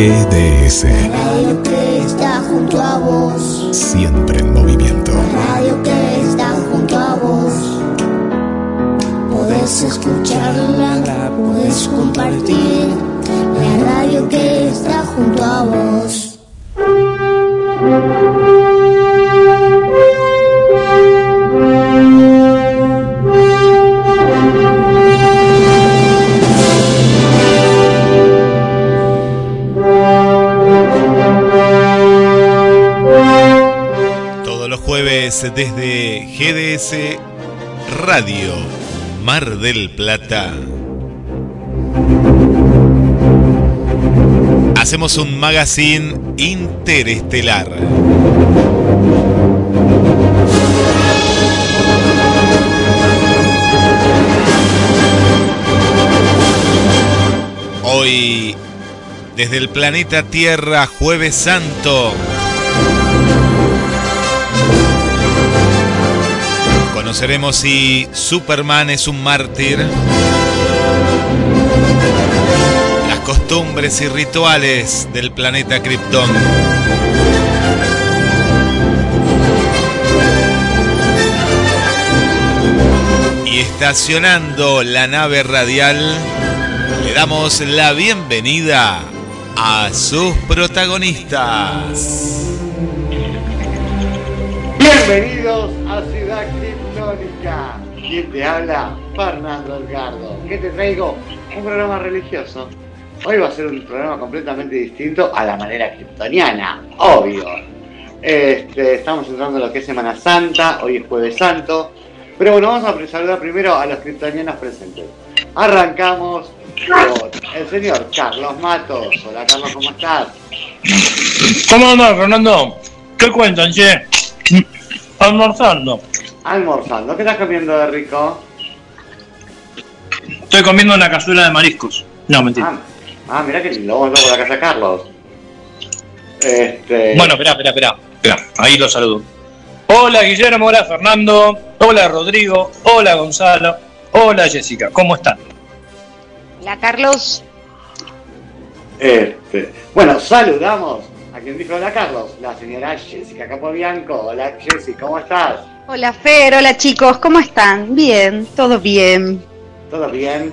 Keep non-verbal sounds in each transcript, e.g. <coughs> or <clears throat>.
GDS. radio que está junto a vos. Siempre en movimiento. radio que está junto a vos. Podés escucharla, podés compartir. La radio que está junto a vos. Desde GDS Radio Mar del Plata. Hacemos un magazine interestelar. Hoy, desde el planeta Tierra, jueves santo. Conoceremos si Superman es un mártir. Las costumbres y rituales del planeta Krypton. Y estacionando la nave radial, le damos la bienvenida a sus protagonistas. Bienvenidos a Ciudad Criptónica. ¿Quién te habla? Fernando Edgardo. ¿Qué te traigo? Un programa religioso. Hoy va a ser un programa completamente distinto a la manera kryptoniana, obvio. Este, estamos entrando en lo que es Semana Santa, hoy es Jueves Santo. Pero bueno, vamos a saludar primero a los kryptonianos presentes. Arrancamos con el señor Carlos Matos. Hola Carlos, ¿cómo estás? ¿Cómo andas, Fernando? ¿Qué cuentan, che? Almorzando. Almorzando. ¿Qué estás comiendo de rico? Estoy comiendo una cazuela de mariscos. No, mentira. Ah, ah mirá que lindo. Vamos por la casa de Carlos. Este... Bueno, espera, espera, espera. Espera, ahí lo saludo. Hola, Guillermo. Hola, Fernando. Hola, Rodrigo. Hola, Gonzalo. Hola, Jessica. ¿Cómo están? Hola, Carlos. Este, bueno, saludamos a quien dijo hola Carlos, la señora Jessica Capobianco. Hola Jessy, ¿cómo estás? Hola, Fer. Hola, chicos. ¿Cómo están? Bien, todo bien. ¿Todo bien?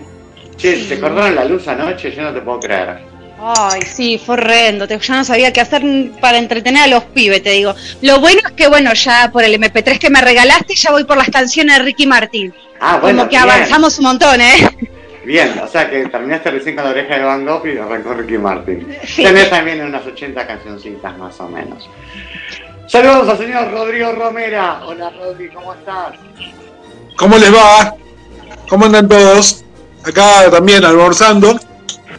Che, ¿te cortaron la luz anoche? Yo no te puedo creer. Ay, sí, fue horrendo. Yo no sabía qué hacer para entretener a los pibes, te digo. Lo bueno es que, bueno, ya por el MP3 que me regalaste, ya voy por las canciones de Ricky Martin. Ah, bueno, Como que bien. avanzamos un montón, ¿eh? Bien, o sea que terminaste recién con la oreja de Van Gogh y arrancó Ricky Martin. Sí. Tenés también unas 80 cancioncitas más o menos. Saludos al señor Rodrigo Romera. Hola Rodri, ¿cómo estás? ¿Cómo les va? ¿Cómo andan todos? Acá también almorzando.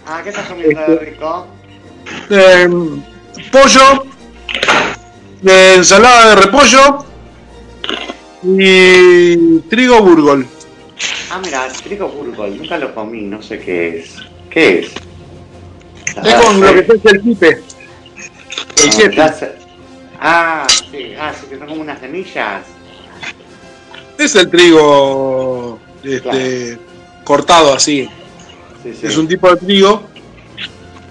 Ah, ¿qué estás comiendo de rico? Eh, pollo, ensalada de repollo y trigo burgol. Ah, mira, trigo burgol, nunca lo comí, no sé qué es. ¿Qué es? Es con lo que se hace el pipe. El Ah, sé. Ah, sí, ah, sí, que son como unas semillas. Es el trigo este, cortado así. Sí, sí. Es un tipo de trigo,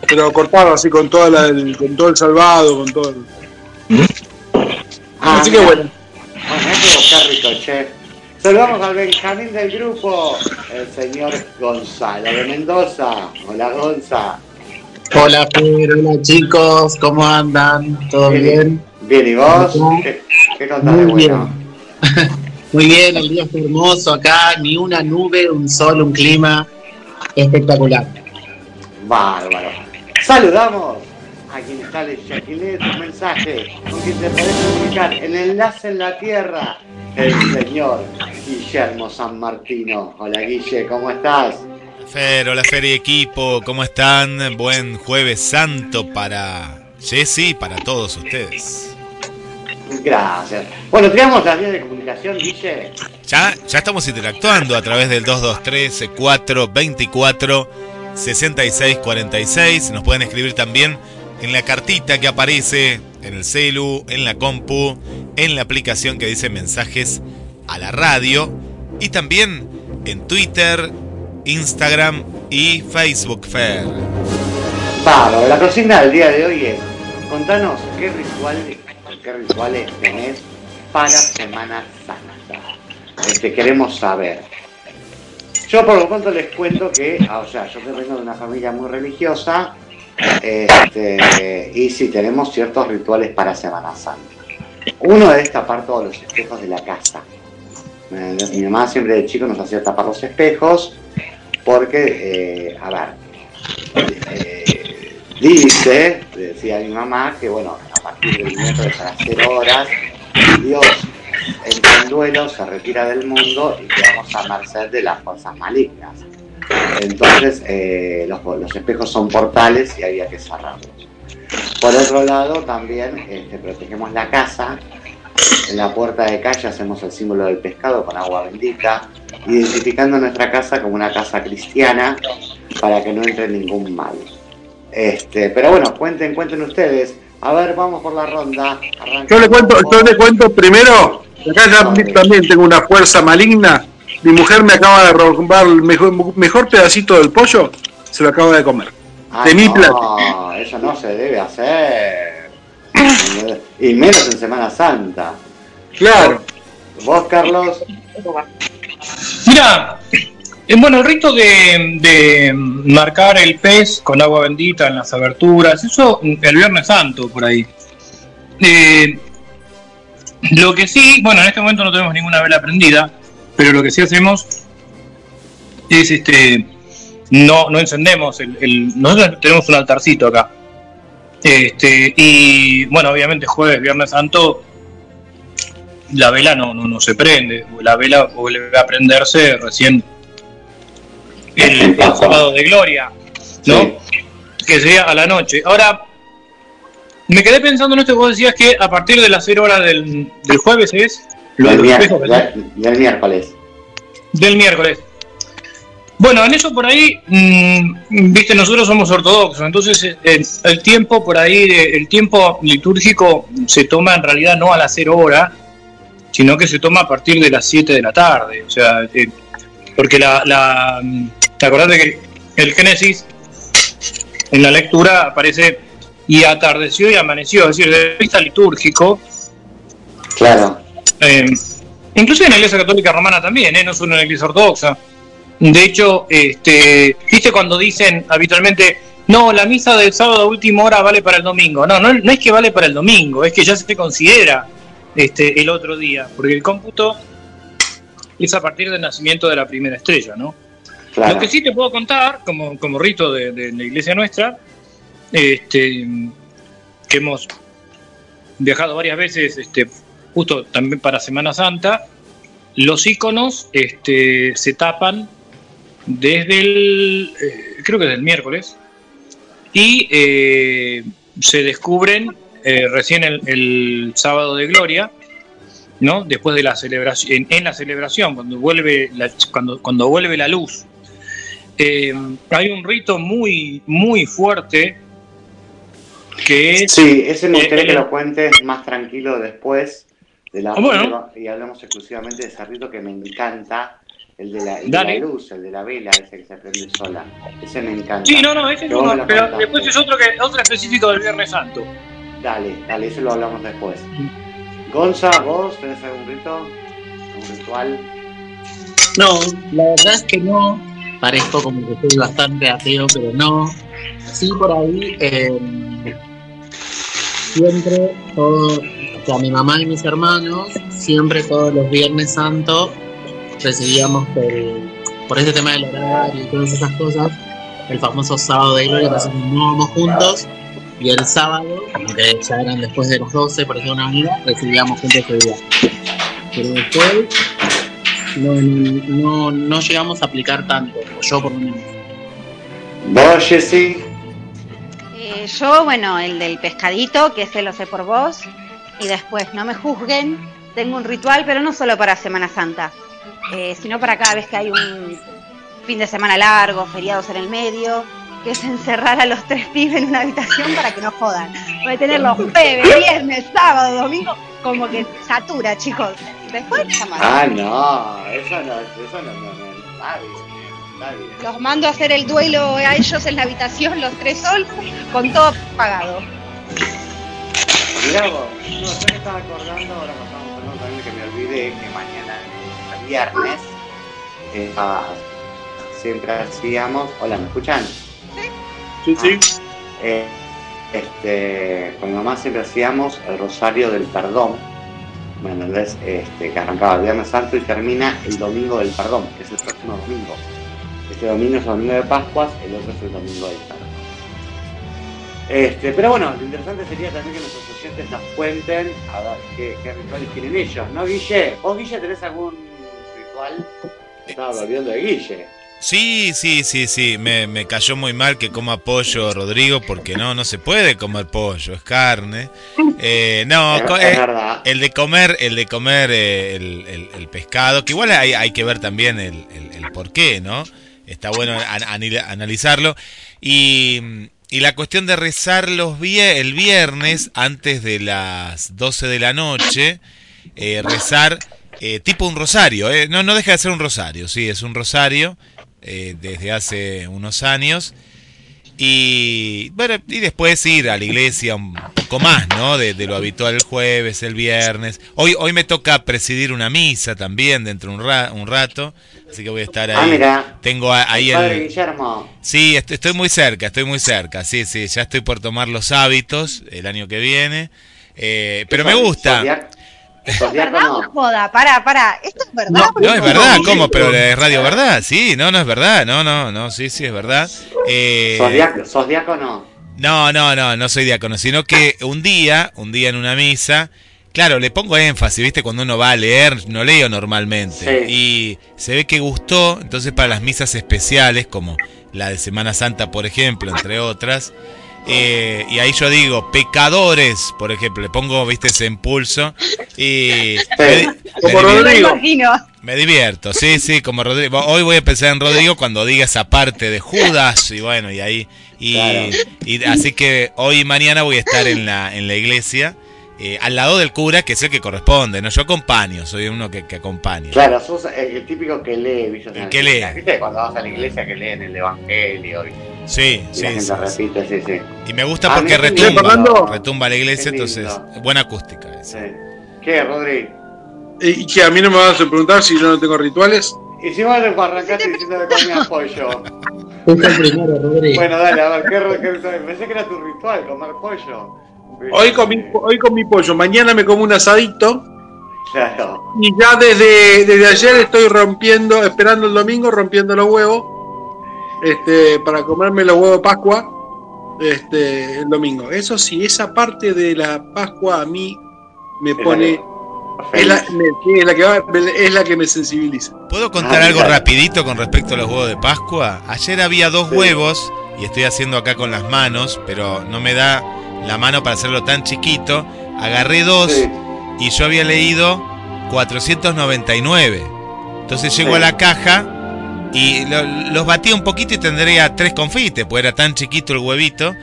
pero cortado así con, toda la, el- con todo el salvado, con todo el... Ah, así que bueno. Bueno, está rico, che. Saludamos al Benjamín del grupo, el señor Gonzalo de Mendoza. Hola, Gonza. Hola Fer, hola chicos, ¿cómo andan? ¿Todo bien? Bien, ¿y vos? ¿Qué, qué contás Muy de bueno? <laughs> Muy bien, el día está hermoso acá, ni una nube, un sol, un clima espectacular. Bárbaro. Saludamos a quien está lee tus mensajes, con quien te podés comunicar, el enlace en la tierra, el señor Guillermo San Martino. Hola Guille, ¿cómo estás? Fer, hola Fer y equipo, ¿cómo están? Buen jueves santo para Jessy y para todos ustedes. Gracias. Bueno, tenemos las vías de comunicación, Guille. Ya, ya estamos interactuando a través del 223 424 6646. Nos pueden escribir también en la cartita que aparece en el celu, en la compu, en la aplicación que dice mensajes a la radio y también en Twitter, Instagram y Facebook Fair. Bárbaro, la consigna del día de hoy es, contanos qué rituales, rituales tenés para Semana Santa. Este, queremos saber. Yo por lo pronto les cuento que, ah, o sea, yo que vengo de una familia muy religiosa, este, y sí tenemos ciertos rituales para Semana Santa. Uno es tapar todos los espejos de la casa. Eh, Mi mamá siempre de chico nos hacía tapar los espejos porque, eh, a ver, eh, dice, decía mi mamá, que bueno, a partir del miércoles a las 0 horas, Dios entra en duelo, se retira del mundo y quedamos a merced de las fuerzas malignas. Entonces, eh, los, los espejos son portales y había que cerrarlos. Por otro lado, también este, protegemos la casa. En la puerta de calle hacemos el símbolo del pescado con agua bendita, identificando nuestra casa como una casa cristiana para que no entre ningún mal. Este, pero bueno, cuenten, cuenten ustedes. A ver, vamos por la ronda. Yo le cuento, yo le cuento primero, acá ya también tengo una fuerza maligna. Mi mujer me acaba de robar el mejor, mejor pedacito del pollo, se lo acaba de comer. Ay, de mi no, plato. eso no se debe hacer. Y menos en Semana Santa. Claro. Vos, Carlos. Mira, bueno, el rito de, de marcar el pez con agua bendita en las aberturas, eso el Viernes Santo por ahí. Eh, lo que sí, bueno, en este momento no tenemos ninguna vela prendida, pero lo que sí hacemos es este no, no encendemos el, el- nosotros tenemos un altarcito acá. Este, y bueno, obviamente jueves, Viernes Santo, la vela no, no, no se prende, la vela vuelve a prenderse recién el, el sábado de gloria, ¿no? Que sería a la noche. Ahora, me quedé pensando en esto que vos decías que a partir de las 0 horas del, del jueves es lo Del, ¿verdad? del- del miércoles. del miércoles. Bueno, en eso por ahí, mm, viste, nosotros somos ortodoxos, entonces eh, el, el tiempo por ahí, el tiempo litúrgico se toma en realidad no a las 0 horas, sino que se toma a partir de las 7 de la tarde. O sea, eh, porque la, la, mm, ¿te acordás de que el Génesis en la lectura aparece y atardeció y amaneció? Es decir, desde el vista litúrgico, Claro. eh, inclusive en la Iglesia Católica Romana también, ¿eh? no solo en la Iglesia Ortodoxa. De hecho, este, viste cuando dicen habitualmente, no, la misa del sábado a última hora vale para el domingo. No, no, no es que vale para el domingo, es que ya se considera este, el otro día, porque el cómputo es a partir del nacimiento de la primera estrella, ¿no? Lo que sí te puedo contar, como, como rito de, la iglesia nuestra, este, que hemos viajado varias veces, este, justo también para Semana Santa, los iconos este, se tapan desde el, eh, creo que desde el miércoles, y eh, se descubren eh, recién el, sábado de gloria, ¿no? Después de la celebración, en, en la celebración, cuando vuelve la, cuando, cuando vuelve la luz. Eh, hay un rito muy, muy fuerte que es Sí, ese me gustaría Eh, que eh, lo cuentes más tranquilo después de la Ah, bueno. y hablamos exclusivamente de ese rito que me encanta, el de la, el de Dale. la luz, el de la vela, ese que se prende sola. Ese me encanta. Sí, no, no, ese es uno, pero contaste. después es otro que otro específico del Viernes Santo. Dale, dale, eso lo hablamos después. Gonza, ¿vos tenés algún rito? ¿Un ritual? No, la verdad es que no. Parezco como que soy bastante ateo, pero no. Sí, por ahí. eh, siempre, todo, o sea, mi mamá y mis hermanos, siempre todos los Viernes Santos recibíamos el, por ese tema del horario y todas esas cosas, el famoso sábado de gloria, entonces no íbamos juntos. Y el sábado, como que ya eran después de los 12, por de una manera, recibíamos juntos ese día. Pero después no, no, no llegamos a aplicar tanto, o yo por lo menos. ¿Vos, Jessy? Eh, yo, bueno, el del pescadito, que ese lo sé por vos. Y después, no me juzguen, tengo un ritual, pero no solo para Semana Santa, eh, sino para cada vez que hay un fin de semana largo, feriados en el medio, que es encerrar a los tres pibes en una habitación para que no jodan. Voy a tener los jueves, viernes, sábado, domingo, como que satura, chicos. Después, jamás. Ah, no, eso no, eso no, no, no, nadie. Bien. Los mando a hacer el duelo a ellos en la habitación, los tres solos, con todo pagado. Mirá vos, no, yo me estaba acordando, ahora que estamos hablando también que me olvidé que mañana, el viernes, eh, siempre hacíamos. Hola, ¿me escuchan? Sí, sí. Eh, este, con mi mamá siempre hacíamos el Rosario del Perdón. ¿Me entendés? Este, que arrancaba el Viernes Santo y termina el Domingo del Perdón, que es el próximo domingo. Este domingo es el domingo de Pascuas, el otro es el domingo del Perdón. Este, pero bueno, lo interesante sería también que nuestros oyentes nos cuenten a ver qué, rituales tienen ellos, ¿no, Guille? ¿Vos, Guille, tenés algún ritual? Estaba volviendo de Guille. Sí, sí, sí, sí. Me, me cayó muy mal que coma pollo, Rodrigo, porque no, no se puede comer pollo, es carne. Eh, no, Es- eh, el de comer, el de comer eh, el, el- el pescado, que igual hay, hay que ver también el, el- por qué, ¿no? Está bueno an- analizarlo. Y, y la cuestión de rezar los vie- el viernes antes de las 12 de la noche, eh, rezar eh, tipo un rosario, eh. no, no deja de ser un rosario, sí, es un rosario eh, desde hace unos años. Y bueno, y después ir a la iglesia un poco más, ¿no? De, de lo habitual el jueves, el viernes. Hoy, hoy me toca presidir una misa también dentro de un, ra- un rato, así que voy a estar ahí. Ah, mira. Tengo a- ahí el padre el, Guillermo. Sí, est- estoy muy cerca, estoy muy cerca. Sí, sí, ya estoy por tomar los hábitos el año que viene. Eh, pero me ¿Sos- gusta. ¿Es verdad o joda? Pará, pará. ¿Esto es verdad? No es verdad, ¿cómo? Pero es radio verdad, sí, no, no es verdad, no, no, no, sí, sí es verdad. Eh, ¿Sos diac- sos diácono? no, no, no, no soy diácono, sino que un día, un día en una misa, claro, le pongo énfasis, ¿viste? Cuando uno va a leer, no leo normalmente. Sí. Y se ve que gustó, entonces para las misas especiales, como la de Semana Santa, por ejemplo, entre otras, eh, y ahí yo digo, pecadores, por ejemplo, le pongo, ¿viste? Ese impulso. Y me, Como divierto. Me Rodrigo. imagino. Me divierto, sí, sí, como Rodrigo. Hoy voy a pensar en Rodrigo cuando diga esa parte de Judas y bueno, y ahí. Y, Claro. y así que hoy y mañana voy a estar en la, en la iglesia, eh, al lado del cura, que es el que corresponde, ¿no? Yo acompaño, soy uno que, que acompaña. Claro, sos el, el típico que lee, ¿viste? El que lee. ¿Viste? Cuando vas a la iglesia que leen el Evangelio y, Sí, y sí, la gente sí, repite, sí, sí. Y me gusta porque retumba, retumba la iglesia, entonces, buena acústica. sí. ¿Qué, Rodri? ¿Y que a mí no me vas a preguntar si yo no tengo rituales? Y si vos arrancaste diciendo que comías pollo. <laughs> Primero, Rodri. Bueno, dale, a ver, ¿qué, qué? Pensé que era tu ritual, comer pollo. Hoy comí, hoy comí pollo, mañana me como un asadito Claro. y ya desde, desde ayer estoy rompiendo, esperando el domingo, rompiendo los huevos este, para comerme los huevos de Pascua este, el domingo. Eso sí, esa parte de la Pascua a mí me pone... Es la, me- sí, es la que va- es la que me sensibiliza. ¿Puedo contar Ah, algo claro. rapidito con respecto a los huevos de Pascua? Ayer había dos Sí. huevos y estoy haciendo acá con las manos, pero no me da la mano para hacerlo tan chiquito. Agarré dos Sí. y yo había leído 499. Entonces llego Sí. a la caja y lo- los batí un poquito y tendría tres confites, pues era tan chiquito el huevito.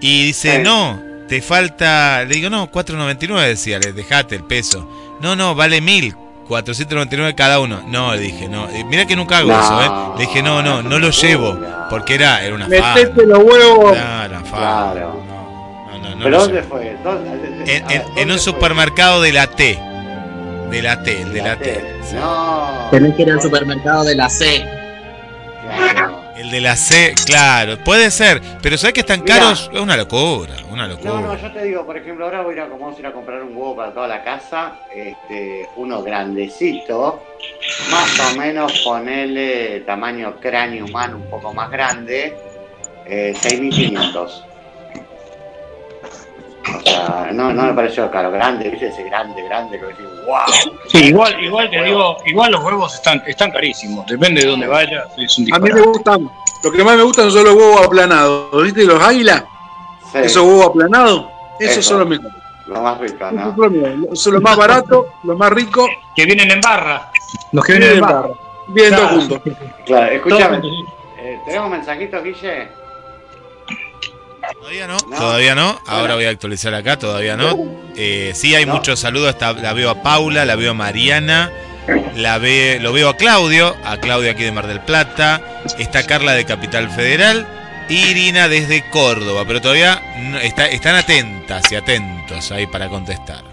Y dice, Sí. no, te falta... Le digo, no, 499 decía, le dejate el peso. No, no, vale mil. 499 cada uno. No, le dije, no. Mira que nunca hago No, eso, ¿eh? Le dije, no, no, no lo llevo. Porque era, era una fa. Metete los huevos. Claro, una fa. Claro. No, ¿Pero dónde fue? ¿Dónde- de- de- En, a ver, en- ¿dónde en un fue? supermercado de la T. De la T, el de la T. sí. No. Tenés que ir al supermercado de la C. Claro. El de la C, claro, puede ser, pero ¿sabes que están Mirá. caros? Es una locura, una locura. No, no, yo te digo, por ejemplo, ahora voy a ir a, como vamos a ir a comprar un huevo para toda la casa, este, uno grandecito, más o menos ponele tamaño cráneo humano un poco más grande, eh, 6.500. O sea, no, no me pareció caro, grande, viste ese grande, grande, que decís, wow. Sí, igual, igual te digo, igual los huevos están, están carísimos, depende de dónde vayas, es un A mí me gustan. Lo que más me gustan son los huevos aplanados. ¿Viste los águilas? Sí, Esos huevos aplanados. Esos Eso. son los mejores. lo más rico, Esos ¿no? son los los más baratos, los más ricos. Que vienen en barra. Los que vienen en barra. bien todos Claro. juntos. Claro, Todos escúchame, eh, ¿tenemos mensajitos, Guille? Todavía no, No. todavía no. Ahora voy a actualizar acá, todavía no. Eh, sí hay No. muchos saludos, está- la veo a Paula, la veo a Mariana, la ve, lo veo a Claudio, a Claudio aquí de Mar del Plata, está Carla de Capital Federal y Irina desde Córdoba, pero todavía no- está, están atentas y atentos ahí para contestar.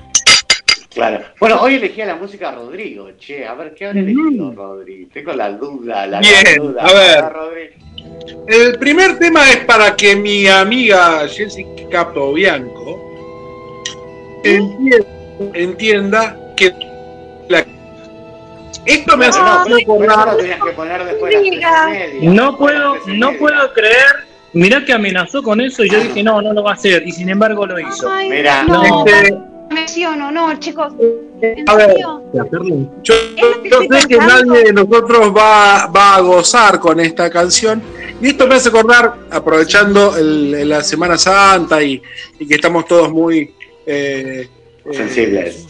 Claro. Bueno, hoy elegí a la música Rodrigo, che. A ver, ¿qué habrá elegido Rodrigo? Tengo la duda, la Bien, duda. a ver. El primer tema es para que mi amiga Jessica Bianco entienda, entienda que la- esto me hace No, por lo tenías que poner después media. No puedo, no puedo creer. Mirá que amenazó con eso y yo dije, no, no lo va a hacer. Y sin embargo lo hizo. Ay, Mira, no, Este, me emociono, no, chicos. ¿En A ver. serio? yo, que yo sé que nadie de nosotros va, va a gozar con esta canción. Y esto me hace acordar, aprovechando el- la Semana Santa y, y que estamos todos muy eh, eh, Sensibles.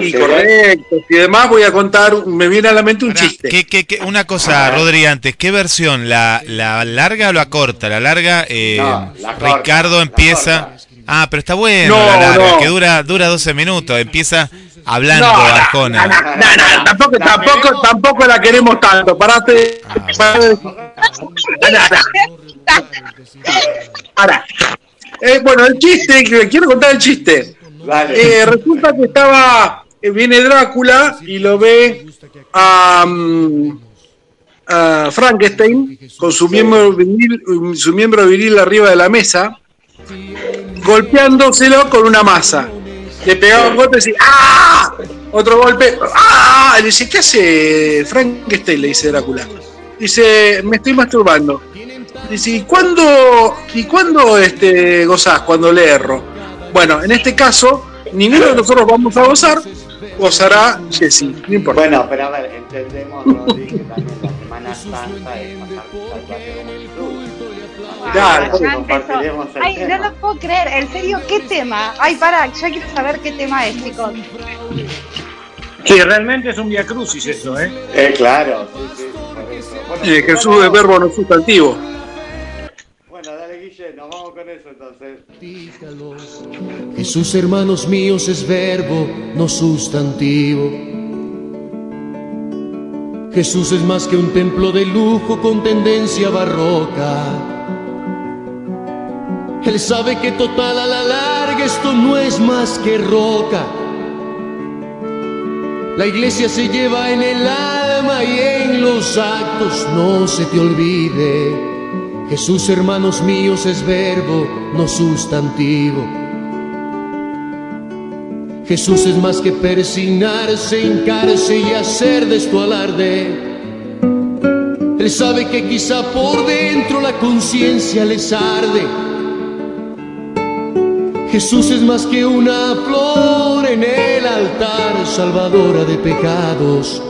y correctos y demás, voy a contar, me viene a la mente un chiste. ¿qué- qué- qué- una cosa, Rodri, antes, ¿qué versión? ¿La, la larga o la corta? La larga, eh, No, la corta, Ricardo la empieza... corta. Ah, pero está bueno No, la larga, no. que dura, dura 12 minutos, empieza hablando No, no, Arjona. No, no, tampoco, La tampoco, queremos- tampoco la queremos tanto. Parate. Ah, parate. Ahora, eh, bueno, el chiste, que quiero contar el chiste. Eh, resulta que estaba, eh, viene Drácula y lo ve a, mm, a Frankenstein con su miembro viril, su miembro viril arriba de la mesa, golpeándoselo con una masa. Le pegaba un golpe y decía ¡Ah! Otro golpe, ¡Ah! Le dice, ¿qué hace Frankenstein? Le dice Drácula. Dice, me estoy masturbando. Dice, ¿y cuándo, y cuándo este, gozás? Cuando le erro. Bueno, en este caso, ninguno de nosotros vamos a gozar, gozará Jesse, no importa. Bueno, pero a ver, entendemos, Rodri, que también la Semana Santa es pasar. Claro, ya empezó. compartiremos el Ay, no lo puedo creer, en serio, ¿qué tema? Ay, para, ya quiero saber qué tema es, chicos. Que realmente es un via crucis eso, ¿eh? Eh, claro, sí, sí. Bueno, Jesús es verbo no sustantivo. Bueno, dale, Guille, nos vamos con eso entonces. Jesús, hermanos míos, es verbo, no sustantivo. Jesús es más que un templo de lujo con tendencia barroca. Él sabe que total a la larga esto no es más que roca. La iglesia se lleva en el alma y en los actos, no se te olvide. Jesús, hermanos míos, es verbo, no sustantivo. Jesús es más que persignarse, hincarse y hacer de esto alarde. Él sabe que quizá por dentro la conciencia les arde. Jesús es más que una flor en el altar, salvadora de pecados.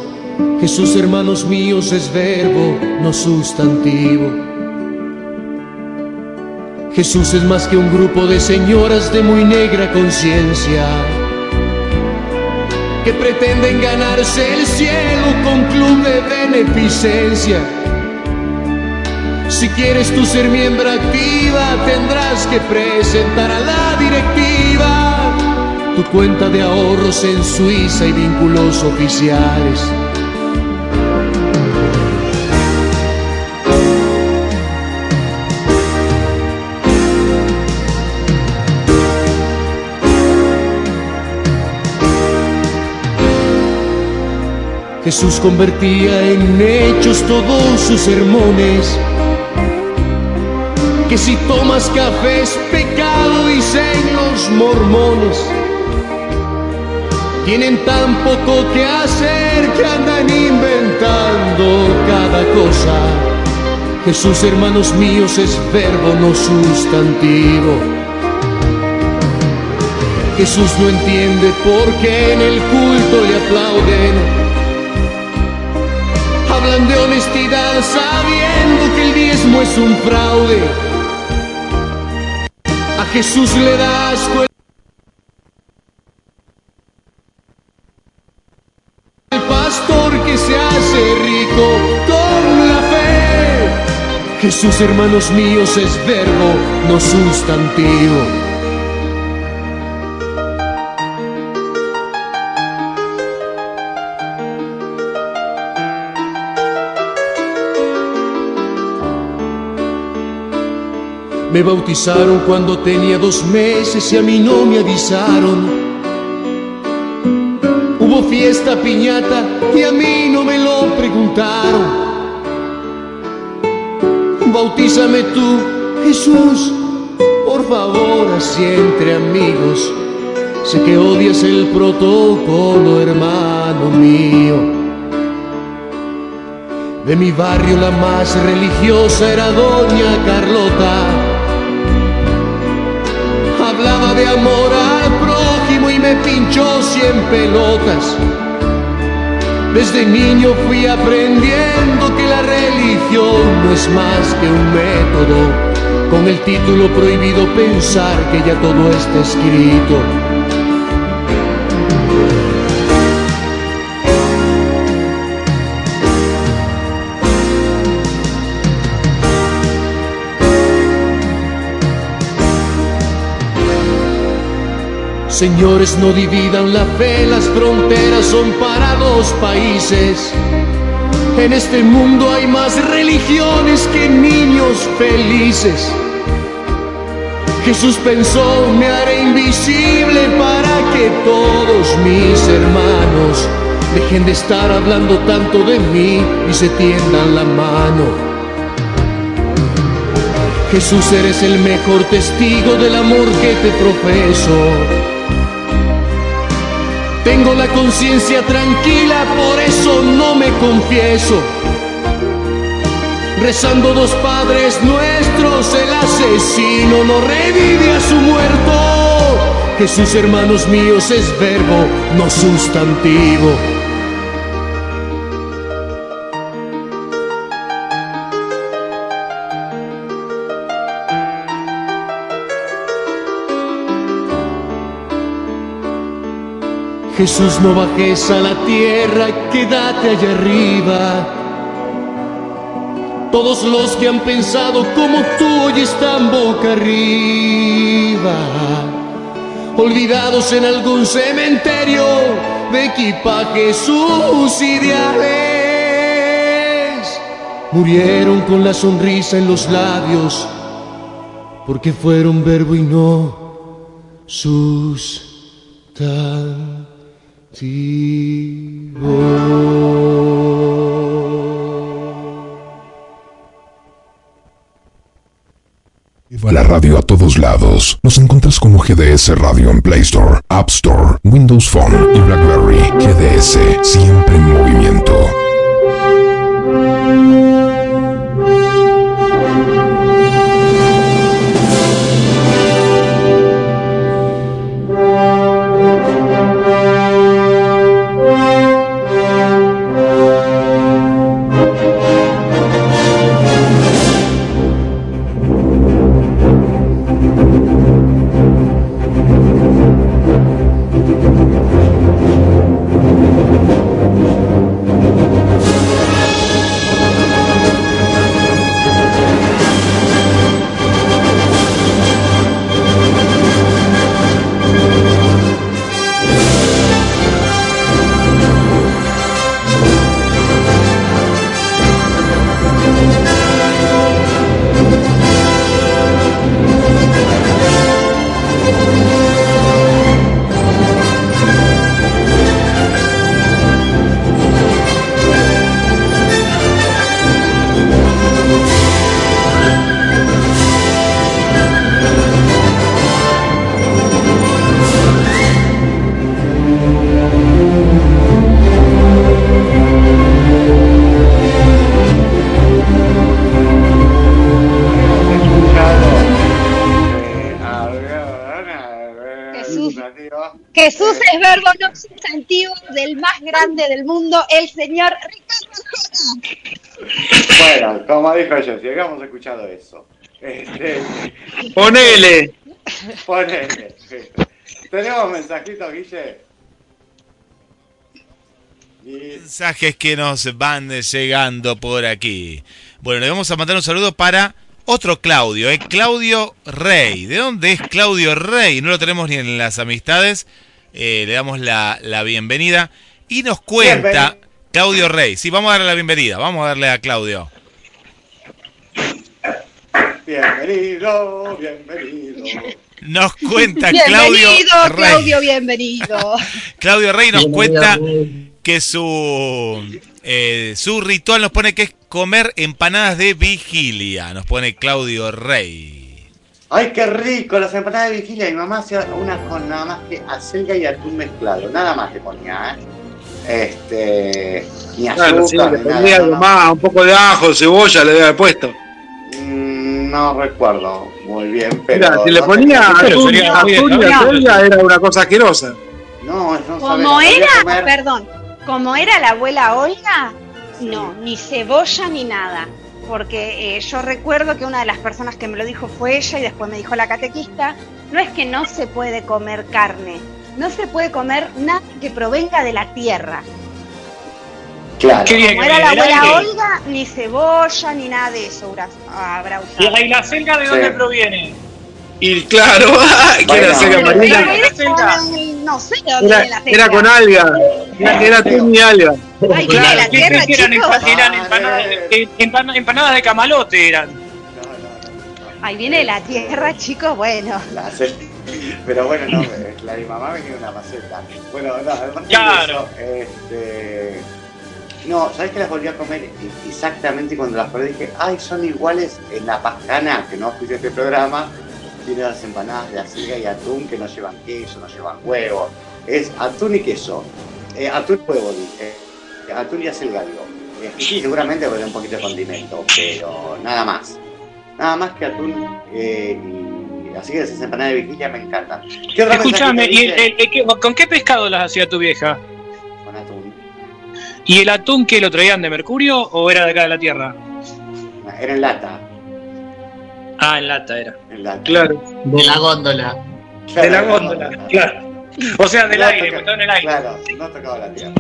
Jesús, hermanos míos, es verbo, no sustantivo. Jesús es más que un grupo de señoras de muy negra conciencia que pretenden ganarse el cielo con club de beneficencia. Si quieres tú ser miembro activa, tendrás que presentar a la directiva tu cuenta de ahorros en Suiza y vínculos oficiales. Jesús convertía en hechos todos sus sermones. Que si tomas café es pecado, dicen los mormones. Tienen tan poco que hacer que andan inventando cada cosa. Jesús, hermanos míos, es verbo, no sustantivo. Jesús no entiende por qué en el culto le aplauden. Hablan de honestidad sabiendo que el diezmo es un fraude. Jesús le da asco el pastor que se hace rico con la fe. Jesús, hermanos míos, es verbo, no sustantivo. Me bautizaron cuando tenía dos meses y a mí no me avisaron. Hubo fiesta piñata y a mí no me lo preguntaron. Bautízame tú, Jesús, por favor, así entre amigos. Sé que odias el protocolo, hermano mío. De mi barrio la más religiosa era Doña Carlota. Amor al prójimo y me pinchó cien pelotas. Desde niño fui aprendiendo que la religión no es más que un método, con el título prohibido pensar que ya todo está escrito. Señores, no dividan la fe, las fronteras son para los países. En este mundo hay más religiones que niños felices. Jesús pensó, me haré invisible para que todos mis hermanos dejen de estar hablando tanto de mí y se tiendan la mano. Jesús, eres el mejor testigo del amor que te profeso. Tengo la conciencia tranquila, por eso no me confieso. Rezando dos padres nuestros, el asesino no revive a su muerto. Jesús, hermanos míos, es verbo, no sustantivo. Jesús, no bajes a la tierra, quédate allá arriba. Todos los que han pensado como tú hoy están boca arriba, olvidados en algún cementerio de equipajes sus ideales. Murieron con la sonrisa en los labios, porque fueron verbo y no sustancia. Lleva la radio a todos lados. Nos encuentras como GDS Radio en Play Store, App Store, Windows Phone y BlackBerry. GDS, siempre en movimiento. Grande del mundo, el señor Ricardo Arjona. Bueno, como dijo Jessy, habíamos escuchado eso. Este, Ponele. ponele. Tenemos mensajitos, Guille. Mensajes que nos van llegando por aquí. Bueno, le vamos a mandar un saludo para otro Claudio, ¿eh? Claudio Rey. ¿De dónde es Claudio Rey? No lo tenemos ni en las amistades. Eh, le damos la, la bienvenida. Y nos cuenta Bienvenido. Claudio Rey. Sí, vamos a darle la bienvenida. Vamos a darle a Claudio. Bienvenido, bienvenido. Nos cuenta Claudio Bienvenido, Rey. Claudio, bienvenido. Claudio Rey nos Bienvenido, cuenta que su eh, su ritual nos pone que es comer empanadas de vigilia. Nos pone Claudio Rey. Ay, qué rico, las empanadas de vigilia. Mi mamá hacía una con nada más que acelga y atún mezclado. Nada más le ponía, ¿eh? Este. Ni Claro, sí, azúcar, le nada. algo no. más, un poco de ajo, cebolla le había puesto. Mm, No recuerdo muy bien, pero. Mira, si le ponía descabellado. acelga, era una cosa asquerosa. No, no Como era, comer. perdón, como era la abuela Olga, no, ni cebolla ni nada. Porque eh, yo recuerdo que una de las personas que me lo dijo fue ella y después me dijo la catequista, no es que no se puede comer carne, no se puede comer nada que provenga de la tierra. Claro. Qué bien Como era la abuela aire. Olga, ni cebolla ni nada de eso habrá- habrá ¿Y usado. la- y la selga de Sí. dónde proviene? Y claro, <laughs> que Bueno. era selga marina. no sé de dónde Era, viene la era selga. con alga. Era, era y alga. Ay, viene de la ¿Qué tierra, eran, eran empanadas, de, empana- empanadas de camalote eran. Ay, viene de la tierra, chicos, bueno. La cel- Pero bueno, no, eh, la de mi mamá venía una maceta. Bueno, no, además de Claro. eso, este... No, ¿sabes que las volví a comer exactamente cuando las probé dije, ay, son iguales en la pascana, que no oficia este programa, tiene las empanadas de acelga y atún que no llevan queso, no llevan huevo. Es atún y queso. Eh, atún y huevo, dije. Eh, atún y acelga, digo. Eh, y sí, seguramente poner un poquito de condimento, pero nada más. Nada más que atún eh, y así que esas empanadas de vigilia me encantan. ¿Qué mensajito ¿y el- dice? el- el qué- ¿con qué pescado las hacía tu vieja? Con atún. ¿Y el atún que lo traían de Mercurio o era de acá de la Tierra? Era en lata. Ah, en lata era. En lata. Claro. De la góndola. De la góndola, claro. O sea, del No aire, toca- estaba en el aire. Claro, no tocaba la tierra.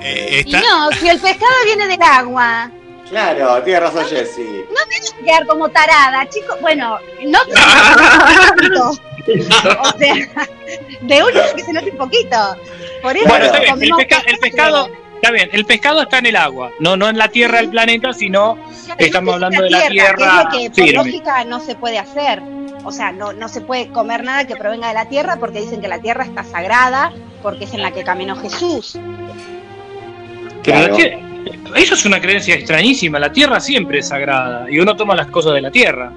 Eh, Y no, si el pescado viene del agua, Claro, tiene razón Jessy. no quedar como tarada, chicos. Bueno, no <laughs> O sea, de último que se note un poquito. Por eso Bueno, está Claro. bien, el, pesca- el pescado, está bien, el pescado está en el agua, no, no en la tierra del planeta, sino estamos hablando de la tierra que es lo que por lógica no se puede hacer. O sea, no, no se puede comer nada que provenga de la tierra porque dicen que la tierra está sagrada porque es en la que caminó Jesús. Pero la Claro. Eso es una creencia extrañísima, la tierra siempre es sagrada y uno toma las cosas de la tierra.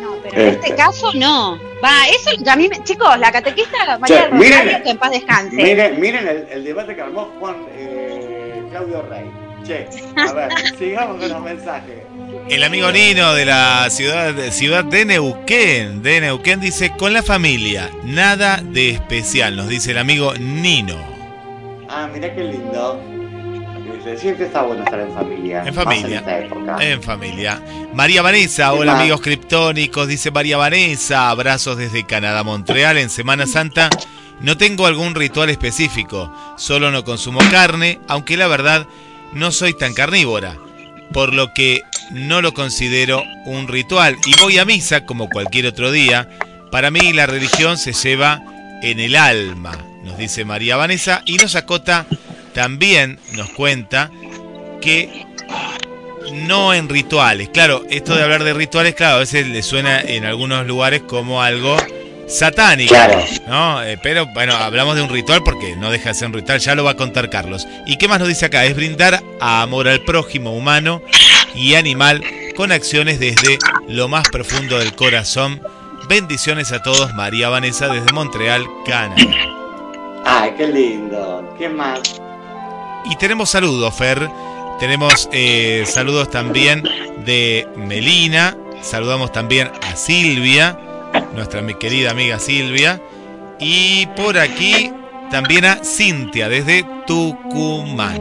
No, pero en este Este. caso no. Va, eso a mí, me- chicos, la catequista María miren- Rosario, que en paz descanse. Miren, miren el, el debate que armó Juan eh, Claudio Rey. Che, a <laughs> ver, sigamos con los mensajes. el amigo Nino de la ciudad, ciudad de Neuquén, de Neuquén dice, con la familia, nada de especial, nos dice el amigo Nino. Ah, mirá qué lindo. Siempre está bueno estar en familia. En familia. esta época. En familia. María Vanessa, ¿Qué hola más? amigos criptónicos, dice María Vanessa, abrazos desde Canadá, Montreal, en Semana Santa. No tengo algún ritual específico, solo no consumo carne, aunque la verdad no soy tan carnívora, por lo que no lo considero un ritual y voy a misa como cualquier otro día. Para mí la religión se lleva en el alma, nos dice María Vanessa y nos acota también, nos cuenta que no en rituales. Claro, esto de hablar de rituales, claro, a veces le suena en algunos lugares como algo satánico. Claro. ¿no? Eh, pero bueno, hablamos de un ritual porque no deja de ser un ritual, ya lo va a contar Carlos. ¿Y qué más nos dice acá? Es brindar amor al prójimo humano y animal con acciones desde lo más profundo del corazón. Bendiciones a todos, María Vanessa desde Montreal, Canadá. Ay, qué lindo. ¿Qué más? Y tenemos saludos, Fer. Tenemos eh, saludos también de Melina. Saludamos también a Silvia, nuestra querida amiga Silvia. Y por aquí también a Cintia desde Tucumán.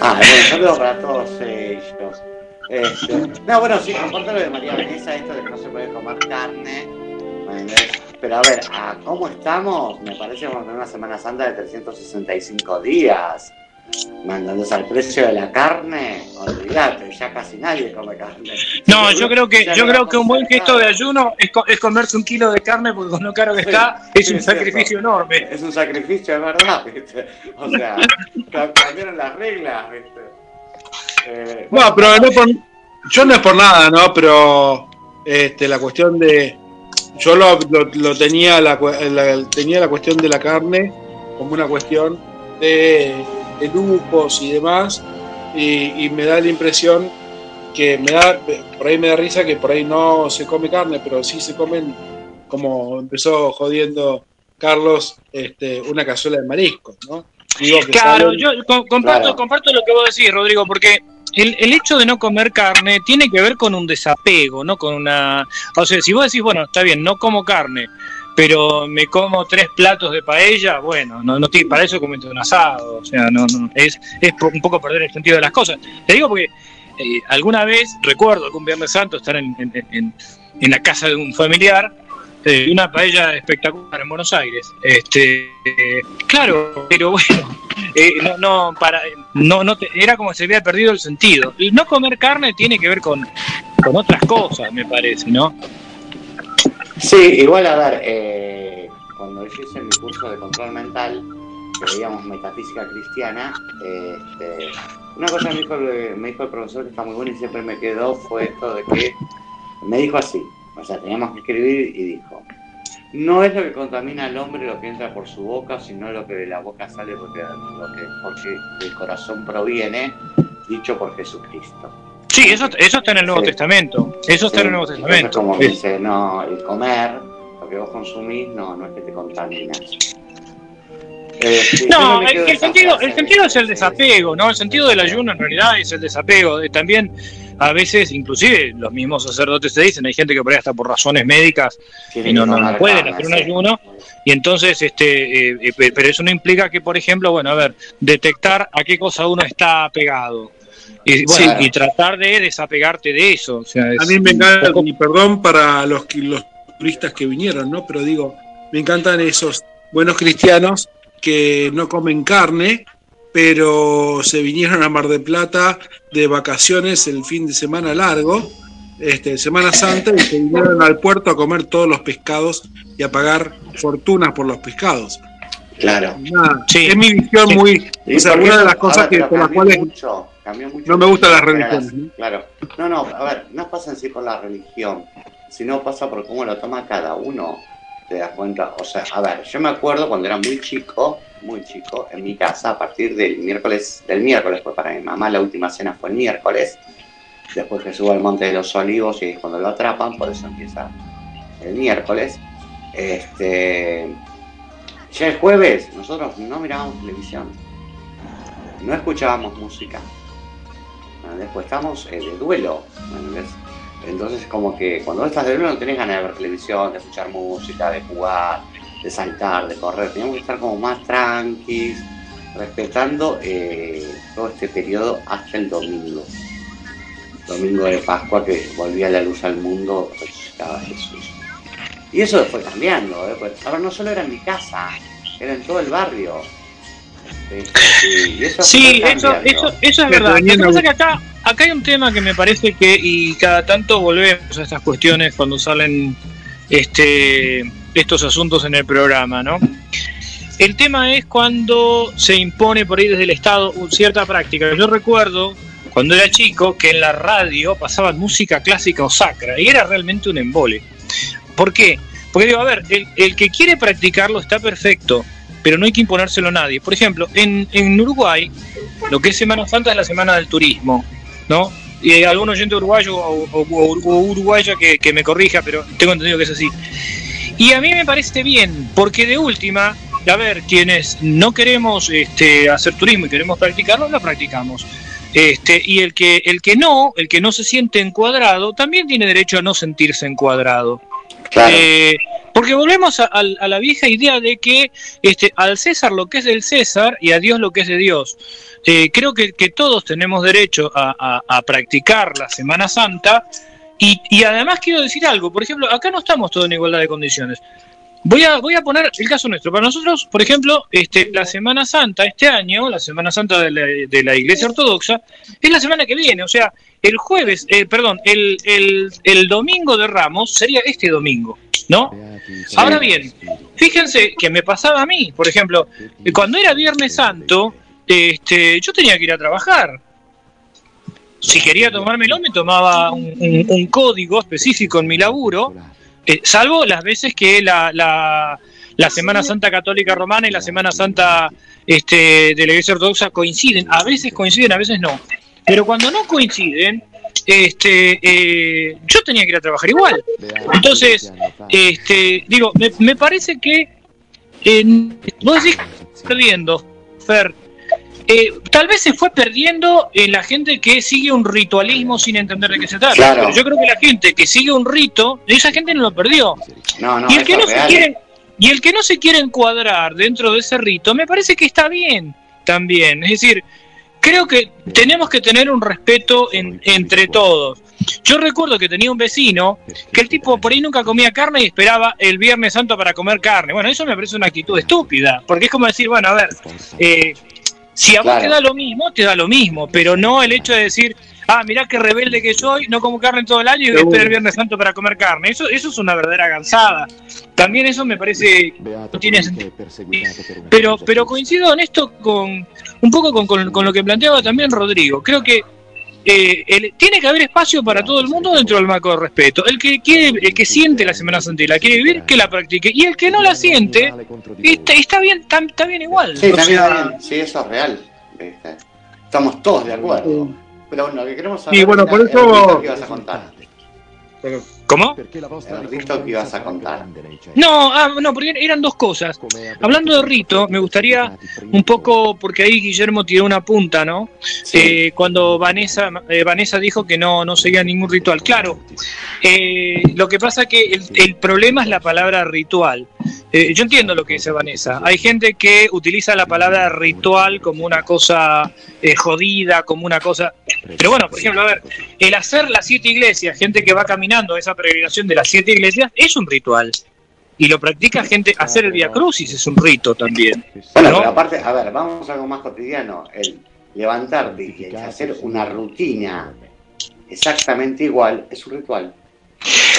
Ah, bueno, saludos para todos ellos. Este, no, bueno, sí, comparto lo de María Vanessa, esto de que no se puede comer carne. Pero a ver, ¿a ¿cómo estamos? Me parece que vamos a tener una Semana Santa de 365 días. Mandándose al precio de la carne, olvídate, ya casi nadie come carne. No, yo creo que yo creo que un buen gesto de ayuno es, co- es comerse un kilo de carne porque con lo caro que Sí, está es sí, un es sacrificio cierto. enorme. Es un sacrificio, es verdad, ¿viste? O sea, <laughs> ca- cambiaron las reglas, ¿viste? Eh, No, pero no por, yo no es por nada, ¿no? Pero este, la cuestión de. Yo lo, lo- lo tenía, la, tenía la cuestión de la carne como una cuestión de, de lujos y demás. Y, y me da la impresión que me da. Por ahí me da risa que por ahí no se come carne, pero sí se comen, como empezó jodiendo Carlos, este, una cazuela de mariscos, ¿no? Digo que Claro, salen- yo co- comparto, Claro. comparto lo que vos decís, Rodrigo, porque el, el hecho de no comer carne tiene que ver con un desapego, no con una... O sea, si vos decís, bueno, está bien, no como carne, pero me como tres platos de paella, bueno, no, no para eso comete un asado, o sea, no, no, es, es un poco perder el sentido de las cosas. Te digo porque eh, alguna vez, recuerdo algún Viernes Santo, estar en- en- en la casa de un familiar, eh, una paella espectacular en Buenos Aires. Este, eh, claro, pero bueno, <laughs> eh, no, no, para, no, no te- era como si se había perdido el sentido. El no comer carne tiene que ver con, con otras cosas, me parece, ¿no? Sí, igual a ver, eh, cuando yo hice mi curso de control mental, que veíamos metafísica cristiana, este, una cosa me dijo, me dijo el profesor que está muy bueno y siempre me quedó fue esto de que me dijo así, o sea, teníamos que escribir y dijo, no es lo que contamina al hombre lo que entra por su boca, sino lo que de la boca sale porque, lo que, porque del corazón proviene, dicho por Jesucristo. Sí, eso, eso está en el Nuevo Sí. Testamento. Eso está en el Nuevo Entonces, Testamento. como dice, no, el comer, lo que vos consumís, no, no es que te contaminas. Eh, No, el, sentido, el sentido es el desapego, ¿no? El sentido del ayuno en realidad es el desapego. Eh, También a veces, inclusive los mismos sacerdotes te dicen, hay gente que por ahí hasta por razones médicas y no, no, no pueden hacer un ayuno y entonces, este, eh, eh, pe- pero eso no implica que, por ejemplo, bueno, a ver, detectar a qué cosa uno está pegado y, bueno, Sí. y tratar de desapegarte de eso. O sea, es A mí me encanta, poco- y perdón para los, que- los turistas que vinieron, ¿no? Pero digo, me encantan esos buenos cristianos que no comen carne, pero se vinieron a Mar del Plata de vacaciones el fin de semana largo, este, Semana Santa, y se vinieron al puerto a comer todos los pescados y a pagar fortunas por los pescados. Claro. Nada, Sí. Es mi visión Sí. muy... Y O sea, una de las cosas ahora, que, por las cambió cuales... mucho, no me gustan las Era religiones, así, ¿no? Claro. No, no, a ver, no pasa en sí por la religión, sino pasa por cómo lo toma cada uno. Te das cuenta, o sea, a ver, yo me acuerdo cuando era muy chico, muy chico, en mi casa, a partir del miércoles, del miércoles, pues para mi mamá la última cena fue el miércoles, después que subo al Monte de los Olivos y es cuando lo atrapan, por eso empieza el miércoles. Este, ya el jueves nosotros no mirábamos televisión, no escuchábamos música. Después estamos eh, de duelo. ¿entendés? Entonces como que cuando estás de duelo no tenés ganas de ver televisión, de escuchar música, de jugar, de saltar, de correr. Teníamos que estar como más tranquis, respetando eh, todo este periodo hasta el domingo. Domingo de Pascua que volvía la luz al mundo, resucitaba Jesús. Y eso fue cambiando, ¿eh? Pues, ahora no solo era en mi casa, era en todo el barrio. Este, eso Sí, eso, eso, eso es verdad. Lo que pasa es que acá, acá hay un tema que me parece que, y cada tanto volvemos a estas cuestiones cuando salen este, estos asuntos en el programa, ¿no? El tema es cuando se impone por ahí desde el Estado cierta práctica. Yo recuerdo cuando era chico que en la radio pasaban música clásica o sacra y era realmente un embole. ¿Por qué? Porque digo, a ver, el, el que quiere practicarlo está perfecto, pero no hay que imponérselo a nadie. Por ejemplo, en, en Uruguay, lo que es Semana Santa es la semana del turismo, ¿no? Y algún oyente uruguayo o, o- o uruguaya que, que me corrija, pero tengo entendido que es así. Y a mí me parece bien, porque de última, a ver, quienes no queremos este, hacer turismo y queremos practicarlo, lo practicamos. Este, y el que, el que no, el que no se siente encuadrado, también tiene derecho a no sentirse encuadrado. Claro. Eh, porque volvemos a, la vieja idea de que este, al César lo que es del César y a Dios lo que es de Dios. Eh, creo que, todos tenemos derecho a, practicar la Semana Santa y, además quiero decir algo, por ejemplo, acá no estamos todos en igualdad de condiciones. Voy a, voy a poner el caso nuestro. Para nosotros, por ejemplo, este, la Semana Santa este año, la Semana Santa de la, de la Iglesia Ortodoxa, es la semana que viene. O sea, el jueves, eh, perdón, el domingo de Ramos sería este domingo, ¿no? Ahora bien, fíjense que me pasaba a mí, por ejemplo, cuando era Viernes Santo, este, yo tenía que ir a trabajar. Si si quería tomármelo, me tomaba un, un- un código específico en mi laburo, eh, salvo las veces que la, la, la Semana Santa Católica Romana y la Semana Santa este, de la Iglesia Ortodoxa coinciden. A veces coinciden, a veces no. Pero cuando no coinciden, este, eh, yo tenía que ir a trabajar igual. Entonces, este, digo, me, me parece que eh, vos decís perdiendo, Fer. Eh, tal vez se fue perdiendo en la gente que sigue un ritualismo sin entender de qué se trata. Claro. Pero yo creo que la gente que sigue un rito, esa gente no lo perdió. No, no, y el que no se quiere y el que no se quiere encuadrar dentro de ese rito, me parece que está bien también. Es decir, creo que tenemos que tener un respeto en- entre todos. Yo recuerdo que tenía un vecino que el tipo por ahí nunca comía carne y esperaba el Viernes Santo para comer carne. Bueno, eso me parece una actitud estúpida, porque es como decir, bueno, a ver, eh, si a vos Claro. te da lo mismo, te da lo mismo, pero no el hecho de decir, ah, mirá qué rebelde que soy, no como carne todo el año y voy a esperar el Viernes Santo para comer carne. Eso, eso es una verdadera gansada. También eso me parece no tiene sentido. Pero, pero coincido en esto con un poco con, con- con lo que planteaba también Rodrigo. Creo que eh, el- tiene que haber espacio para todo el mundo dentro del marco de respeto. El que quiere, el que siente la Semana Santa y la quiere vivir, que la practique. Y el que no la siente, está, está bien, está, está bien igual. Sí, O también, sea, también. sí, eso es real. Estamos todos de acuerdo. Pero bueno, lo que queremos saber Y bueno, por el eso- rito que ibas a contar. ¿Cómo? El rito que ibas a contar. No, ah, no, porque eran dos cosas. Hablando de rito, me gustaría un poco, porque ahí Guillermo tiró una punta, ¿no? Eh, cuando Vanessa, eh, Vanessa dijo que no, no seguía ningún ritual. Claro, eh, lo que pasa que el, el problema es la palabra ritual. Eh, yo entiendo lo que dice Vanessa. Hay gente que utiliza la palabra ritual como una cosa eh, jodida, como una cosa... Pero bueno, por ejemplo, a ver, el hacer las siete iglesias, gente que va caminando a esa peregrinación de las siete iglesias, es un ritual. Y lo practica gente, hacer el Via Crucis es un rito también. Bueno, ¿no? pero aparte, a ver, vamos a algo más cotidiano. El levantarte y hacer una rutina exactamente igual es un ritual.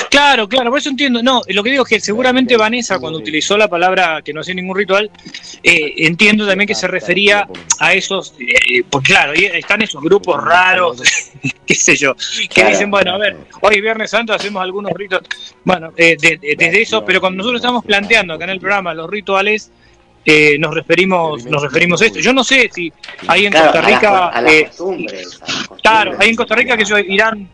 Claro, claro, por eso entiendo. No, lo que digo es que seguramente Vanessa, cuando utilizó la palabra que no hacía ningún ritual, eh, entiendo también que se refería a esos, eh, pues claro, están esos grupos raros, <laughs> qué sé yo, que dicen, bueno, a ver, hoy Viernes Santo hacemos algunos ritos, bueno, eh, de- de- desde eso, pero cuando nosotros estamos planteando acá en el programa los rituales, eh, nos referimos nos referimos a esto. Yo no sé si hay en Claro, Costa Rica, co- a las eh, a las claro, hay en Costa Rica que ellos irán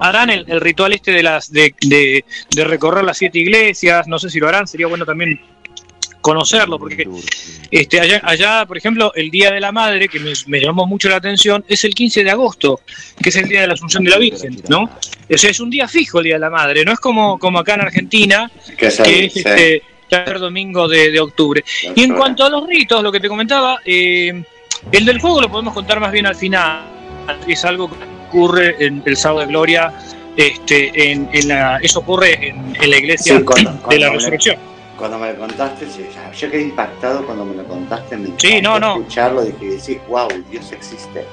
harán el, el ritual este de las de, de- de recorrer las siete iglesias, no sé si lo harán, sería bueno también conocerlo, porque este allá, allá por ejemplo, el Día de la Madre, que me, me llamó mucho la atención, es el 15 de agosto, que es el Día de la Asunción de la Virgen, ¿no? O sea, es un día fijo el Día de la Madre, no es como, como acá en Argentina, Que es este tercer domingo de, de octubre. Y en cuanto a los ritos, lo que te comentaba, eh, el del juego lo podemos contar más bien al final. Es algo que ocurre en el sábado de gloria. Este, en, en la, eso ocurre en, en la iglesia Sí, cuando- de cuando la me- resurrección. Cuando me lo contaste, yo quedé impactado cuando me lo contaste. Me Sí, no, no. escucharlo que decís, wow, Dios existe.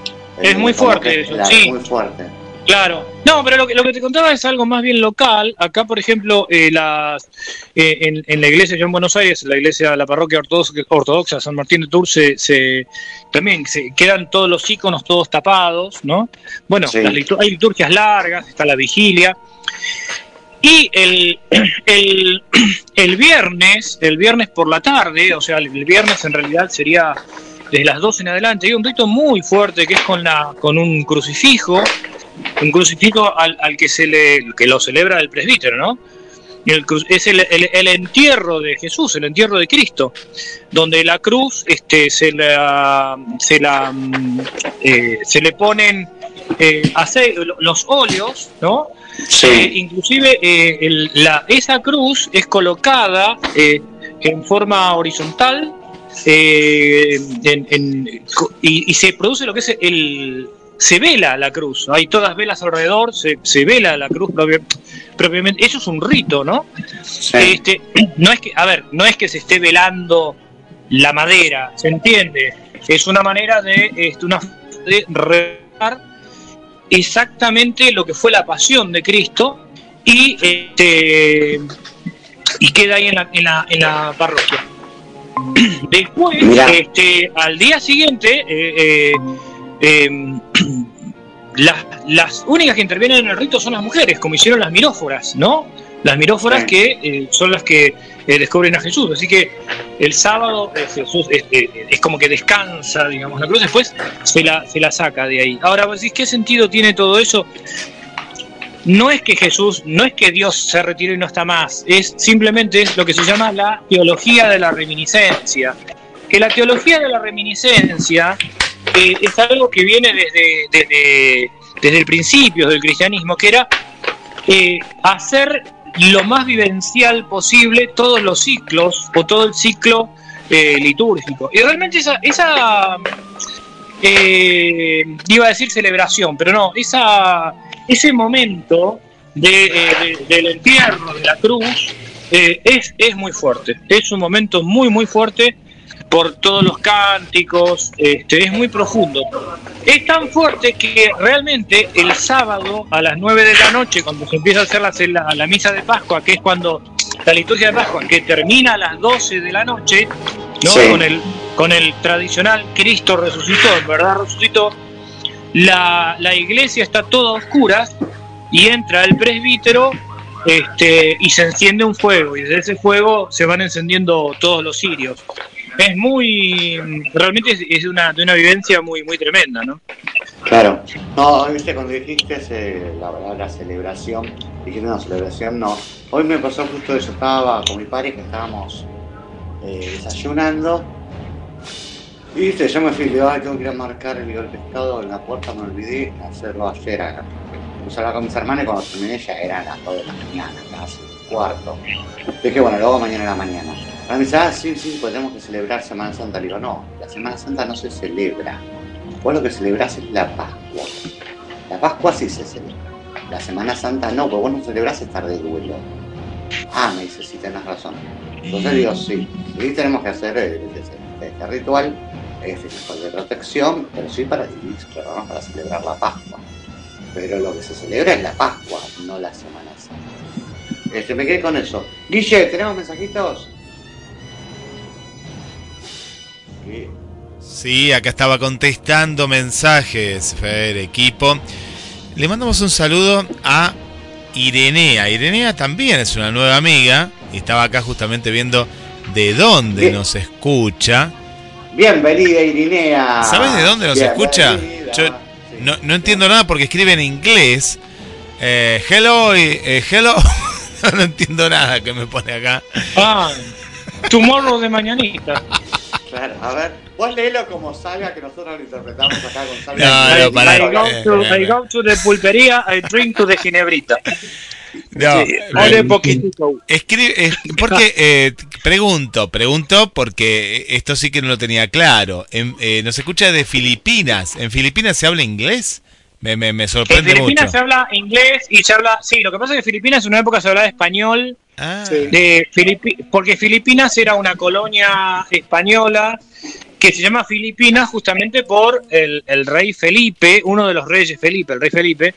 Es muy Como fuerte que- eso, claro, sí. muy fuerte. Claro. No, pero lo que, lo que te contaba es algo más bien local. Acá, por ejemplo, eh, las, eh, en, en la iglesia, yo en Buenos Aires, la iglesia, la parroquia ortodoxa, ortodoxa San Martín de Tours, se, se- también se quedan todos los iconos todos tapados, ¿no? Bueno, Sí. las litur- hay liturgias largas, está la vigilia. Y el, <clears throat> el, <clears throat> el viernes, el viernes por la tarde, o sea, el viernes en realidad sería desde las 12 en adelante, hay un rito muy fuerte que es con, la, con un crucifijo, un crucifijo al, al que se le que lo celebra el presbítero, ¿no? El es el, el- el entierro de Jesús, el entierro de Cristo, donde la cruz este, se, la, se, la, mm, eh, se le ponen eh, los óleos, ¿no? Eh, inclusive eh, el- la, esa cruz es colocada en forma horizontal en- en- y, y se produce lo que es el se vela la cruz hay todas velas alrededor se, se vela la cruz propia- propiamente. Eso es un rito no este <clears throat> no es que a ver no es que se esté velando la madera se entiende es una manera de este, una de recordar exactamente lo que fue la pasión de Cristo y este y queda ahí en la, en la, en la parroquia. <clears throat> Después, Mirá. este, al día siguiente, eh, eh, eh, <clears throat> las, las únicas que intervienen en el rito son las mujeres, como hicieron las miróforas, ¿no? Las miróforas Sí. que eh, son las que eh, descubren a Jesús. Así que el sábado eh, Jesús es como que descansa, digamos, la cruz, después se la, se la saca de ahí. Ahora, vos decís, ¿qué sentido tiene todo eso? No es que Jesús, no es que Dios se retiró y no está más, es simplemente es lo que se llama la teología de la reminiscencia. Que la teología de la reminiscencia es algo que viene desde, desde, desde el principio del cristianismo, que era eh, hacer lo más vivencial posible todos los ciclos o todo el ciclo eh, litúrgico. Y realmente esa, esa eh, iba a decir celebración, pero no, esa, ese momento de, de- del entierro de la cruz es, es muy fuerte. Es un momento muy, muy fuerte por todos los cánticos, este, es muy profundo. Es tan fuerte que realmente el sábado a las 9 de la noche, cuando se empieza a hacer la, la- la misa de Pascua, que es cuando la liturgia de Pascua, que termina a las 12 de la noche, ¿no? Sí. con, el, con el tradicional Cristo resucitó, en verdad resucitó, la, la iglesia está toda a oscuras y entra el presbítero este, y se enciende un fuego y desde ese fuego se van encendiendo todos los cirios. Es muy, realmente es, una, de una vivencia muy, muy tremenda, ¿no? Claro. No, viste, cuando dijiste eh, la palabra celebración, dijiste una celebración, no. Hoy me pasó justo eso, estaba con mi pareja, estábamos eh, desayunando. Y viste, yo me fui, digo, ay, tengo que ir a marcar el, el pescado en la puerta, me olvidé hacerlo ayer. a- Puse a con mis hermanas y cuando terminé ya eran las 2 de la mañana, casi cuarto. Dije, bueno, luego mañana en la mañana. Me dice, ah, sí, sí, tenemos que celebrar Semana Santa. Le digo, no, la Semana Santa no se celebra. Vos lo que celebrás es la Pascua. La Pascua sí se celebra. La Semana Santa no, porque vos no celebrás estar de duelo. Ah, me dice, sí, tenés razón. Entonces digo, sí, sí tenemos que hacer eh, este, este ritual, este ritual de protección, pero sí para, prepararnos para celebrar la Pascua. Pero lo que se celebra es la Pascua, no la Semana Santa. Este, me quedé con eso. Guille, ¿tenemos mensajitos? Sí. Sí, acá estaba contestando mensajes, Fer, equipo. Le mandamos un saludo a Irenea. Irenea también es una nueva amiga y estaba acá justamente viendo de dónde Bien. nos escucha. Bienvenida, Irinea. ¿Sabes de dónde nos escucha? Yo Sí. no, no entiendo nada porque escribe en inglés. Eh, hello, y- eh, hello. <laughs> no entiendo nada que me pone acá. Ah, tomorrow de mañanita. <laughs> Claro, a ver, vos léelo como salga que nosotros lo interpretamos acá con salga. No, no, pará. I, go eh, to, eh, I eh. go to the pulpería, I drink to the ginebrita. <laughs> No, Sí, eh, ole poquitito. Escribe, eh, porque eh, pregunto, pregunto porque esto sí que no lo tenía claro. En- eh, nos escucha de Filipinas. ¿En Filipinas se habla inglés? Me, me, me En sorprende Filipinas mucho. se habla inglés y se habla. Sí, lo que pasa es que Filipinas en una época se hablaba español, Ah, de Filipi- porque Filipinas era una colonia española que se llama Filipinas justamente por el, el rey Felipe, uno de los reyes Felipe, el rey Felipe,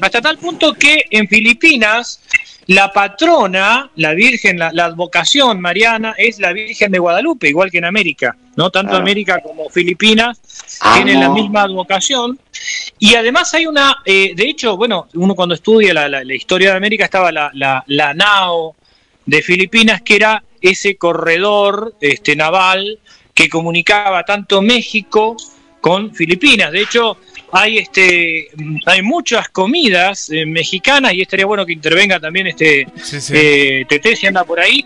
hasta tal punto que en Filipinas la patrona, la Virgen, la, la advocación mariana es la Virgen de Guadalupe, igual que en América, ¿no? Tanto Ah. América como Filipinas Amo. tienen la misma advocación. Y además hay una, eh, de hecho, bueno, uno cuando estudia la, la- la historia de América estaba la, la, la NAO de Filipinas, que era ese corredor este, naval que comunicaba tanto México con Filipinas. De hecho, hay este hay muchas comidas eh, mexicanas y estaría bueno que intervenga también este sí, sí. eh, Tete si anda por ahí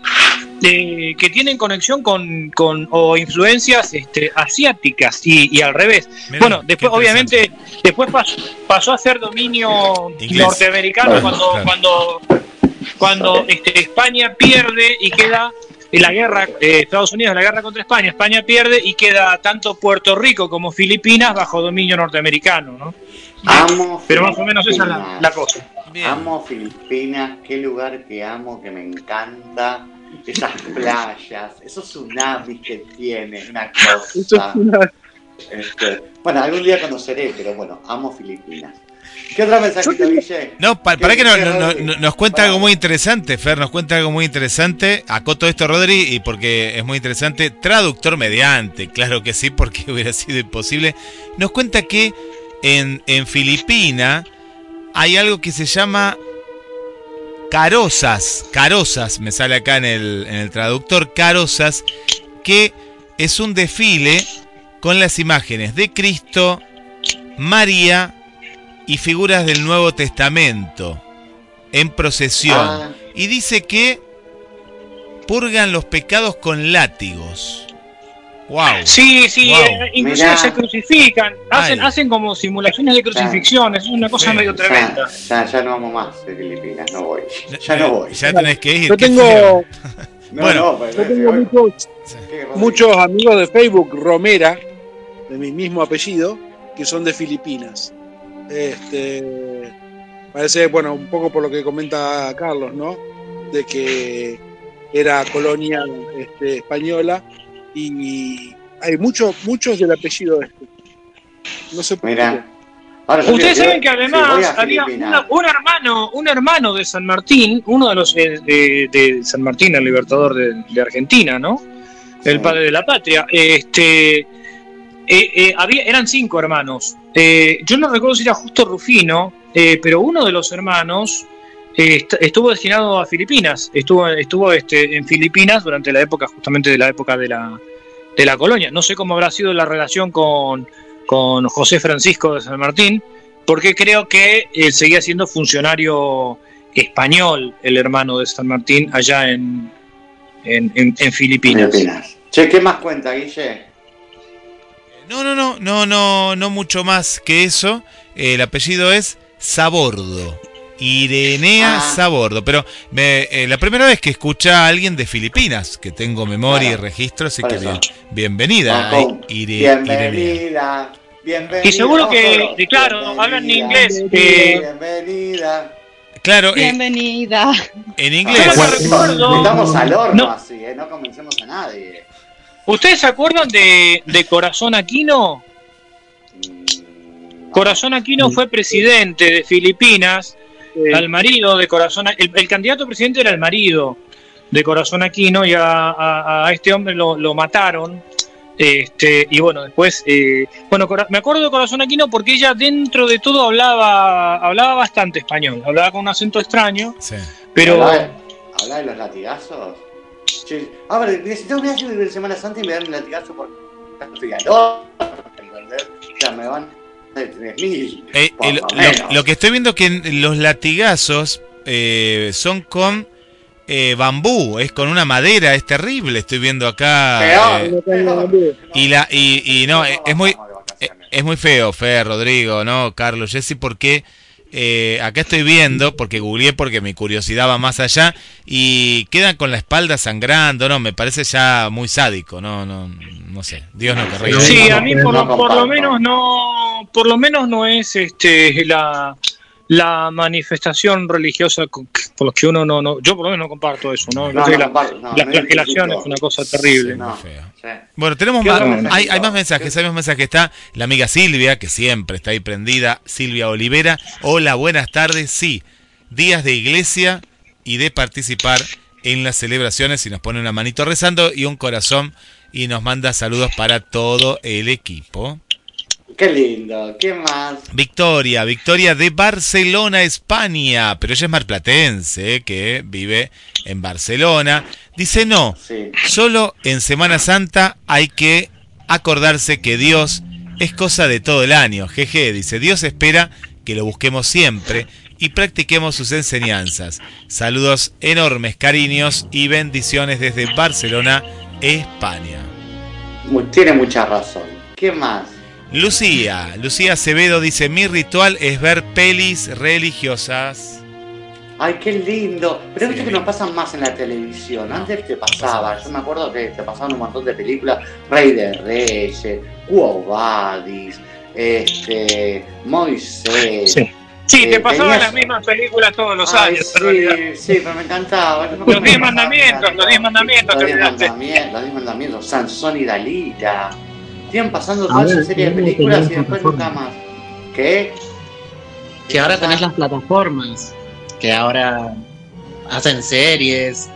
eh, que tienen conexión con, con o influencias este, asiáticas y, y al revés bueno después obviamente después pasó, pasó a ser dominio Inglés. norteamericano Claro, cuando claro. cuando cuando este, España pierde y queda en la guerra eh, Estados Unidos la guerra contra España España pierde y queda tanto Puerto Rico como Filipinas bajo dominio norteamericano ¿no? Amo pero más o menos esa es la, la cosa Bien. Amo Filipinas, qué lugar que amo, que me encanta. Esas <laughs> playas, esos tsunamis que tiene, una cosa. Este, bueno, algún día conoceré, pero bueno, amo Filipinas. ¿Qué otra mensajito, Guille? No, pa- para ¿Qué- que no- no- no- nos cuenta algo muy interesante, Fer, nos cuenta algo muy interesante. Acoto esto, Rodri, y porque es muy interesante. Traductor mediante, claro que sí, porque <laughs> hubiera sido imposible. Nos cuenta que en, en Filipina hay algo que se llama carosas, carosas, me sale acá en el, en el traductor, carosas, que es un desfile con las imágenes de Cristo, María y figuras del Nuevo Testamento en procesión. Ah. Y dice que purgan los pecados con látigos. Wow. Sí, sí, Wow. eh, inclusive Mirá. se crucifican, hacen, Ay. hacen como simulaciones de crucifixión, es una cosa Sí, medio tremenda. ya, ya no vamos más de Filipinas, no voy. Ya no voy. Ya tenés que ir. Yo tengo. <laughs> <laughs> No, bueno, no, pero- yo tengo muchos, muchos amigos de Facebook, Romera, de mi mismo apellido, que son de Filipinas. Este, parece, bueno, un poco por lo que comenta Carlos, ¿no? De que era colonia este, española y hay muchos, muchos del apellido este. No sé por Mira. qué. Ahora, yo Ustedes saben que además a había una- un hermano, un hermano de San Martín, uno de los eh, de, de San Martín, el libertador de, de Argentina, ¿no? El Sí. padre de la patria. Este, eh, eh, había, eran cinco hermanos. Eh, yo no recuerdo si era justo Rufino, pero uno de los hermanos est- estuvo destinado a Filipinas. Estuvo, estuvo este, en Filipinas durante la época, justamente de la época de la, de la colonia. No sé cómo habrá sido la relación con, con José Francisco de San Martín, porque creo que seguía siendo funcionario español el hermano de San Martín allá en, en, en- en Filipinas. Filipinas. Che, ¿qué más cuenta, Guille? No, no, no, no, no, no mucho más que eso. El apellido es Sabordo. Irenea Ah. Sabordo. Pero me, eh, la primera vez que escucha a alguien de Filipinas, que tengo memoria Claro. y registro, así que bien- bienvenida. Con Ire- Irenea. bienvenida, bienvenida. Y seguro que, y claro, Bienvenida, hablan en inglés. eh, Bienvenida. Claro, eh, Bienvenida. en inglés. Estamos al horno No. así, ¿eh? no convencemos a nadie. ¿Ustedes se acuerdan de, de Corazón Aquino? Corazón Aquino fue presidente de Filipinas, al marido de Corazón el, el candidato a presidente era el marido de Corazón Aquino y a, a- a este hombre lo, lo mataron. Este, y bueno, después, eh, bueno, me acuerdo de Corazón Aquino porque ella dentro de todo hablaba, hablaba bastante español, hablaba con un acento extraño, Sí. pero ¿Habla de, habla de los latigazos? Che, a ver, necesito un viaje de Semana Santa y me dan un latigazo por. ¿entendés? Ya me van de 3.000. Eh, el- lo lo, que estoy viendo que en- los latigazos eh, son con eh, bambú, es con una madera, es terrible. Estoy viendo acá. Eh, y la y, y no, eh, es muy eh, es muy feo, Fe, Rodrigo, no, Carlos, Jessy, porque eh, acá estoy viendo, porque googleé porque mi curiosidad va más allá y quedan con la espalda sangrando, no, me parece ya muy sádico, no, no, no sé, Dios no querría. sí, a mí por, lo, por lo menos no, por lo menos no es este la, la manifestación religiosa con- por lo que uno no, no, yo por lo menos no comparto eso, ¿no? No, no la, comparto, no, la no flagelación es una cosa terrible. Sí, No, muy feo. sí. Bueno, tenemos ¿Qué más, hay, hay más mensajes, hay más mensajes. Está la amiga Silvia, que siempre está ahí prendida, Silvia Olivera. Hola, buenas tardes. Sí, días de iglesia y de participar en las celebraciones y nos pone una manito rezando y un corazón y nos manda saludos para todo el equipo. Qué lindo, ¿qué más? Victoria, Victoria de Barcelona, España, pero ella es marplatense, eh, que vive en Barcelona. Dice no, Sí. Solo en Semana Santa hay que acordarse que Dios es cosa de todo el año. Jeje, dice, Dios espera que lo busquemos siempre y practiquemos sus enseñanzas. Saludos enormes, cariños y bendiciones desde Barcelona, España. Tiene mucha razón. ¿Qué más? Lucía, Lucía Acevedo dice, mi ritual es ver pelis religiosas. Ay, qué lindo. Pero Sí. viste que nos pasan más en la televisión. Antes te pasaba, yo me acuerdo que te pasaban un montón de películas. Rey de Reyes, Quo Vadis, este, Moisés. Sí, sí Eh, te pasaban tenías- las mismas películas todos los Ay, años. sí, sí, pero me encantaba. Los que diez me pasaban mandamientos, los diez mandamientos, Los te diez olvidaste. mandamientos, los diez mandamientos, Sansón y Dalila. Siguen pasando toda esa serie de películas y después nunca más. ¿Qué? Que ahora tenés las plataformas, que ahora hacen series.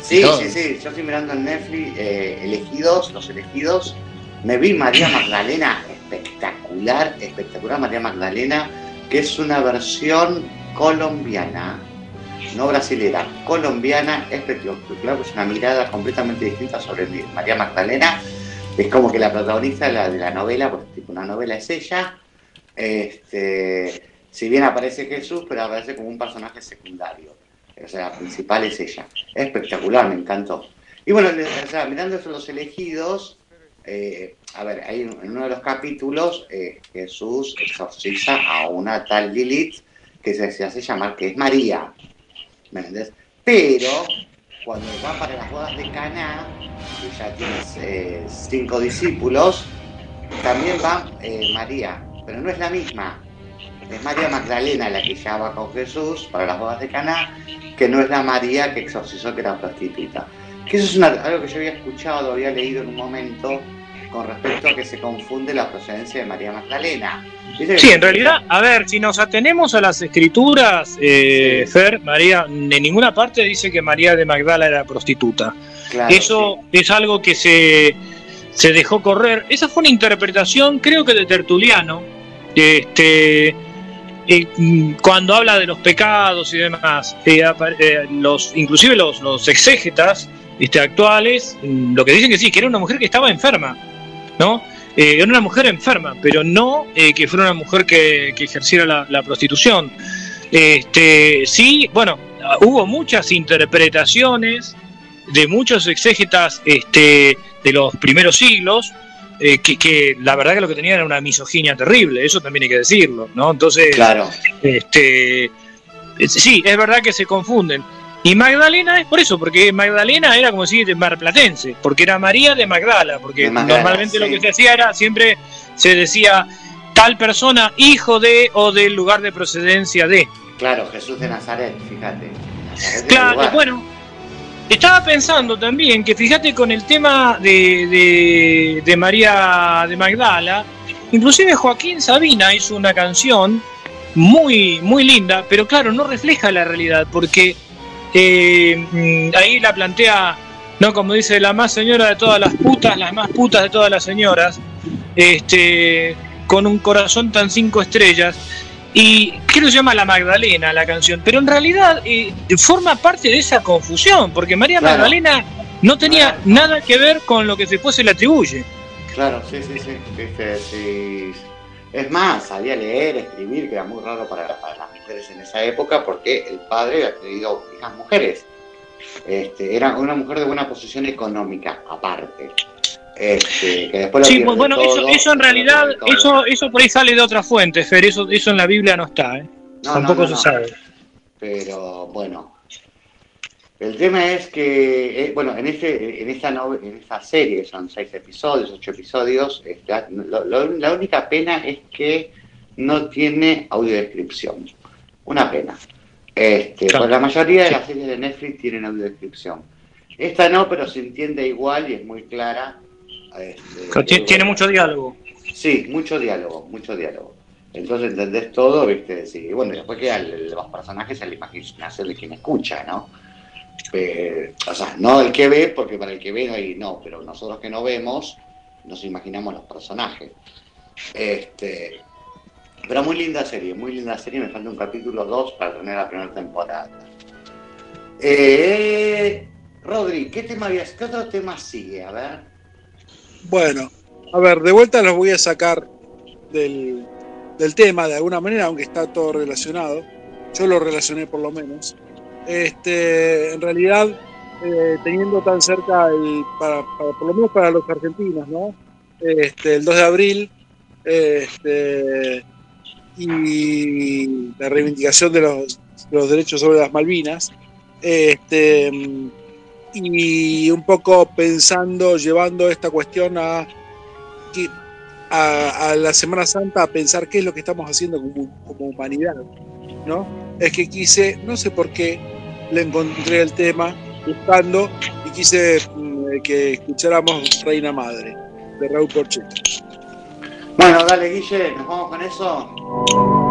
Sí, sí, sí. Yo estoy mirando en Netflix eh, Elegidos, Los Elegidos. Me vi María Magdalena espectacular. espectacular, espectacular María Magdalena, que es una versión colombiana, no brasilera, colombiana, espectacular, es una mirada completamente distinta sobre María Magdalena. Es como que la protagonista de la, novela, pues tipo una novela es ella. Este, si bien aparece Jesús, pero aparece como un personaje secundario. O sea, la principal es ella. Espectacular, me encantó. Y bueno, mirando los elegidos, eh, a ver, hay en uno de los capítulos eh, Jesús exorciza a una tal Lilith que se, hace llamar que es María. ¿Me entiendes? Pero cuando va para las bodas de Caná, que ya tienes eh, cinco discípulos, también va María, pero no es la misma. Es María Magdalena la que ya va con Jesús para las bodas de Caná, que no es la María que exorcizó que era prostituta. Que eso es algo que yo había escuchado, había leído en un momento con respecto a que se confunde la procedencia de María Magdalena. Sí, en realidad, a ver, si nos atenemos a las escrituras, eh, Fer, María, en ninguna parte dice que María de Magdala era prostituta. Eso es algo que se, se dejó correr. Esa fue una interpretación, creo que de Tertuliano, este, mm, cuando habla de los pecados y demás, eh, eh, los, inclusive los, los exégetas este, actuales, mm, lo que dicen que sí, que era una mujer que estaba enferma, ¿no? Eh, era una mujer enferma, pero no eh, que fuera una mujer que, ejerciera la, prostitución. Este, sí, bueno, hubo muchas interpretaciones de muchos exégetas este, de los primeros siglos, eh, que, la verdad que lo que tenían era una misoginia terrible, eso también hay que decirlo, ¿no? Entonces, claro. este, sí, es verdad que se confunden. Y Magdalena es por eso, porque Magdalena era como decir marplatense, porque era María de Magdala, porque normalmente lo que se hacía era siempre se decía tal persona, hijo de o del lugar de procedencia de. Claro, Jesús de Nazaret, fíjate. claro, bueno, estaba pensando también que fíjate con el tema de, de María de Magdala, inclusive Joaquín Sabina hizo una canción muy, muy linda, pero claro, no refleja la realidad, porque eh, ahí la plantea, ¿no? Como dice, la más señora de todas las putas, las más putas de todas las señoras, este, con un corazón tan cinco estrellas. Y creo que se llama La Magdalena la canción, pero en realidad eh, forma parte de esa confusión, porque María Magdalena no tenía nada que ver con lo que después se le atribuye. Claro, sí, sí, sí. sí. Es más, sabía leer, escribir, que era muy raro para, las mujeres en esa época, porque el padre había tenido hijas mujeres. Este, era una mujer de buena posición económica, aparte. Este, que después sí, bueno, eso, en realidad, eso, eso por ahí sale de otra fuente, Fer, eso, eso en la Biblia no está, ¿eh? Tampoco se sabe. Pero bueno, el tema es que, eh, bueno, en, este, en, esta en esta serie, son seis episodios, ocho episodios, este, la única pena es que no tiene audiodescripción. Una pena. Este, pues la mayoría de las series de Netflix tienen audiodescripción. Esta no, pero se entiende igual y es muy clara. Este, tiene, mucho diálogo. Sí, mucho diálogo, mucho diálogo. Entonces entendés todo, viste, sí. bueno, después queda los personajes a la imaginación de quien escucha, ¿no? Eh, o sea, no el que ve, porque para el que ve ahí no, pero nosotros que no vemos, nos imaginamos los personajes. Este, pero muy linda serie, muy linda serie, me falta un capítulo 2 para tener la primera temporada. Eh, Rodri, ¿qué, tema ¿qué otro tema sigue? A ver. Bueno, a ver, de vuelta los voy a sacar del, del tema de alguna manera, aunque está todo relacionado. Yo lo relacioné por lo menos este, en realidad eh, teniendo tan cerca, para, por lo menos para los argentinos, ¿no? Este, el 2 de abril este, y la reivindicación de los, derechos sobre las Malvinas, y un poco pensando, llevando esta cuestión a, a, la Semana Santa, a pensar qué es lo que estamos haciendo como, como humanidad, ¿no? Es que quise, no sé por qué, le encontré el tema buscando y quise mm, que escucháramos Reina Madre de Raúl Porchetto. Bueno, dale Guille, nos vamos con eso.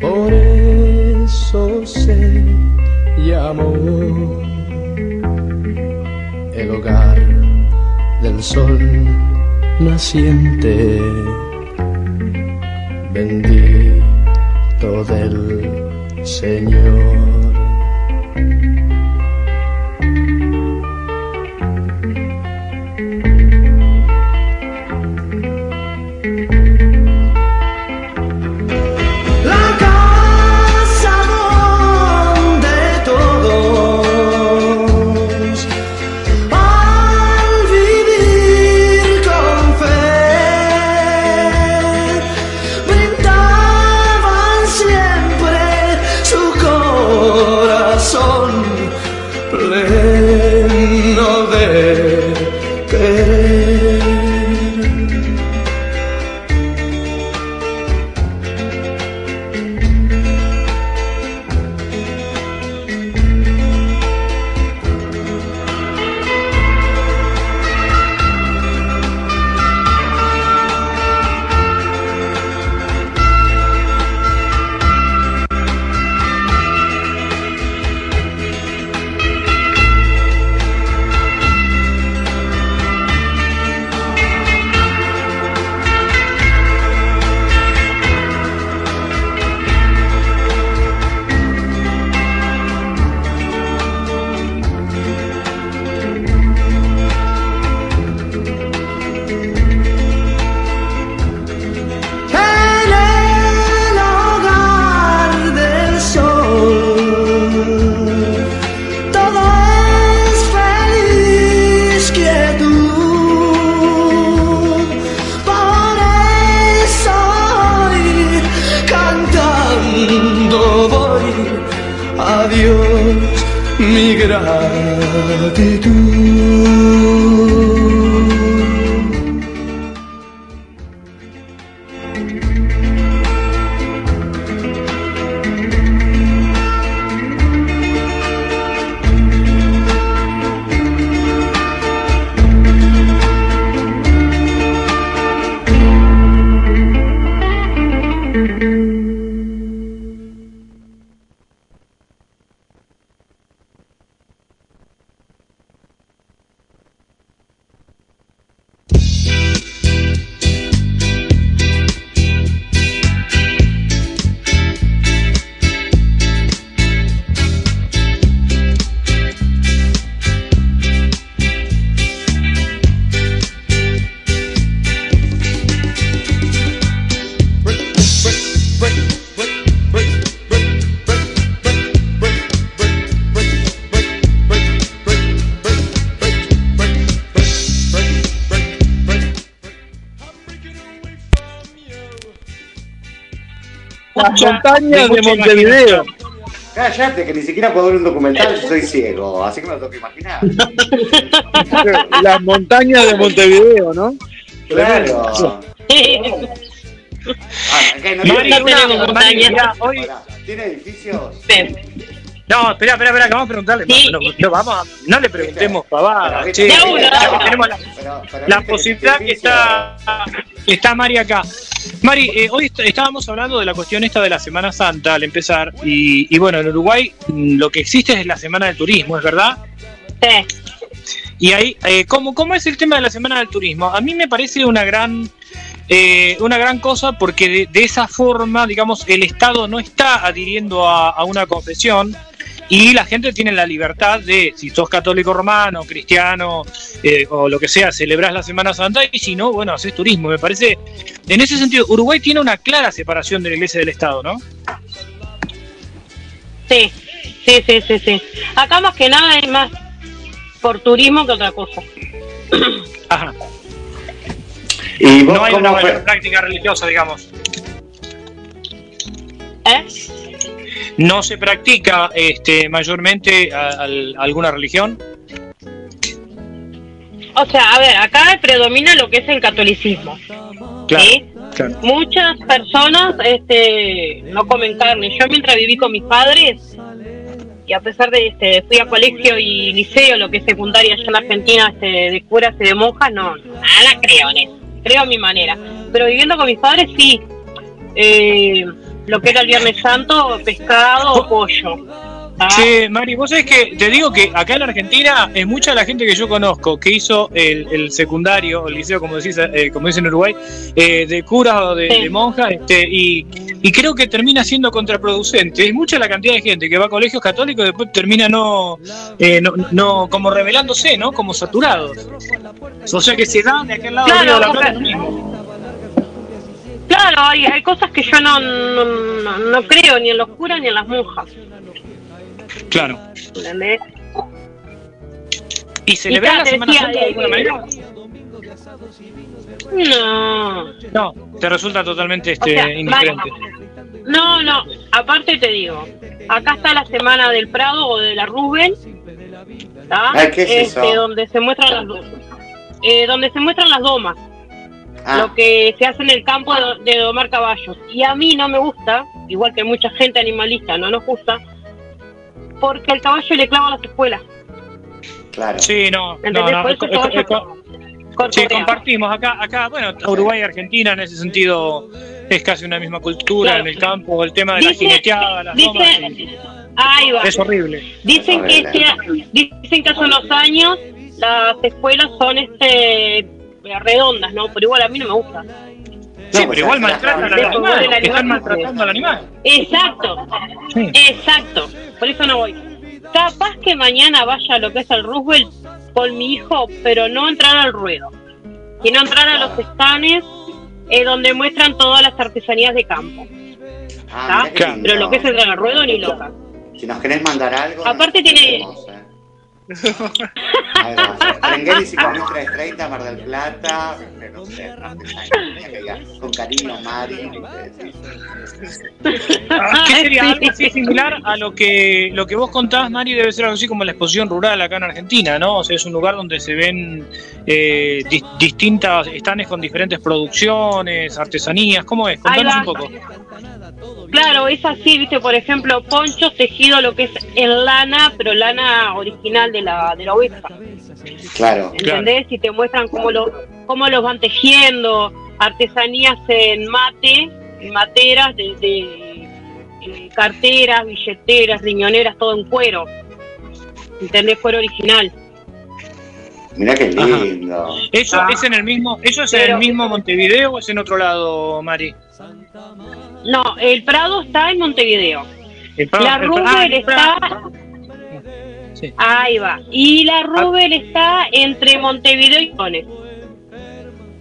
por eso se llamó el hogar del sol naciente, bendito del Señor. Montañas de Montevideo. Cállate, que ni siquiera puedo ver un documental, yo soy ciego, así que me lo tengo que imaginar. <laughs> Las montañas de Montevideo, ¿no? Claro. <laughs> Ah, no tiene- una- hoy- ¿Tiene edificios? No, espera, espera, espera, que vamos a preguntarle. No, no, no, vamos a- no le preguntemos pavadas, che. tenemos la, pero- pero la viste posibilidad que está, que está Mari acá. Mari, eh, hoy est- estábamos hablando de la cuestión esta de la Semana Santa al empezar. Y, y bueno, en Uruguay mm, lo que existe es la Semana del Turismo, ¿es verdad? Sí. Y ahí, eh, ¿cómo, ¿cómo es el tema de la Semana del Turismo? A mí me parece una gran, eh, una gran cosa porque de, de esa forma, digamos, el Estado no está adhiriendo a, a una confesión y la gente tiene la libertad de, si sos católico romano, cristiano eh, o lo que sea, celebrás la Semana Santa y si no, bueno, haces turismo. Me parece, en ese sentido, Uruguay tiene una clara separación de la Iglesia y del Estado, ¿no? Sí, sí, sí, sí, sí. Acá más que nada es más por turismo que otra cosa. <clears throat> Ajá. ¿Y vos No hay cómo una fue? práctica religiosa, digamos. ¿Eh? No se practica este, mayormente a- alguna religión. O sea, a ver, acá predomina lo que es el catolicismo. Claro, ¿sí? claro. Muchas personas este, no comen carne. Yo mientras viví con mis padres, y a pesar de este, fui a colegio y liceo, lo que es secundaria allá en Argentina, este, de curas y de monjas, no, nada creo en eso. Creo a mi manera. Pero viviendo con mis padres, sí. Eh, lo que era el Viernes Santo, pescado o pollo. ¿ah? Che, Mari, vos sabés que te digo que acá en Argentina es mucha la gente que yo conozco que hizo el, el secundario, el liceo, como decís, eh, como dicen en Uruguay, eh, de curas o de, Sí. de monjas, este, y, y creo que termina siendo contraproducente. Es mucha la cantidad de gente que va a colegios católicos y después termina no, eh, no, no como revelándose, ¿no? Como saturados. O sea que se dan de aquel lado Claro, de la Plata mismo. Claro, hay, hay cosas que yo no, no, no- no creo ni en los curas ni en las monjas. Claro. ¿Entendés? ¿Y celebrar ya la Semana decía, Santa de alguna eh, manera? No. No, te resulta totalmente O este, sea, indiferente. No, no. Aparte te digo, acá está la Semana del Prado o de la Rubén. Ah, ¿qué es Este, eso? Donde se muestran las eh, donde se muestran las domas, Ah, lo que se hace en el campo de, de domar caballos. Y a mí no me gusta, igual que mucha gente animalista no nos gusta, porque el caballo le clava las espuelas. claro. Sí, no, no, ¿Entendés? no. Por eso el caballo. Sí, compartimos. Acá, acá, bueno, Uruguay y Argentina en ese sentido es casi una misma cultura Claro. en el campo, el tema de la jineteada, las dice- y- Ahí va. es horrible. Dicen que este- dicen que hace unos años las escuelas son este redondas, ¿no? Pero igual a mí no me gusta. Sí, pues pero igual maltratan al animal, están maltratando al animal. Exacto, Sí. exacto. Por eso no voy. Capaz que mañana vaya a lo que es el Roosevelt con mi hijo, pero no entrar al ruedo, sino entrar a los estanes eh, donde muestran todas las artesanías de campo. Ah. Pero lo que es entrar al ruedo ni loca. Si nos querés mandar algo. Aparte tiene- queremos, eh. Berenguer y 5330, Mar del Plata, no sé, con cariño, Mari. ¿Qué sería algo así similar a lo que lo que vos contabas, Mari? Debe ser algo así como la exposición rural acá en Argentina, ¿no? O sea, es un lugar donde se ven eh, dis- distintas estanes con diferentes producciones, artesanías. ¿Cómo es? Contanos un poco. Claro, es así, viste, por ejemplo, ponchos tejido lo que es en lana, pero lana original de la, de la oveja. Claro. ¿Entendés? Y te muestran cómo, lo, cómo los van tejiendo, artesanías en mate, en materas, de, de, carteras, billeteras, riñoneras, todo en cuero. ¿Entendés? Cuero original. Mirá qué lindo. ¿Eso Ah. es en el mismo, eso es en el mismo Montevideo o es en otro lado, Mari? No, el Prado está en Montevideo. El Prado- la ah, el está... Sí. Ahí va. Y la Rubel está entre Montevideo y Cones.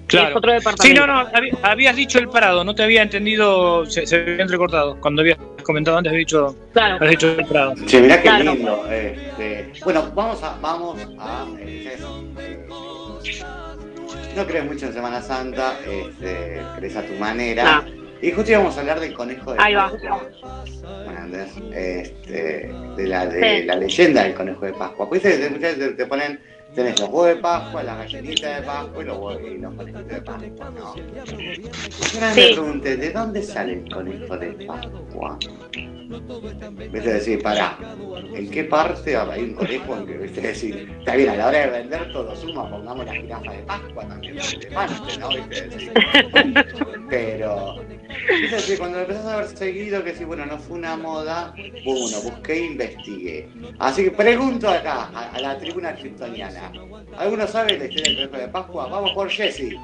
Claro. Es otro Sí, departamento. no, no, habi- habías dicho el Prado, no te había entendido, se, se había entrecortado. Cuando habías comentado antes, habías dicho, Claro. habías dicho el Prado. Che, mirá qué Claro. lindo. Este, bueno, vamos a. Vamos a eh, eh, no crees mucho en Semana Santa, este, crees a tu manera. Y justo íbamos a hablar del conejo de Ahí va. Pascua. Bueno, ¿entendés? Este, de la, de Sí. la leyenda del conejo de Pascua. Pues te, muchas veces te ponen, tenés los huevos de Pascua, las gallinitas de Pascua y los, huevos, y los conejitos de Pascua, ¿no? Yo me pregunté, ¿de dónde sale el conejo de Pascua? Viste decir, pará, ¿en qué parte hay un conejo en que, viste decir, está bien, a la hora de vender todo suma, pongamos la jirafa de Pascua también, de parte, ¿no? Viste decir. Pero, decir, cuando empezás a ver seguido que sí, bueno, no fue una moda, bueno, busqué e investigué. Así que pregunto acá, a, a la tribuna kryptoniana, ¿alguno sabe la historia del conejo de Pascua? Vamos por Jessy.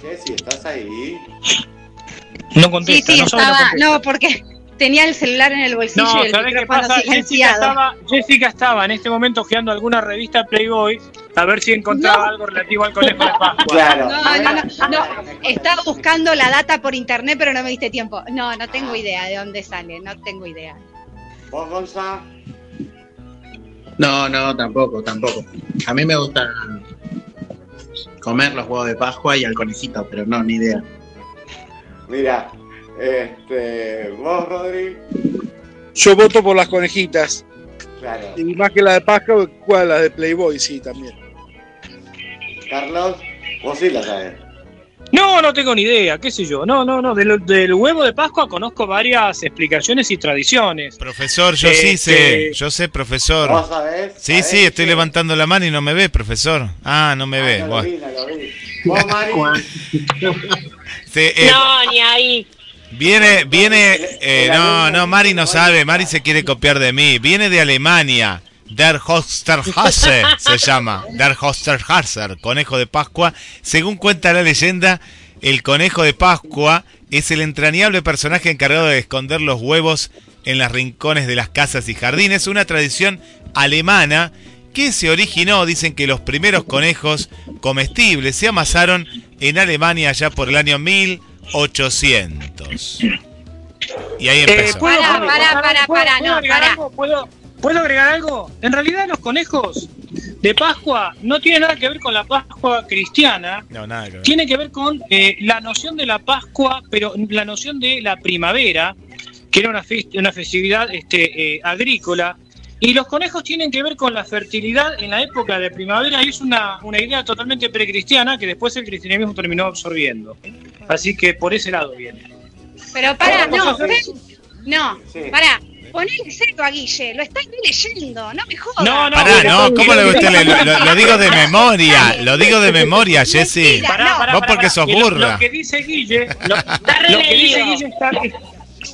Jessy, ¿estás ahí? No Sí, contesta, sí, no sabe, no estaba. contesta. No, porque tenía el celular en el bolsillo No, y el ¿sabés qué pasa? Jessica estaba, Jessica estaba en este momento hojeando alguna revista Playboy a ver si encontraba No. algo relativo al conejo de Pascua. <laughs> Claro. No, no, no, no. Estaba buscando la data por internet, pero no me diste tiempo. No, no tengo idea de dónde sale, no tengo idea. ¿Vos, Gonza? No, no, tampoco, tampoco. A mí me gusta comer los huevos de Pascua y al conejito, pero no, ni idea. Mira, este, vos, Rodri, Yo voto por las conejitas. claro. Y más que la de Pascua, ¿cuál? La de Playboy, sí, también. Carlos, vos sí la sabés. No, no tengo ni idea, qué sé yo. No, no, no. Del, del huevo de Pascua conozco varias explicaciones y tradiciones. Profesor, yo sí Este- sé, yo sé, profesor. ¿Vos sabés? Sí, ¿Sabés sí, estoy levantando la mano y no me ve, profesor. Ah, no me Ah, ve. no lo Bueno. vi, no lo vi. ¿Vos, Mari? Sí, eh, No, ni ahí. Viene, viene, eh, no, no, Mari no sabe, Mari se quiere copiar de mí. Viene de Alemania, Der Hosterhase se llama, Der Hosterhase, conejo de Pascua. Según cuenta la leyenda, el conejo de Pascua es el entrañable personaje encargado de esconder los huevos en los rincones de las casas y jardines, una tradición alemana que se originó, dicen que los primeros conejos comestibles se amasaron en Alemania ya por el año 1800. Y ahí Eh, empezó. ¿puedo- Pará, puedo- pará, ¿puedo- pará, puedo pará, no, algo? ¿Puedo, ¿Puedo agregar algo? En realidad los conejos de Pascua no tienen nada que ver con la Pascua cristiana, No, nada que ver. tiene que ver con eh, la noción de la Pascua, pero la noción de la primavera, que era una, una festividad este, eh, agrícola, y los conejos tienen que ver con la fertilidad en la época de primavera, y es una, una idea totalmente precristiana que después el cristianismo terminó absorbiendo. Así que por ese lado viene. Pero pará, Vamos a no, hacer- no, Sí. pará. Ponele cero a Guille, lo estáis leyendo, no me jodas. No, no, Pará, no, ¿cómo le gusta? Le- Lo, lo- lo digo de memoria, lo digo de memoria. Pará, pará, Vos porque sos Que lo- burra. Lo, que dice Guille, lo, Está lo que dice. Guille está,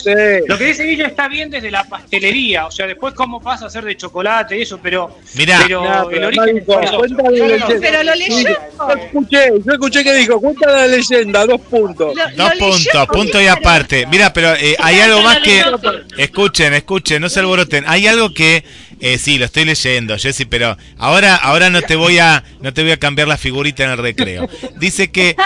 Sí. lo que dice Guille está bien desde la pastelería, o sea, después cómo pasa a ser de chocolate y eso, pero, Mirá, pero No, el pero origen Marco, No, no, lo leyó. Yo escuché, yo escuché que dijo, cuenta la leyenda, dos puntos. Lo- dos lo leyó, puntos, punto y aparte. Mira, pero eh, hay algo más que... Escuchen, escuchen, no se alboroten. Hay algo que... Eh, sí, lo estoy leyendo, Jessy, pero ahora, ahora no te voy a, no te voy a cambiar la figurita en el recreo. Dice que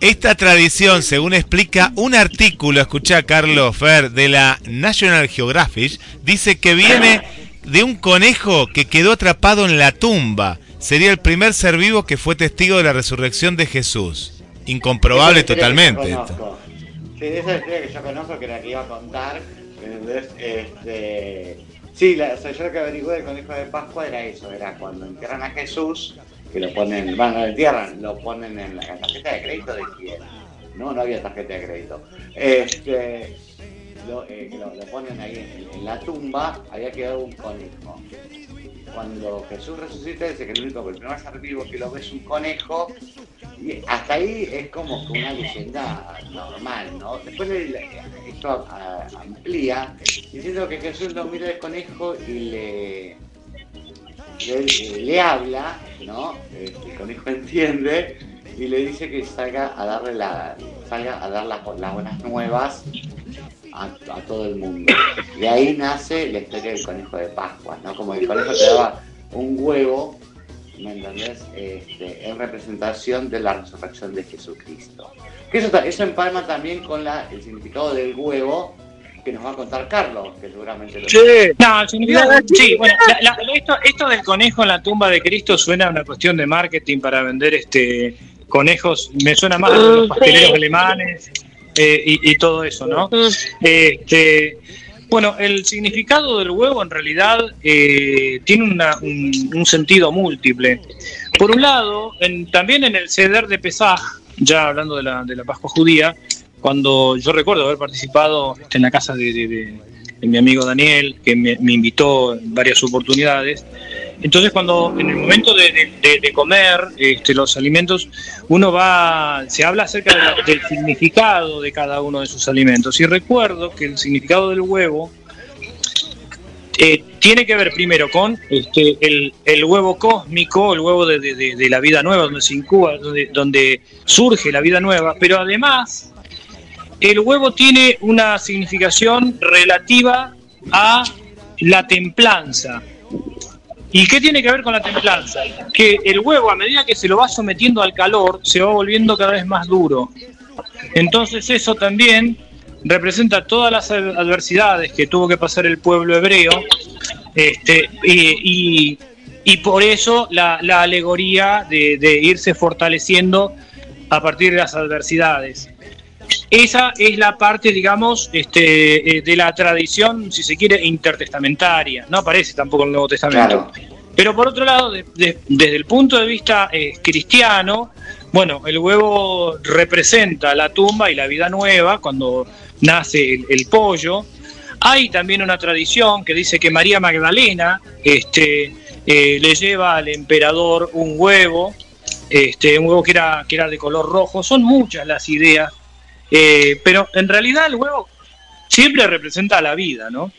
esta tradición, según explica un artículo, escucha Carlos Fer, de la National Geographic, dice que viene de un conejo que quedó atrapado en la tumba. Sería el primer ser vivo que fue testigo de la resurrección de Jesús. Incomprobable es totalmente. esto. Sí, esa es la historia que yo conozco, que la que iba a contar. Este, sí, la, o sea, yo lo que averigué del conejo de Pascua era eso, era cuando entierran a Jesús, que lo ponen, bueno, no lo entierran, lo ponen en la tarjeta de crédito de quién. No, no había tarjeta de crédito. Este, lo, eh, ponen ahí en, la tumba, había quedado un conejo. Cuando Jesús resucita, dice que el único, el primer ser vivo que lo ve es un conejo, y hasta ahí es como que una leyenda normal, ¿no? Después esto amplía, diciendo que Jesús lo mira el conejo y le, le, habla, ¿no? El conejo <laughs> entiende y le dice que salga a darle la, salga a dar las, las buenas nuevas a, a todo el mundo. De ahí nace la historia del conejo de Pascua, ¿no? Como el conejo te daba un huevo, ¿me entendés? Este, en representación de la resurrección de Jesucristo. Que eso, eso empalma también con la, el significado del huevo que nos va a contar Carlos, que seguramente lo No, el significado- sí, bueno, la- la- esto, esto del conejo en la tumba de Cristo suena a una cuestión de marketing para vender este conejos, me suena más a los pasteleros Sí. alemanes eh, y, y todo eso, ¿no? Este, bueno, el significado del huevo en realidad eh, tiene una- un, un sentido múltiple. Por un lado, en- también en el ceder de Pesaj, ya hablando de la, de la Pascua judía, cuando yo recuerdo haber participado este, en la casa de, de- de- de mi amigo Daniel, que me, me invitó en varias oportunidades. Entonces, cuando en el momento de, comer este, los alimentos, uno va, se habla acerca del significado de cada uno de sus alimentos. Y recuerdo que el significado del huevo eh, tiene que ver primero con este, el, huevo cósmico, el huevo de- de la vida nueva, donde se incuba, donde, donde surge la vida nueva, pero además el huevo tiene una significación relativa a la templanza. ¿Y qué tiene que ver con la templanza? Que el huevo, a medida que se lo va sometiendo al calor, se va volviendo cada vez más duro. Entonces eso también representa todas las ad- adversidades que tuvo que pasar el pueblo hebreo, este, y, por eso la, alegoría de irse fortaleciendo a partir de las adversidades. Esa es la parte, digamos, este, eh, de la tradición, si se quiere, intertestamentaria. No aparece tampoco en el Nuevo Testamento. Pero por otro lado, de- de- desde el punto de vista eh, cristiano, bueno, el huevo representa la tumba y la vida nueva cuando nace el, el pollo. Hay también una tradición que dice que María Magdalena este, eh, le lleva al emperador un huevo, este, un huevo que era, que era de color rojo. Son muchas las ideas, eh, pero en realidad el huevo siempre representa la vida, ¿no?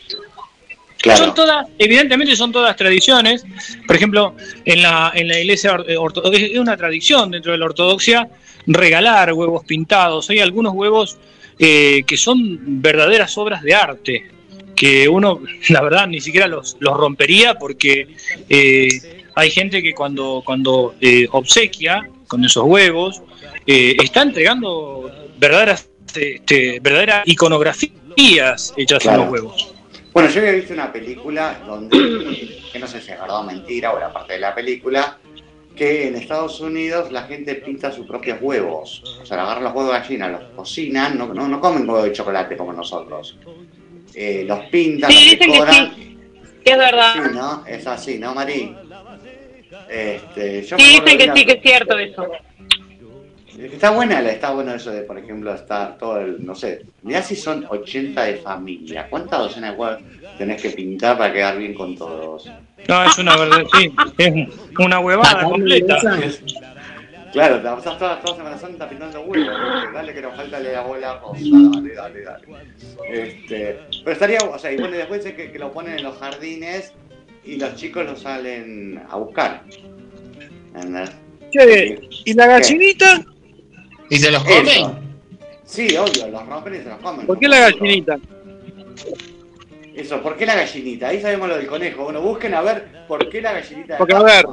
Son todas, evidentemente son todas tradiciones. Por ejemplo, en la, en la iglesia eh, ortodoxa, es una tradición dentro de la ortodoxia regalar huevos pintados. Hay algunos huevos eh, que son verdaderas obras de arte, que uno, <laughs> la verdad, ni siquiera los, los rompería porque eh, hay gente que cuando, cuando eh, obsequia con esos huevos, está entregando verdaderas, este, verdaderas iconografías hechas en los huevos. Bueno, yo había visto una película donde, <coughs> que no sé si es verdad o mentira, o era parte de la película, que en Estados Unidos la gente pinta sus propios huevos. O sea, agarran los huevos de gallina, los cocinan, no, no, no comen huevo de chocolate como nosotros. Eh, los pintan, Sí, los dicen que decoran. sí, que es verdad. Sí, ¿no? Es así, ¿no, Mari? Este, yo Sí, dicen que sí, que es cierto eso. Está buena, está bueno eso de, por ejemplo, está todo el, no sé, mirá si son 80 de familia, ¿cuántas docenas de huevos tenés que pintar para quedar bien con todos? No, es una verdad, sí, es una huevada completa. Claro, te pasás toda, toda Semana Santa pintando huevos, dale que nos falta la bola rosa, dale, dale, dale. Este, pero estaría, o sea, y bueno, después es que, que lo ponen en los jardines y los chicos lo salen a buscar. ¿Entendés? Che, ¿y la gallinita? ¿Y se los Eso. comen? Sí, obvio, los rompen y se los comen. ¿Por qué la gallinita? Eso, ¿por qué la gallinita? Ahí sabemos lo del conejo. Bueno, busquen a ver por qué la gallinita. Porque a ver,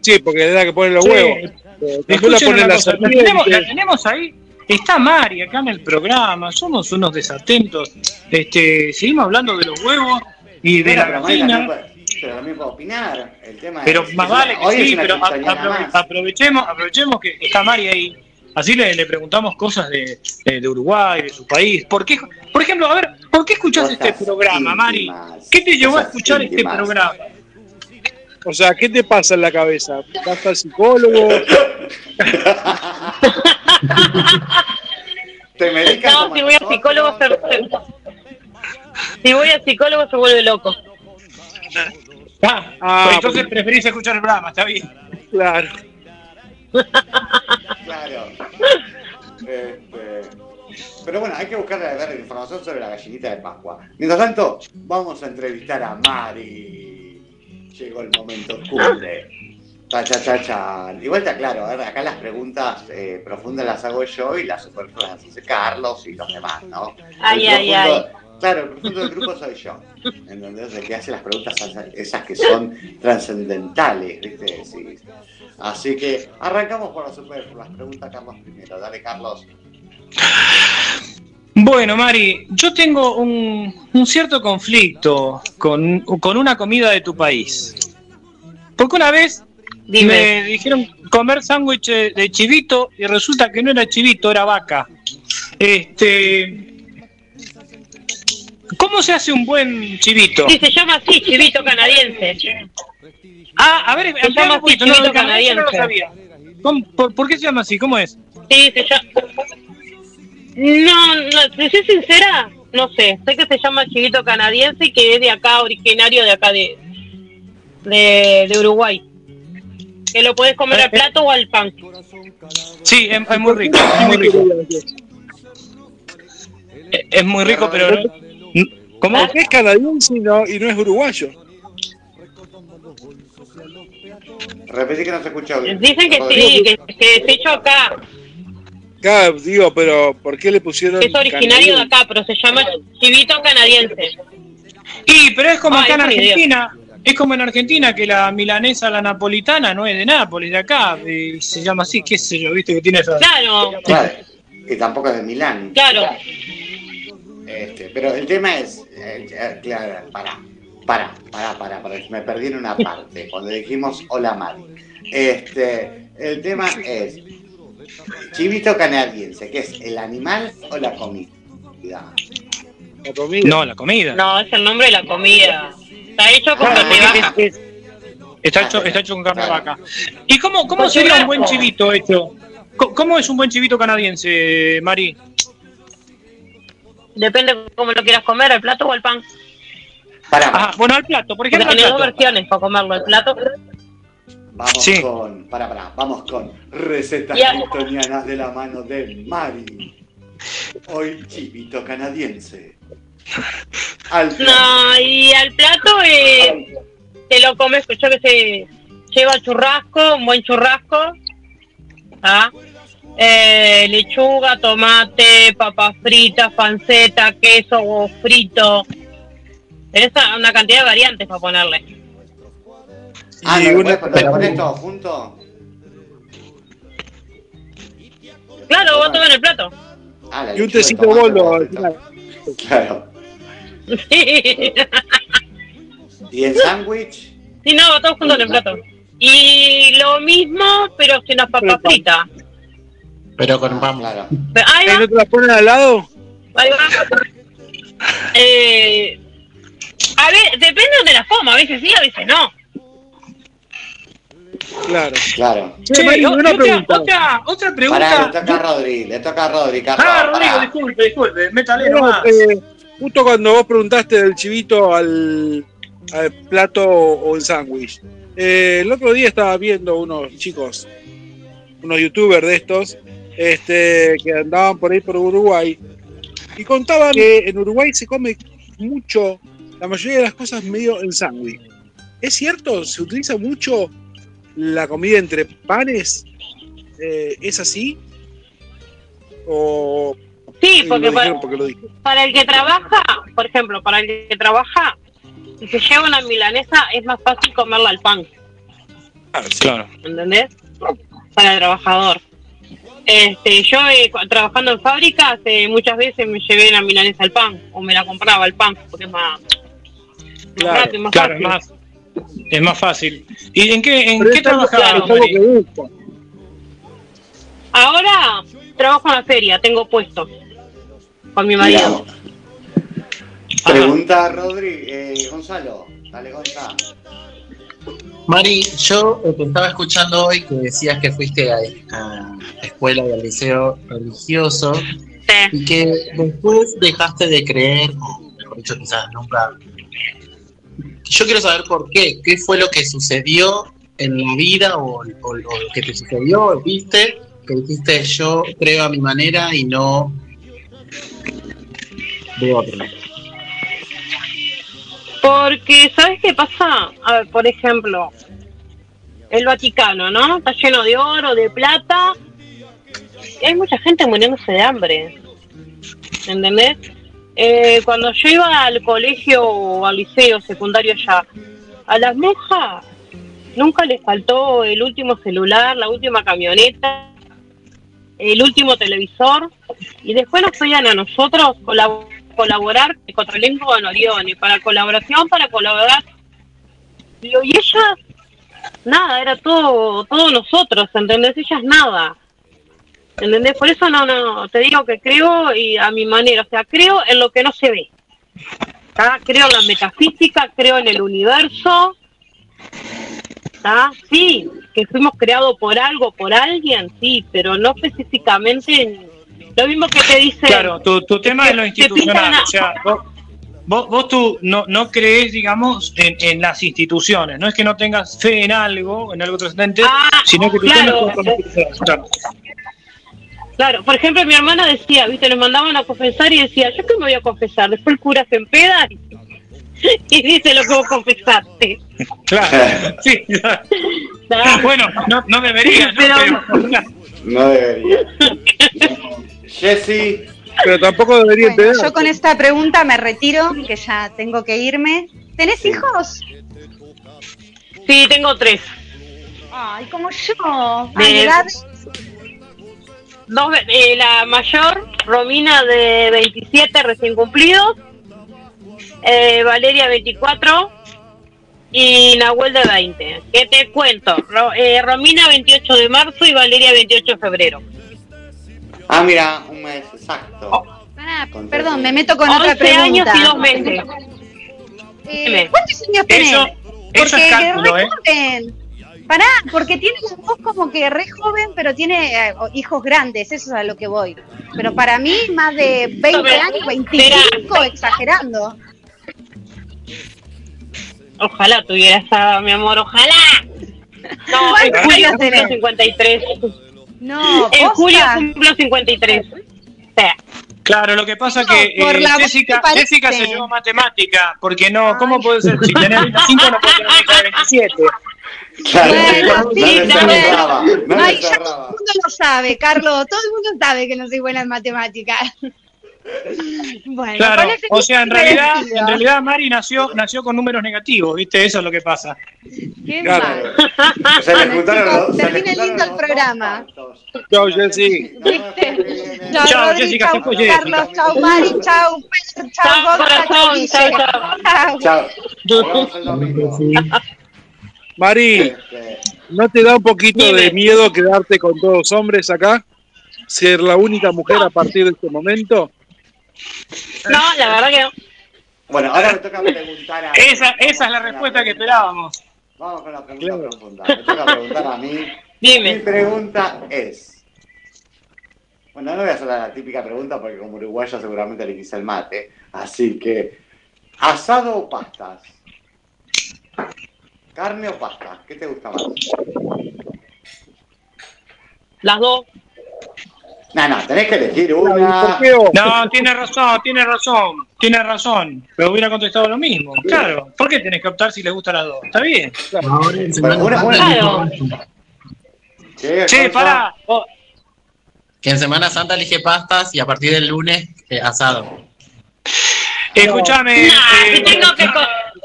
sí, porque es la que pone los Sí. huevos. Eh, la ponen la cosa, la tenemos, la tenemos ahí. Está Mari acá en el programa. Somos unos desatentos. Este, seguimos hablando de los huevos y de la pero Mari gallina. pero también puedo opinar. El tema Pero es, más es vale una- que sí, pero más. aprovechemos, aprovechemos que está Mari ahí. Así le, le preguntamos cosas de, de- de Uruguay, de su país. ¿Por qué, por ejemplo, a ver, ¿por qué escuchás este Cosas programa, Mari? ¿Qué te llevó a escuchar este programa? O sea, ¿qué te pasa en la cabeza? ¿Vas al psicólogo? Te No, si voy a nosotros. psicólogo se, <laughs> si voy a psicólogo se vuelve loco. Ah, Ah, pues entonces preferís escuchar el programa, está bien. Claro. Claro. Este, pero bueno, hay que buscar a ver información sobre la gallinita de Pascua. Mientras tanto, vamos a entrevistar a Mari. Llegó el momento cumbre. Cha, cha, cha. Igual te aclaro, a ver, acá las preguntas eh, profundas las hago yo y las superfluas las hace Carlos y los demás, ¿no? Ay, El ay, profundo- Claro, el profundo del grupo soy yo. ¿Entendés? El que hace las preguntas esas- esas que son trascendentales, ¿viste? Sí. Así que arrancamos por las superfluas. Pregunta Carlos primero. Dale, Carlos. Bueno, Mari, yo tengo un, un cierto conflicto con, con una comida de tu país. Porque una vez Dime. me dijeron comer sándwich de de chivito y resulta que no era chivito, era vaca. Este, ¿Cómo se hace un buen chivito? Sí, se llama así, chivito canadiense. Ah, a ver, amplíame llama así, chivito canadiense no lo sabía. ¿Cómo- por, por qué se llama así? ¿Cómo es? Sí, se llama... No, no, te soy sincera, no sé. Sé que se llama chivito canadiense y que es de acá, originario de acá de, de, de Uruguay. Que lo puedes comer Eh, al plato o al pan. Sí, es, es muy rico, es muy rico. Es, es muy rico, pero... ¿Cómo? ¿Por qué es canadiense y no, y no es uruguayo? Repetí que no se escuchó bien. Dicen que sí, que, que es hecho acá, Claro, digo, pero ¿por qué le pusieron que es originario de acá, pero se llama chivito canadiense. Y, pero es como Ah, acá en. Argentina. Es como en Argentina que la milanesa, la napolitana, no es de Nápoles, de acá. y se llama así, qué sé yo, viste que tiene esa... Claro, Claro. Y tampoco es de Milán. claro. Este, pero el tema es, eh, eh, claro, para, para, para, para, para, me perdí en una parte, cuando dijimos hola Mari. Este, el tema es, chivito canadiense, ¿qué es el animal o la comida? La comida. No, la comida. No, es el nombre de la comida. Está hecho con carne porque vaca. es- es- está, hecho, está hecho con carne de Claro. vaca. ¿Y cómo, cómo sería un buen chivito hecho? ¿Cómo es un buen chivito canadiense, Mari? Depende cómo lo quieras comer, al plato o al pan. Para, Ah, bueno, al plato, por ejemplo, plato. versiones para comerlo, el plato. vamos Sí. con, para, para, vamos con recetas Ya. clitonianas de la mano de Mari. Hoy chivito canadiense. Al <laughs> No, y al plato eh, te lo comes, yo que sé, lleva churrasco, un buen churrasco. ¿ah? Eh, lechuga, tomate, papas fritas, panceta, queso, huevo frito. Tenés una cantidad de variantes para ponerle. Ah, Y ¿no una- pones- ¿lo pones todo junto? Claro, va todo en el plato. Ah, Y un tecito bolo. Claro. Sí. <laughs> ¿Y el sándwich? Sí, no, va todo junto en el plato. Y lo mismo, pero sin las papas Pero- fritas. Pero con pan. Claro. Pero- Ahí ¿Eh, va, ¿No te la ponen al lado? ahí va. <laughs> Eh, a ver, depende de la forma, a veces sí, a veces no. Claro. Claro. Che, o- otra, pregunta. otra, otra Pará, le pregunta. toca a Rodri, le toca a Rodri, Carlos. Ah, Rodrigo, pará. disculpe, disculpe, métale No, nomás. eh, justo cuando vos preguntaste del chivito al, al plato o el sándwich. eh, el otro día estaba viendo unos chicos, unos youtubers de estos, este, que andaban por ahí por Uruguay, y contaban que en Uruguay se come mucho, la mayoría de las cosas medio en sándwich. ¿Es cierto? ¿Se utiliza mucho la comida entre panes? Eh, ¿Es así? ¿O Sí, lo porque para, porque lo dije? para el que trabaja, por ejemplo, para el que trabaja, si se lleva una milanesa es más fácil comerla al pan, Claro. ¿entendés? Para el trabajador. Este, yo eh, trabajando en fábricas eh, muchas veces me llevé la milanesa al pan o me la compraba al pan porque es más Claro, rápido, más Claro, es fácil. más. Es más fácil. ¿Y en qué, en Pero qué que gusta. Ahora trabajo en la feria, tengo puesto con mi marido. Pregunta Rodri, eh, Gonzalo. Dale, Gonzalo. Mari, yo te estaba escuchando hoy que decías que fuiste a, a escuela y al liceo religioso y que después dejaste de creer, o mejor dicho, quizás nunca. Yo quiero saber por qué, qué fue lo que sucedió en la vida o, lo que te sucedió, viste, que dijiste yo creo a mi manera y no de otra. Porque, ¿sabes qué pasa? A ver, por ejemplo, el Vaticano, ¿no? Está lleno de oro, de plata. Y hay mucha gente muriéndose de hambre. ¿Entendés? Eh, cuando yo iba al colegio o al liceo secundario ya, a las monjas nunca les faltó el último celular, la última camioneta, el último televisor. Y después nos pedían a nosotros colab- colaborar con Contralengua en Orión y para colaboración, para colaborar. Y ellas, nada, era todo, todo nosotros, ¿entendés? Ellas nada. ¿Entendés? Por eso no, no, te digo que creo y a mi manera, o sea, creo en lo que no se ve. ¿tá? Creo en la metafísica, creo en el universo. ¿tá? Sí, que fuimos creados por algo, por alguien, sí, pero no específicamente en lo mismo que te dice. Claro, tu, tu tema es lo institucional. a- O sea, vos, vos, vos tú no, no crees, digamos, en, en las instituciones. No es que no tengas fe en algo, en algo trascendente, sino que Ah, claro. Claro. Claro, por ejemplo, mi hermana decía, viste, nos mandaban a confesar y decía, ¿yo qué me voy a confesar? Después el cura se empeda y, <laughs> y dice lo que vos confesaste. <laughs> Claro, <laughs> sí. Bueno, no, no debería, ¿no? Pero- No debería. Jessy. Pero tampoco debería Bueno, yo con esta pregunta me retiro, que ya tengo que irme. ¿Tenés hijos? Sí, tengo tres. Ay, como yo. De- Ay, edad. Dos, ve- eh, la mayor, Romina de 27 recién cumplidos, eh, Valeria 24 y Nahuel de 20. ¿Qué te cuento? Ro- eh, Romina 28 de marzo y Valeria 28 de febrero. Ah, mira, un mes exacto. Pará, perdón, me meto con otra 11 pregunta. años y dos meses. Eh, Dime. ¿Cuántos años tenés? Eso- eso es Porque cálculo, re ¿eh? Pará, porque tiene la voz como que re joven, pero tiene eh, hijos grandes, eso es a lo que voy. Pero para mí, más de 20 Pero- años, 25, exagerando. Ojalá tuviera esa, mi amor, ojalá. No, en ¿Cuántos julio cumplo tenés? 53. No, En posta. julio cumplo 53. O sea, Claro, lo que pasa No, que por eh, Jessica. Jessica se llevó matemática, porque no, ¿cómo puede ser? Si tenés 25 no puede tener hija de 27. Claro, Bueno, no sí, cerraba, no Ay, ya todo el mundo lo sabe, Carlos. Todo el mundo sabe que no soy buena en matemáticas. <laughs> Bueno, Claro, o sea, en realidad, en realidad Mari nació, nació con números negativos, ¿viste? Eso es lo que pasa. Qué Claro. mal. <laughs> Se le Bueno, chicos, juntaron lindo el programa. Chao, Jessy. Chao, Jessica, Jessica. Carlos, chao, Mari, chao, Pedro, chao, Chao, Gonza, chao, corazón, Mari, Este, ¿no te da un poquito Dime. de miedo quedarte con todos los hombres acá? ¿Ser la única mujer a partir de este momento? no, la verdad que no. Bueno, ahora me toca preguntar a Esa, esa es la respuesta que esperábamos. Vamos con la pregunta profunda. Me toca preguntar a mí. Mi Dime. pregunta es. Bueno, no voy a hacer la típica pregunta porque como uruguaya seguramente le quise el mate. Así que, ¿asado o pastas? ¿Carne o pasta? ¿Qué te gusta más? Las dos. No, no, tenés que elegir ¿Por una. No, tiene razón, tiene razón, tiene razón. Pero hubiera contestado lo mismo. Claro, ¿por qué tenés que optar si les gusta las dos? Está bien. Semana Bueno, una- Santa una- elige- ¿Qué, Che, Gonza? pará. Oh, que en Semana Santa elige pastas y a partir del lunes eh, asado. escúchame, Nah, eh, si, tengo que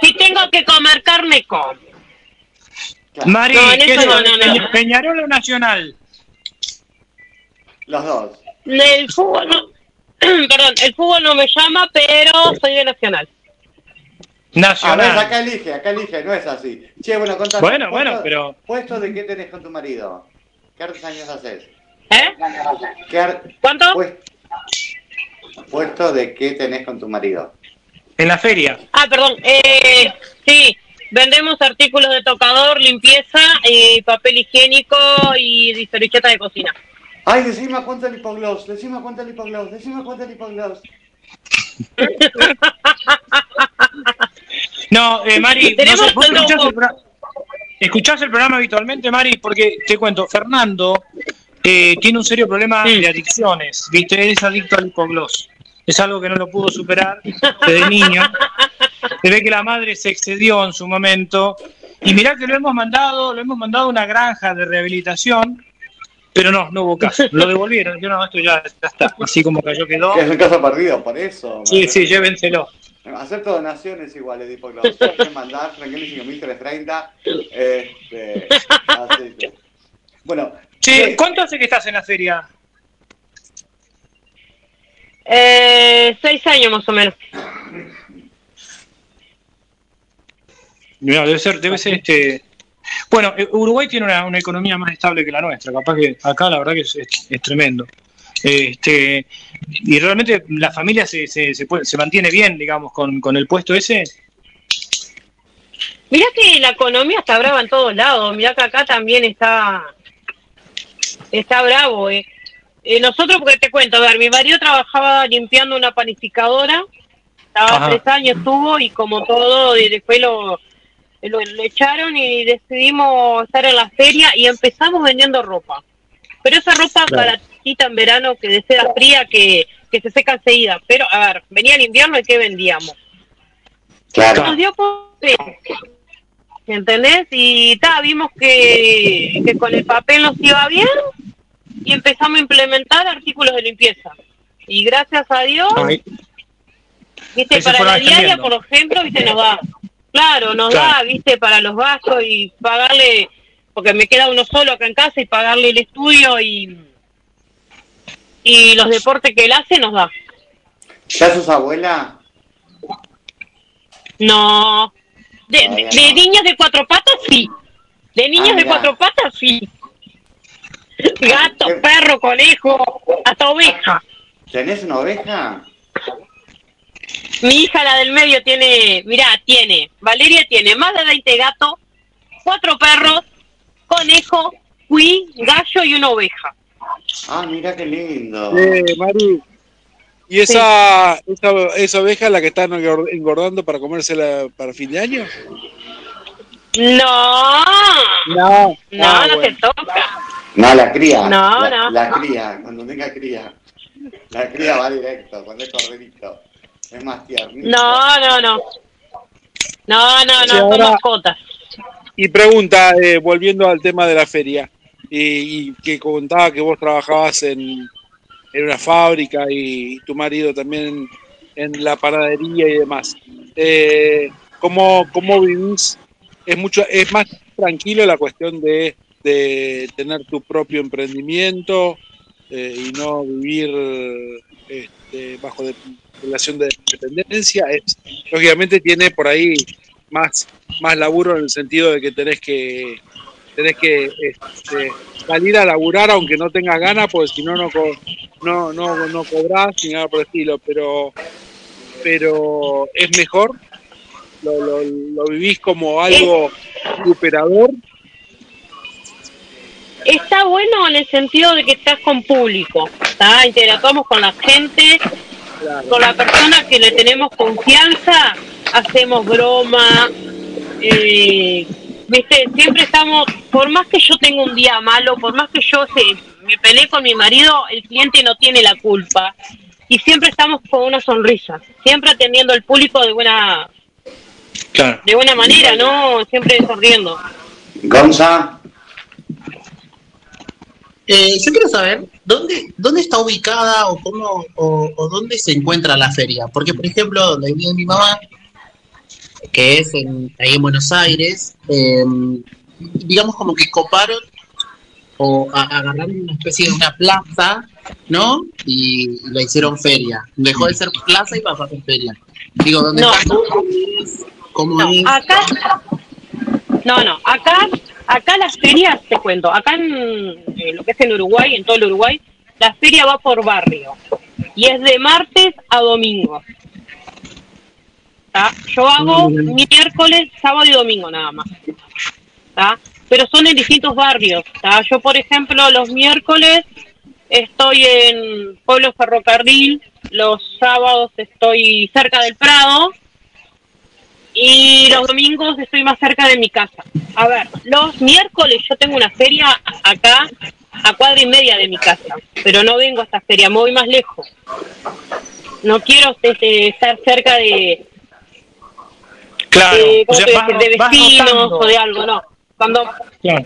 si tengo que comer carne, como. Mari, No, en ¿qué no, no, Peñarol o Nacional. Los dos. El fútbol no. <clears throat> Perdón, el fútbol no me llama, pero soy de Nacional. A ver, Nacional. acá elige, acá elige, no es así. Che, bueno, contame. Bueno, ¿puesto- bueno, pero- ¿Puesto de qué tenés con tu marido? ¿Qué años haces? ¿Eh? ¿Qué ar- ¿Cuánto? pues- ¿Puesto de qué tenés con tu marido? En la feria. Ah, perdón. Eh, sí, vendemos artículos de tocador, limpieza, y papel higiénico y servichetas de cocina. Ay, decime cuánto el hipogloss, decime cuánto el hipogloss, decime cuánto el hipogloss. No, eh, Mari, no Tenemos sé, ¿vos todo- escuchás el, pro- escuchás el programa habitualmente, Mari? Porque te cuento, Fernando eh, tiene un serio problema de adicciones, ¿viste? Es adicto al hipogloss. Es algo que no lo pudo superar desde niño. <laughs> Se ve que la madre se excedió en su momento. Y mirá que lo hemos mandado, lo hemos mandado a una granja de rehabilitación, pero no, no hubo caso. Lo devolvieron. Yo no, esto ya, ya está. Así como cayó quedó. Es un caso perdido, por eso. Sí, sí, llévenselo. Acepto donaciones iguales. Hay que mandar, tranquilo, 5330. Este, así que. Bueno, Che, ¿cuánto hace que estás en la feria? Eh, seis años más o menos. Mirá, debe ser, debe ser este. Bueno, eh, Uruguay tiene una, una economía más estable que la nuestra, capaz que acá la verdad que es, es- es tremendo. Este, y realmente la familia se, se, se, puede- se mantiene bien, digamos, con, con el puesto ese. Mirá que la economía está brava en todos lados. Mirá que acá también está está bravo. Eh. Eh, nosotros, porque te cuento, a ver, mi marido trabajaba limpiando una panificadora, estaba Ajá. tres años estuvo y como todo, y después lo, lo, lo echaron y decidimos estar en la feria y empezamos vendiendo ropa. Pero esa ropa Claro. baratita en verano que de seda fría que, que se seca enseguida. Pero, a ver, venía el invierno y ¿qué vendíamos? Nos dio por ¿entendés? Y ta, vimos que, que con el papel nos iba bien y empezamos a implementar artículos de limpieza. Y gracias a Dios, viste, para la diaria, por ejemplo, viste, nos da. Claro, nos Claro. da, viste, para los gastos y pagarle, porque me queda uno solo acá en casa y pagarle el estudio y, y los deportes que él hace nos da. ¿ya sos abuela? No. De, de, niños de cuatro patas, sí. De niños Ah, de cuatro patas, sí. Gato, ¿Qué? perro, conejo, hasta oveja. ¿Tenés una oveja? Mi hija, la del medio, tiene, mirá, tiene, Valeria tiene más de 20 gatos, cuatro perros, conejo, cuí, gallo y una oveja. Ah, mira qué lindo. Eh, Mari, ¿y esa, esa, esa oveja la que están engord- engordando para comérsela para fin de año? No, No, no, Ah, no bueno. se toca. No, la cría. No, la, no. La cría, cuando tenga cría. La cría va directo, cuando es corderito. Es más tiernito. No, no, no. No, no, no, son ahora- mascotas. Y pregunta, eh, volviendo al tema de la feria, y, y que contaba que vos trabajabas en, en una fábrica y tu marido también en la panadería y demás. Eh, ¿cómo, ¿Cómo vivís? Es, mucho, es más tranquilo la cuestión de, de tener tu propio emprendimiento eh, y no vivir este, bajo de, relación de dependencia. Es, lógicamente tiene por ahí más, más laburo en el sentido de que tenés que tenés que este, salir a laburar aunque no tengas ganas, porque si no no no no no cobrás ni nada por el estilo, pero pero es mejor lo, lo, lo vivís como algo superador. Está bueno en el sentido de que estás con público, ¿tá? interactuamos con la gente, con la persona que le tenemos confianza, hacemos broma, eh, viste, siempre estamos, por más que yo tenga un día malo, por más que yo se, me peleé con mi marido, el cliente no tiene la culpa. Y siempre estamos con una sonrisa, siempre atendiendo al público de buena, Claro. de buena manera, ¿no? Siempre sonriendo. Gonza, Eh, yo quiero saber dónde dónde está ubicada o cómo o, o dónde se encuentra la feria. Porque, por ejemplo, donde vive mi mamá, que es en, ahí en Buenos Aires, eh, digamos como que coparon o agarraron una especie de una plaza, ¿no? Y, la hicieron feria. Dejó de ser plaza y pasó a ser feria. Digo, donde No. todos ¿Cómo No, es? acá. No, no, acá, acá las ferias, te cuento, acá en, en lo que es en Uruguay, en todo el Uruguay, la feria va por barrio. Y es de martes a domingo. ¿Tá? Yo hago miércoles, sábado y domingo nada más. ¿Tá? Pero son en distintos barrios. ¿tá? Yo, por ejemplo, los miércoles estoy en Pueblo Ferrocarril, los sábados estoy cerca del Prado y los domingos estoy más cerca de mi casa. A ver, los miércoles yo tengo una feria acá a cuadra y media de mi casa, pero no vengo a esta feria, me voy más lejos. No quiero este, estar cerca de, Claro. de, o ¿cómo sea, te vas- decir? de vas vecinos o de algo, no. Cuando, Claro.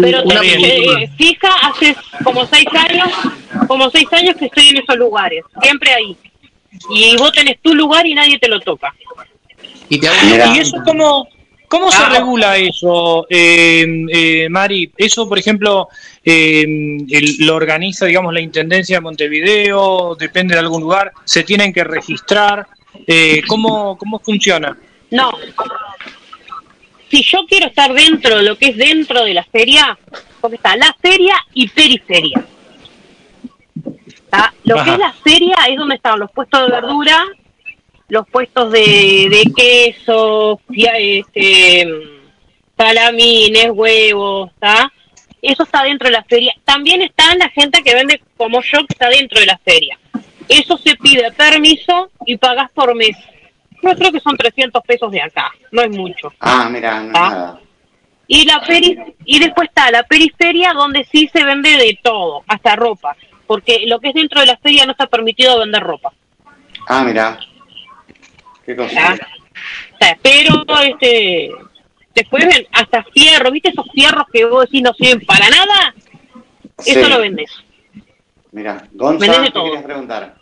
Pero te- eh, fija, hace como seis años, como seis años que estoy en esos lugares, siempre ahí. Y vos tenés tu lugar y nadie te lo toca. Y te ¿Y eso cómo, cómo se Ah. regula eso, eh, eh, Mari? Eso, por ejemplo, eh, el- lo organiza, digamos, la Intendencia de Montevideo, depende de algún lugar, se tienen que registrar. Eh, ¿cómo, ¿Cómo funciona? No. Si yo quiero estar dentro de lo que es dentro de la feria, porque está la feria y periferia. ¿Tá? Lo que es la feria es donde están los puestos de verdura, los puestos de, de queso, este, salamines, huevos, ¿tá? Eso está dentro de la feria. También está la gente que vende como yo, que está dentro de la feria. Eso se pide permiso y pagas por mes. Yo creo que son 300 pesos de acá, no es mucho. Ah, mira, no es Ah. nada. Y la peri y después está la periferia donde sí se vende de todo, hasta ropa, porque lo que es dentro de la feria no está permitido vender ropa. Ah, mira. Qué cosa. ¿tá? O sea, pero este después ven hasta fierros, ¿viste esos fierros que vos decís no sirven para nada? Eso lo vendes. Mira, Gonza, Vendés de ¿qué todo. querías preguntar?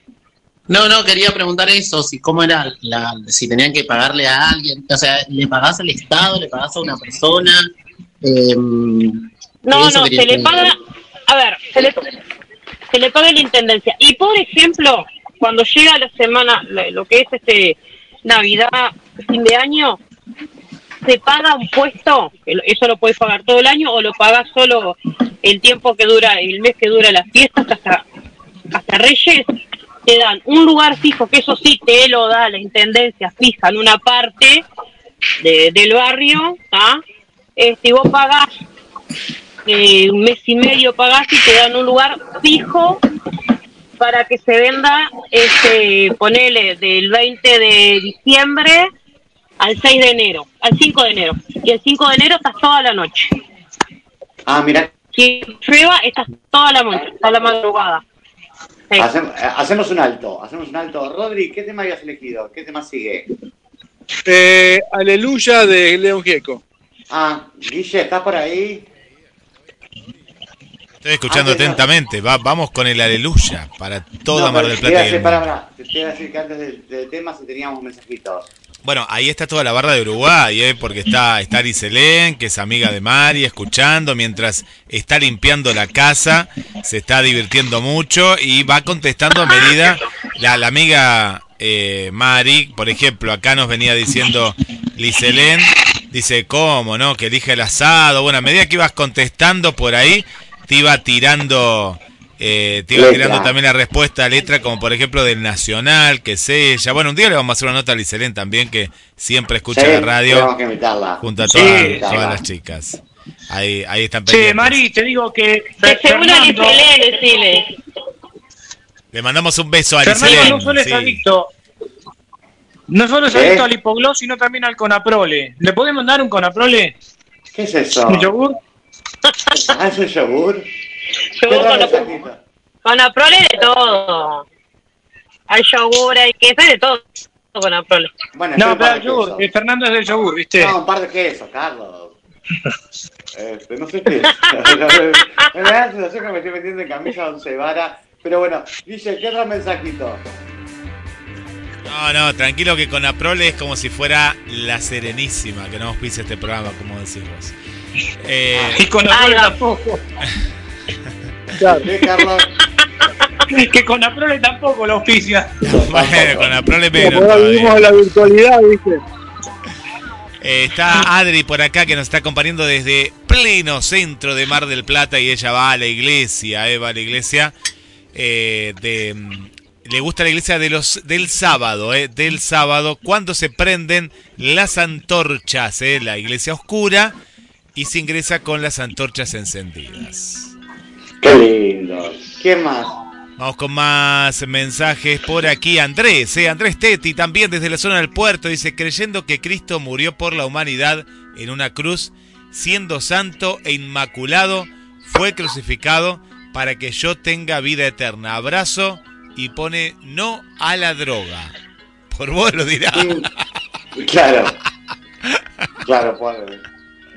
No, no, quería preguntar eso, si cómo era, la, si tenían que pagarle a alguien, o sea, ¿le pagás al Estado, le pagás a una persona? Eh, No, no, se le paga, a ver, se le, se le paga la intendencia. Y por ejemplo, cuando llega la semana, lo que es este Navidad, fin de año, se paga un puesto, eso lo puedes pagar todo el año o lo pagas solo el tiempo que dura, el mes que dura la fiesta hasta, hasta Reyes, te dan un lugar fijo, que eso sí te lo da la intendencia fija en una parte de- del barrio, ¿tá? Este, y vos pagás eh, un mes y medio pagás y te dan un lugar fijo para que se venda, este, ponele, del 20 de diciembre al 6 de enero, al 5 de enero. Y el 5 de enero estás toda la noche. Ah, mira, Si llueva, estás toda la noche, toda la madrugada. Sí. hacem- eh, hacemos un alto, hacemos un alto. Rodri, ¿qué tema habías elegido? ¿Qué tema sigue? Eh, Aleluya de León Gieco. Ah, Guille, ¿estás por ahí? Estoy escuchando Antes no. atentamente. Va- vamos con el aleluya para toda No, Mar del Plata. te iba a decir que antes del, del tema si teníamos mensajitos. Bueno, ahí está toda la barra de Uruguay, ¿eh? porque está, está Ariselén, que es amiga de Mari, escuchando mientras está limpiando la casa, se está divirtiendo mucho y va contestando a medida. La, la amiga eh, Mari, por ejemplo, acá nos venía diciendo Liselén, dice, ¿cómo, no? Que elige el asado. Bueno, a medida que ibas contestando por ahí, te iba tirando... eh, te iba Letra. tirando también la respuesta a letra, como por ejemplo del Nacional, que es ella. Bueno, un día le vamos a hacer una nota a Liselén también, que siempre escucha Sí, la radio Tenemos que invitarla. junto a Sí, todas, sí. todas las chicas. Ahí, ahí están Sí, pendientes. Mari, te digo que Que seguro Fernando, le decirle. Le mandamos un beso a Fernando Liselén. no solo es sí. adicto. No solo es ¿Qué? adicto al hipoglós, sino también al conaprole. ¿Le podemos dar un conaprole? ¿Qué es eso? ¿Un yogur? Ah, es un yogur. Yo ¿Qué tal con, mensajito? con Aprole de todo. Hay yogur, hay queso, hay de todo con Aprole. Bueno, No, pero el yogur. quesos. eh, Fernando es del yogur, ¿viste? No, un par de quesos, Carlos. Este, no sé qué es. <laughs> Me da la sensación que me estoy metiendo en camisa once vara. Pero bueno, dice, ¿qué otro mensajito? No, no, tranquilo que con Aprole es como si fuera la Serenísima, que no auspicia este programa, como decimos. Eh, Y con tampoco. <laughs> Claro. Que con la prole tampoco lo oficia. <laughs> Bueno, con la prole menos vivimos en la virtualidad, ¿viste? Eh, está Adri por acá que nos está acompañando desde pleno centro de Mar del Plata y ella va a la iglesia, eh, va a la iglesia. eh, de, mm, le gusta la iglesia de los del sábado, eh, del sábado, cuando se prenden las antorchas, eh, la iglesia oscura y se ingresa con las antorchas encendidas. Qué lindo. ¿Quién más? Vamos con más mensajes por aquí. Andrés, eh, Andrés Tetti, también desde la zona del puerto, dice, creyendo que Cristo murió por la humanidad en una cruz, siendo santo e inmaculado, fue crucificado para que yo tenga vida eterna. Abrazo y pone no a la droga. Por vos lo dirá. Claro. <laughs> Claro, por,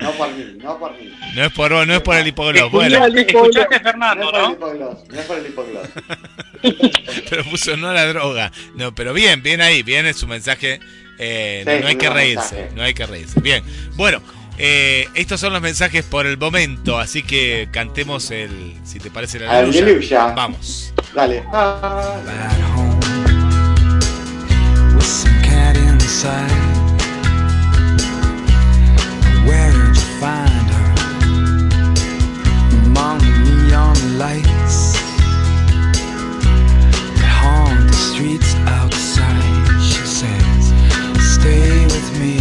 no por mí, no por mí. No es por vos, no es por el hipogloss. Bueno, Escuchaste a No Fernando, es por el ¿no? hipogloss, no es por el hipogloss. <laughs> pero puso no a la droga. No, pero bien, bien ahí, bien es su mensaje. eh, Sí, no, no hay que reírse, mensaje. no hay que reírse. Bien, bueno, eh, estos son los mensajes por el momento, así que cantemos el, si te parece la aleluya. Aleluya. Vamos. Dale. Find her? Among the neon lights that haunt the streets outside. She says, Stay with me,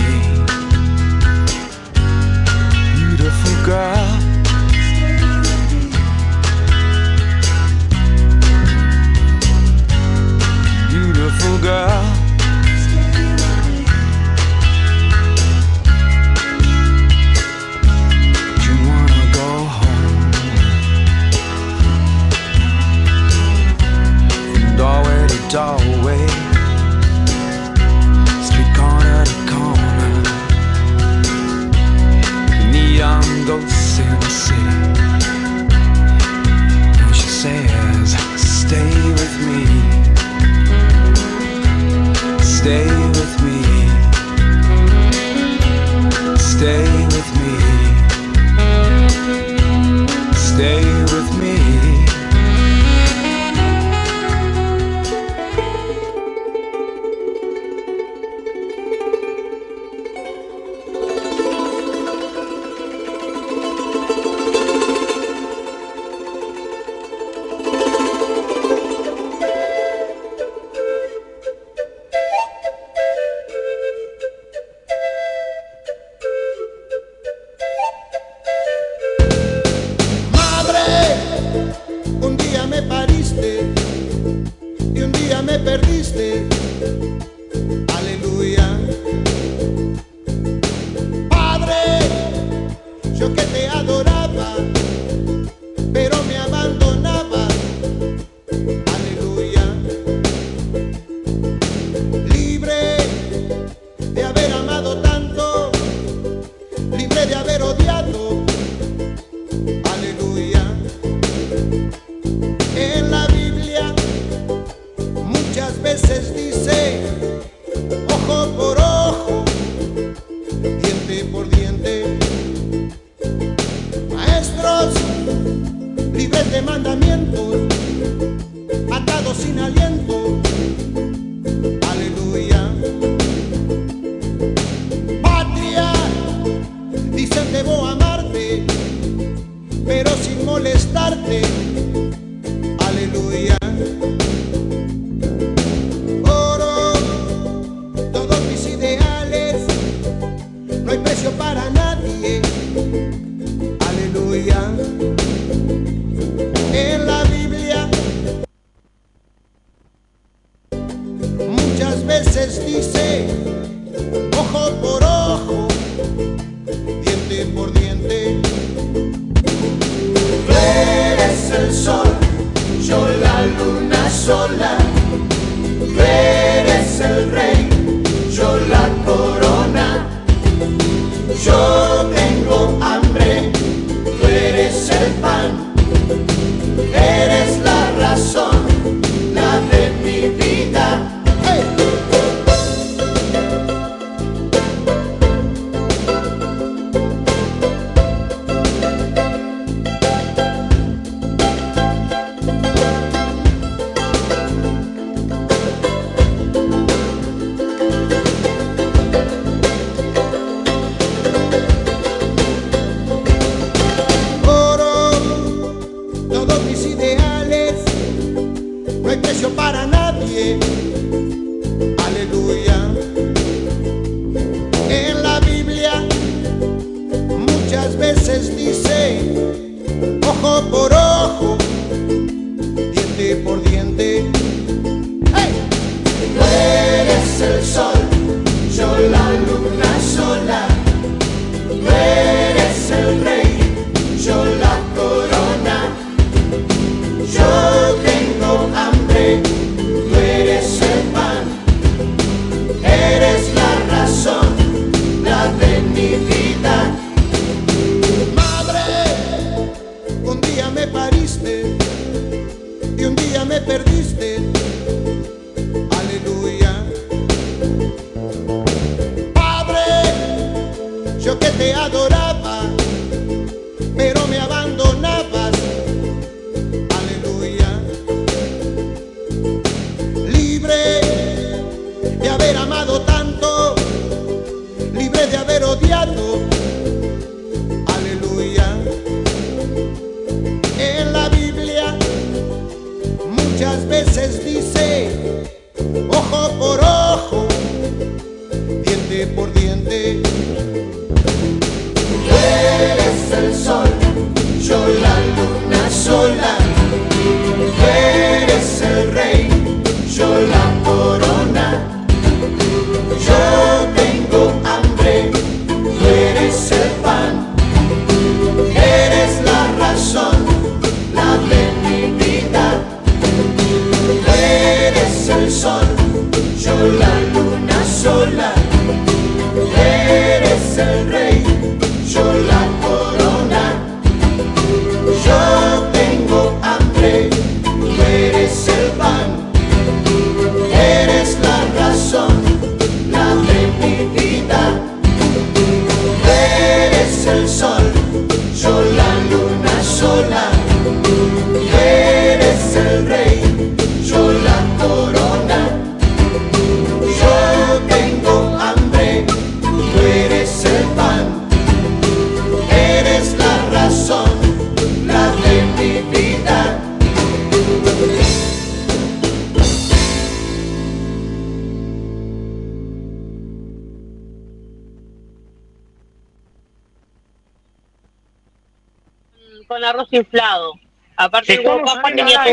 beautiful girl. Beautiful girl. Doorway street corner to corner, neon ghosts in the city. And she says, Stay with me. Stay with me. Stay with me. Stay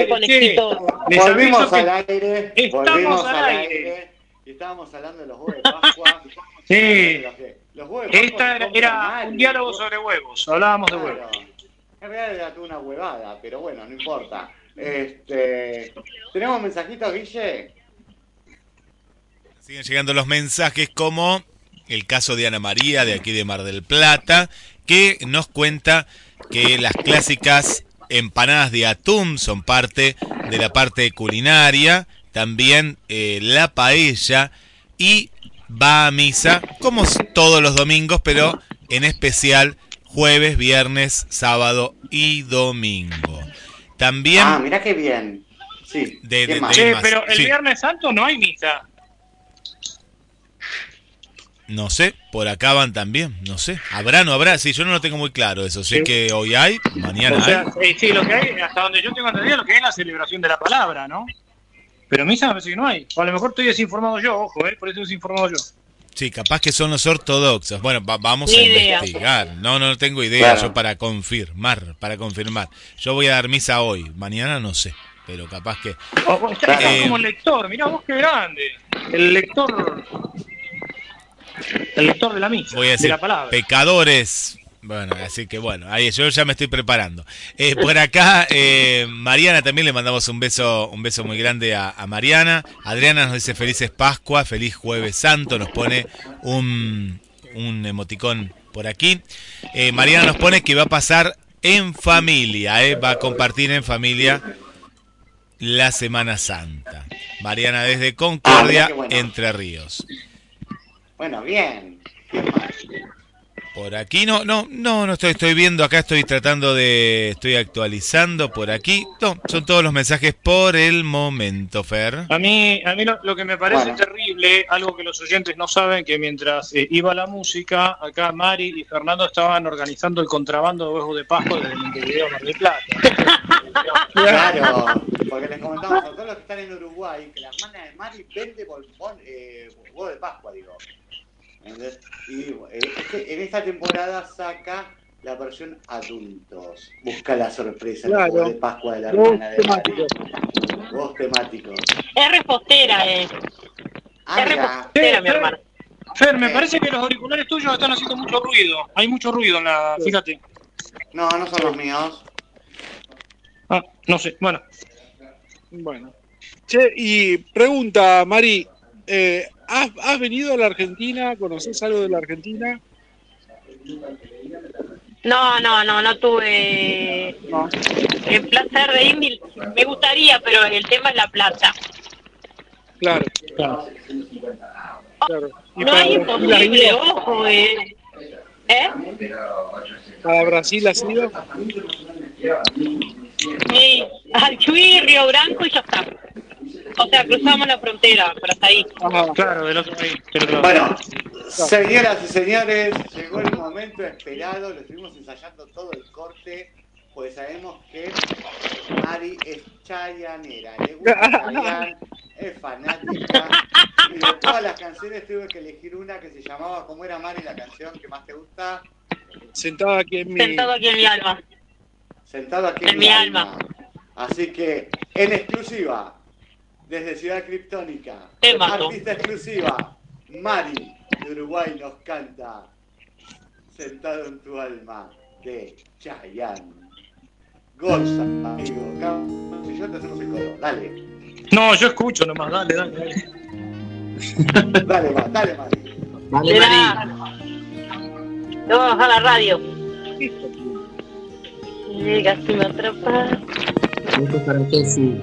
aire, conejito. Volvimos al aire, estamos volvimos al aire. estábamos hablando de los huevos de Pascua. <laughs> Sí. Los huevos de Pascua Esta era, un diálogo ¿no? sobre huevos. Hablábamos de huevos. En realidad era toda una huevada, pero bueno, no importa. Este, ¿Tenemos mensajitos, Guille? Siguen llegando los mensajes como el caso de Ana María de aquí de Mar del Plata, que nos cuenta que las clásicas empanadas de atún son parte de la parte culinaria, también eh, la paella y va a misa como todos los domingos, pero en especial jueves, viernes, sábado y domingo. También Ah, mirá qué bien. Sí. de, ¿qué de- pero el Sí. Viernes Santo no hay misa. No sé, por acá van también, no sé. ¿Habrá, no habrá? Sí, yo no lo tengo muy claro eso. Sé Sí. que hoy hay, mañana O sea, hay. eh, sí, lo que hay, hasta donde yo tengo entendido, lo que hay es la celebración de la palabra, ¿no? Pero misa me parece que no hay. O a lo mejor estoy desinformado yo, ojo, ¿eh? Por eso estoy desinformado yo. Sí, capaz que son los ortodoxos. Bueno, va- vamos Ni a idea. investigar. No, no tengo idea. Claro. Yo para confirmar, para confirmar. Yo voy a dar misa hoy. Mañana no sé, pero capaz que... O- vos Eh, como lector, mirá vos qué grande. El lector. El lector de la misa, Voy a de decir la palabra. pecadores. Bueno, así que bueno, ahí yo ya me estoy preparando. Eh, por acá, eh, Mariana también le mandamos un beso, un beso muy grande a, a Mariana. Adriana nos dice felices Pascua, feliz Jueves Santo, nos pone un, un emoticón por aquí. Eh, Mariana nos pone que va a pasar en familia, va a compartir en familia la Semana Santa. Mariana desde Concordia, Ah, bueno. Entre Ríos. Bueno, bien. Por aquí no, no, no, no estoy, estoy viendo acá, estoy tratando de, estoy actualizando por aquí. No, son todos los mensajes por el momento, Fer. A mí, a mí lo, lo que me parece Bueno. terrible, algo que los oyentes no saben, que mientras eh, iba la música, acá Mari y Fernando estaban organizando el contrabando de huevos de Pascua desde Montevideo Mar del Plata. <laughs> Claro, porque les comentamos a todos los que están en Uruguay que la hermana de Mari vende bombón, eh, huevo de Pascua, digo. ¿Entendés? Y eh, en esta temporada saca la versión adultos. Busca la sorpresa el Claro. de Pascua de la hermana de Mari. temáticos. Huevos temáticos. Es repostera, eh. Ah, es mira. repostera, mi hermana. Fer, me parece que los auriculares tuyos están haciendo mucho ruido. Hay mucho ruido en la. Fíjate. No, no son los míos. Ah, no sé. Bueno. Bueno. Che, y pregunta, Mari, eh, ¿has, has venido a la Argentina? ¿Conoces algo de la Argentina? No, no, no, no tuve el placer de ir. Me gustaría, pero el tema es la plata. Claro. Claro. claro. ¿Y No es imposible, ojo, eh. ¿Eh? ¿Para Brasil has ido? Sí, al Chuy, Río Branco y ya está. O sea, cruzamos la frontera, pero hasta ahí. Claro, del otro país. Bueno, señoras y señores, llegó el momento esperado, lo estuvimos ensayando todo el corte, pues sabemos que Mari es chayanera, le gusta <laughs> Chayanne, es fanática, y de todas las canciones tuve que elegir una que se llamaba, ¿cómo era Mari la canción que más te gusta? Sentado aquí en mi... Sentado aquí en mi alma. Sentado aquí en, En mi alma. Así que, en exclusiva, desde Ciudad Criptónica, Te artista exclusiva, Mari de Uruguay nos canta Sentado en tu alma de Chayanne. Goza, amigo. Si yo te hacemos el coro, dale. No, yo escucho nomás. Dale, dale, dale. Dale, ma- dale, Mari. Dale, Mari. Vamos a la radio. Llegas y me atrapas. Esto para que sí.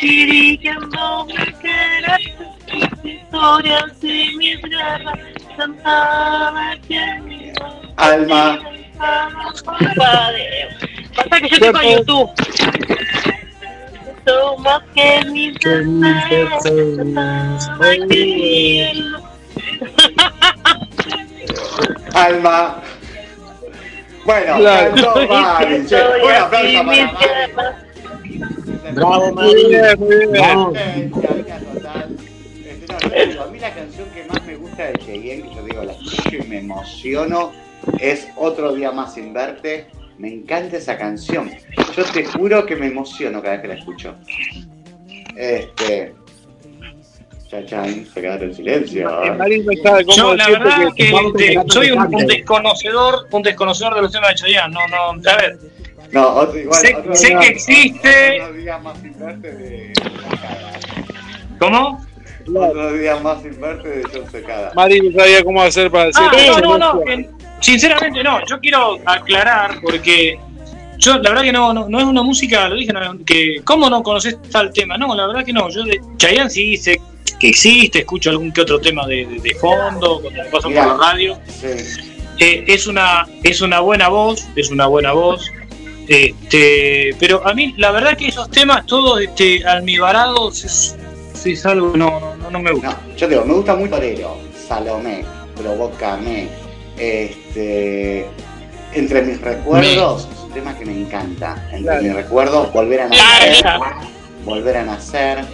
dirigiéndome historias Alma. Pasa que yo con YouTube. Tú más que mis deseos. Alma. Bueno, Claro. cantó che. Un aplauso para. Bravo, Muy bien, muy bien. Eh. Este, a mí la canción que más me gusta de Cheyenne, que yo digo, la escucho y me emociono, es Otro Día Más Sin Verte. Me encanta esa canción. Yo te juro que me emociono cada vez que la escucho. Este. Chachán, se quedaron en silencio. Eh, Yo, la verdad que dejar soy que un, un desconocedor, un desconocedor de los temas de Chayanne. No, no, a ver, No, otro, igual, sé, otro sé día- que existe. Otro día más sin verte de. ¿Cómo? Otro día más sin verte de John Secada. Mari no sabía cómo hacer para decir Ah, no, no, no. que- sinceramente no. Yo quiero aclarar porque yo la verdad que no, no, no es una música, lo dije, no, que ¿cómo no conoces tal tema? No, la verdad que no. Yo de Chayanne sí sé que existe, escucho algún que otro tema de, de- de fondo cuando me paso por la radio. Sí. Eh, es una es una buena voz, es una buena voz. Este, pero a mí la verdad que esos temas todos este almibarados es, es algo que no, no, no, me gusta. No, yo digo, me gusta mucho Torero, Salomé, Provócame, este. Entre mis recuerdos, es un tema que me encanta. Entre Claro. mis recuerdos, volver a nacer, Larga. volver a nacer.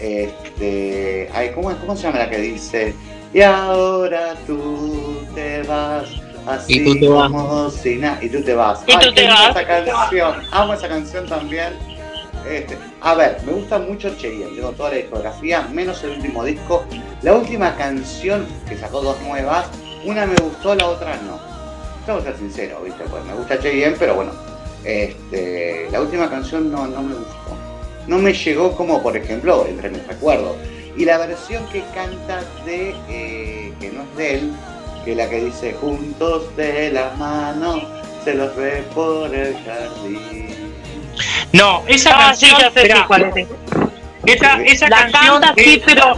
Este. Ay, ¿cómo, ¿Cómo se llama la que dice? Y ahora tú te vas. Así Y tú te vas. como si na- Y tú te vas. Y Ay, tú te vas. esa canción. Amo esa canción también. Este, a ver, me gusta mucho Cheyenne, tengo toda la discografía, menos el último disco. La última canción, que sacó dos nuevas, una me gustó, la otra no. Tengo que ser sincero, ¿viste? Pues me gusta Cheyenne, pero bueno, este, la última canción no, no me gustó. No me llegó como, por ejemplo, entre mis recuerdos. Y la versión que canta de, eh, que no es de él, que la que dice, juntos de la mano, se los ve por el jardín. No, esa Ah, sí, canción. ya sé, sí, cuál es. esa, esa La canción. canta, sí, es- pero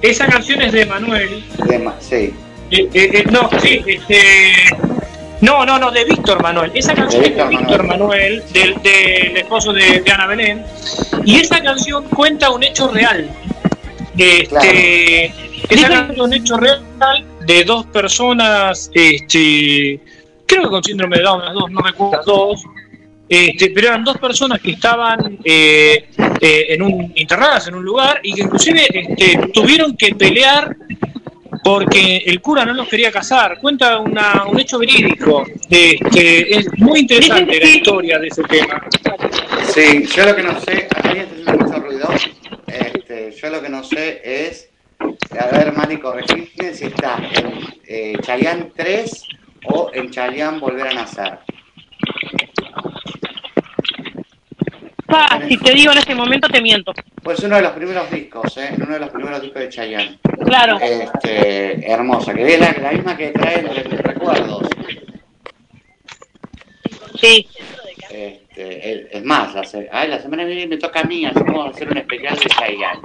Esa canción es de Manuel. De ma- sí. Eh, eh, eh, no, sí, este. No, no, no, de Víctor Manuel. Esa canción De es de Víctor Manuel, del, del esposo de, de Ana Belén. Y esa canción cuenta un hecho real. Este, esa canción es un hecho real de dos personas, este, creo que con síndrome de Down, las dos, no recuerdo las dos. Este, pero eran dos personas que estaban eh, eh, en un, internadas en un lugar y que inclusive este, tuvieron que pelear porque el cura no los quería casar. Cuenta una- un hecho verídico. Este, es muy interesante la historia de ese tema. Sí, yo lo que no sé, alguien está haciendo mucho ruido. Este, yo lo que no sé es, a ver, Mari, corregime si está en eh, Chayanne 3 o en Chayanne Volver a Nacer. pa, si te digo en este momento te miento. Pues uno de los primeros discos, ¿eh? Uno de los primeros discos de Chayanne. Claro. Este, hermosa, que es la, la misma que trae los recuerdos. Sí. Este, es- más, la, ay, la semana que viene me toca a mí, así vamos a hacer un especial de Chayanne.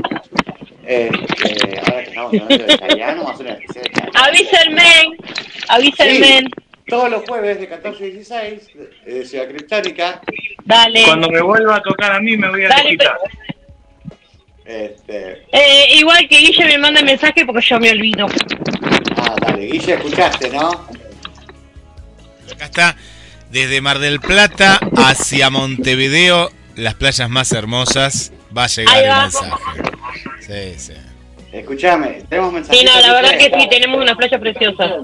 Este, ahora que estamos hablando de Chayanne, vamos a hacer un especial de. Avísenme, avísenme. Sí, todos los jueves de 14 a 16 de, de Ciudad Criptónica. Dale. Cuando me vuelva a tocar a mí me voy a Dale, quitar. Este, Eh, igual que Guille me manda mensaje porque yo me olvido. ah, dale, Guille, escuchaste, ¿no? Acá está, desde Mar del Plata hacia Montevideo, las playas más hermosas, va a llegar Ahí el mensaje. Sí, sí. Escuchame, tenemos Sí, mensajitos. no, la verdad que sí, tenemos una playa preciosa.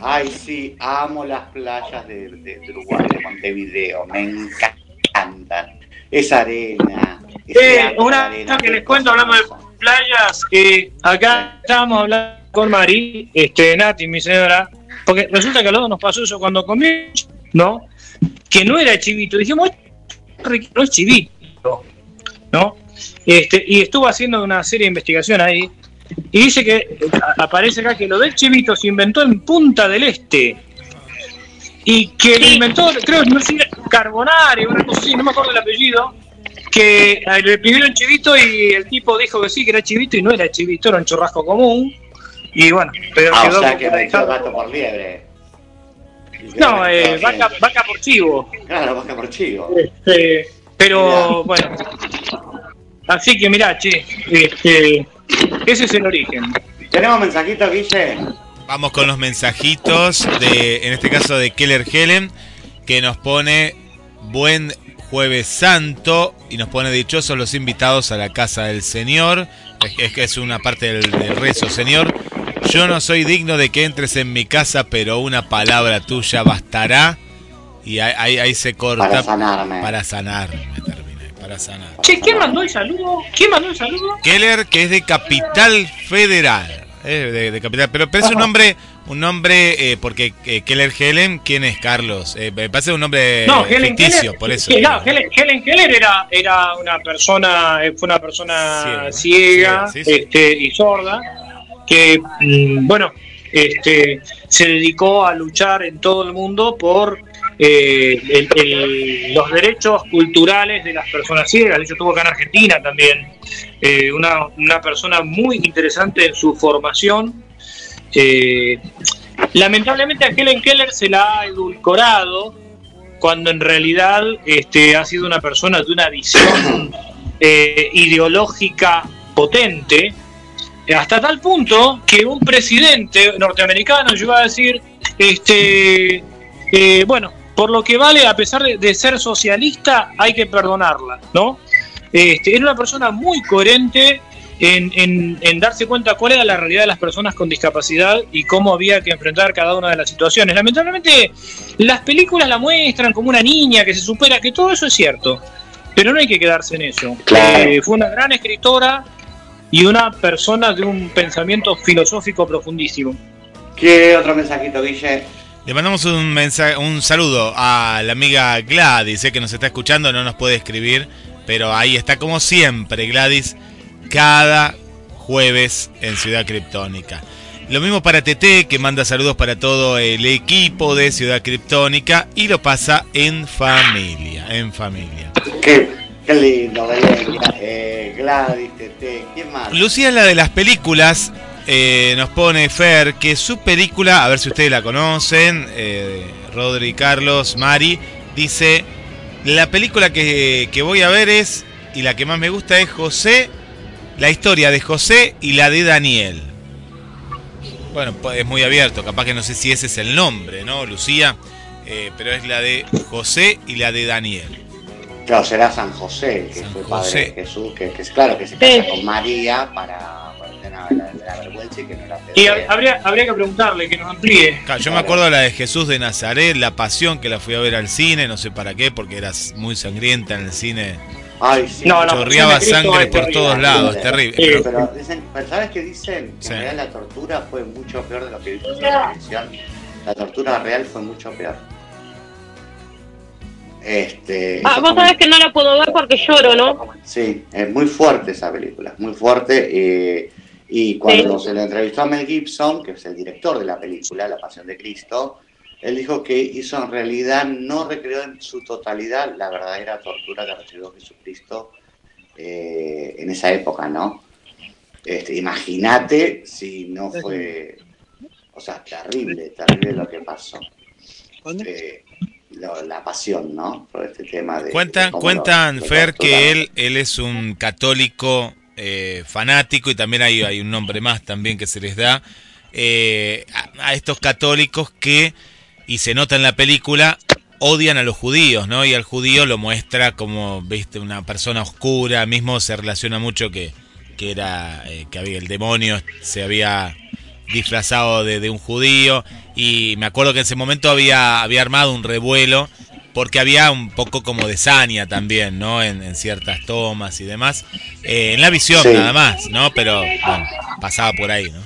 Ay, sí, amo las playas de, de- de Uruguay, de Montevideo, me encantan. Esa arena. Eh, una arena, que les cuento hablando de playas, eh, acá estábamos hablando con Mari, este, Nati, mi señora, porque resulta que a los dos nos pasó eso cuando comimos, ¿no? Que no era chivito. Dijimos, "Ricky, no es chivito, ¿no? Este, y estuvo haciendo una serie de investigación ahí, y dice que a- aparece acá que lo del chivito se inventó en Punta del Este. Y que el inventor, creo que no sé, Carbonari, una cosa así, no me acuerdo el apellido, que le pidieron chivito y el tipo dijo que sí, que era chivito y no era chivito, era un churrasco común. Y bueno, pero Ah, quedó o sea que gato por liebre. No, eh, vaca por chivo. Claro, vaca por chivo. Este, pero bueno. Así que mirá, che, este, ese es el origen. ¿Tenemos mensajitos, Guille? Vamos con los mensajitos de, en este caso de Keller Helen, que nos pone buen jueves santo y nos pone dichosos los invitados a la casa del Señor. Es, que es una parte del, del rezo, Señor. Yo no soy digno de que entres en mi casa, pero una palabra tuya bastará. Y ahí, ahí- ahí se corta. Para sanarme. Para sanarme, para sanar. Che, ¿quién mandó el saludo? ¿Quién mandó el saludo? Keller, que es de Capital Federal. eh, de, de Capital, pero parece un nombre, un nombre, eh, porque eh, Keller Helen, ¿quién es Carlos? Eh, me parece un nombre No, Helen ficticio, Keller, por eso. sí, no, Helen, Helen Keller era, era una persona, fue una persona ciega, ciega, sí, sí. Este, y sorda, que mm, bueno, este, se dedicó a luchar en todo el mundo por eh, el- los derechos culturales de las personas ciegas. Hecho, estuvo acá en Argentina también. Eh, una, una persona muy interesante en su formación. Eh, lamentablemente a Helen Keller se la ha edulcorado cuando en realidad este, ha sido una persona de una visión eh, ideológica potente, hasta tal punto que un presidente norteamericano llegó a decir, este, eh, bueno, por lo que vale, a pesar de, de ser socialista, hay que perdonarla, ¿no? Este, era una persona muy coherente en, en- en darse cuenta cuál era la realidad de las personas con discapacidad y cómo había que enfrentar cada una de las situaciones. Lamentablemente, las películas la muestran como una niña que se supera, que todo eso es cierto, pero no hay que quedarse en eso. Claro. Eh, fue una gran escritora y una persona de un pensamiento filosófico profundísimo. ¿Qué otro mensajito, Guille? Le mandamos un mensaje, un saludo a la amiga Gladys, eh, que nos está escuchando, no nos puede escribir, pero ahí está como siempre Gladys, cada jueves en Ciudad Criptónica. Lo mismo para TT, que manda saludos para todo el equipo de Ciudad Criptónica y lo pasa en familia, en familia. Qué, qué lindo, Belén. Eh, Gladys, Tete, ¿quién más? Lucía es la de las películas, eh, nos pone Fer, que su película, a ver si ustedes la conocen, eh, Rodri, Carlos, Mari, dice, la película que, que voy a ver es, y la que más me gusta es José, la historia de José y la de Daniel. Bueno, es muy abierto, capaz que no sé si ese es el nombre, ¿no, Lucía? Eh, pero es la de José y la de Daniel. Claro, será San José, que fue padre de Jesús, que, que es claro que se casa con María para, la, la vergüenza y que no era Y pedófilo. habría, habría que preguntarle, que nos amplíe. Claro, yo me acuerdo de la de Jesús de Nazaret, La Pasión, que la fui a ver al cine, no sé para qué, porque era muy sangrienta en el cine. Ay, sí. No, la Chorreaba sangre por terrible. todos lados, es terrible. Sí, Pero- pero, dicen, pero ¿sabes qué dicen? Que Sí. en realidad la tortura fue mucho peor de lo que vimos en la televisión. La tortura real fue mucho peor. Este, Ah, vos sabés que no la puedo ver porque lloro, ¿no? Sí, es muy fuerte esa película, es muy fuerte. eh, y cuando se le entrevistó a Mel Gibson, que es el director de la película, La Pasión de Cristo, él dijo que hizo en realidad, no recreó en su totalidad la verdadera tortura que recibió Jesucristo eh, en esa época, ¿no? Este, Imagínate si no fue, o sea, terrible, terrible lo que pasó. Eh, lo- la pasión, ¿no? Por este tema de... Cuentan, de cuentan lo- Fer, que él, él es un católico eh, fanático y también hay, un nombre más también que se les da eh, a, a estos católicos que, y se nota en la película, odian a los judíos, ¿no? Y al judío lo muestra como, viste, una persona oscura, mismo se relaciona mucho que, que era, eh, que había el demonio, se había disfrazado de, de un judío y me acuerdo que en ese momento había, había armado un revuelo porque había un poco como de saña también, ¿no? En, en ciertas tomas y demás. Eh, en la visión Sí. nada más, ¿no? Pero bueno, pasaba por ahí, ¿no?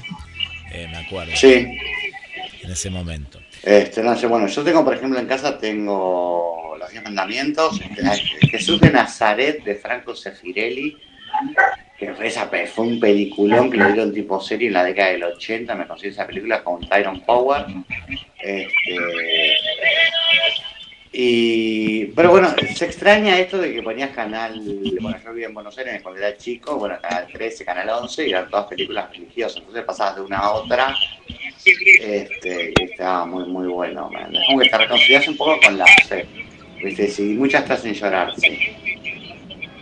Eh, me acuerdo. Sí. En ese momento. Este, no sé, bueno, yo tengo, por ejemplo, en casa tengo los diez mandamientos, este, Jesús de Nazaret de Franco Sefirelli, que fue, esa, fue un peliculón que lo dieron tipo serie en la década del 80, me conseguí esa película con Tyron Power. Este, y, pero bueno, se extraña esto de que ponías canal, bueno, yo vivía en Buenos Aires cuando era chico, bueno, canal 13, canal 11, y eran todas películas religiosas, entonces pasabas de una a otra, este, y estaba muy, muy bueno, man. es como que te reconcilias un poco con la fe, ¿viste? Sí, muchas te hacen llorar, sí.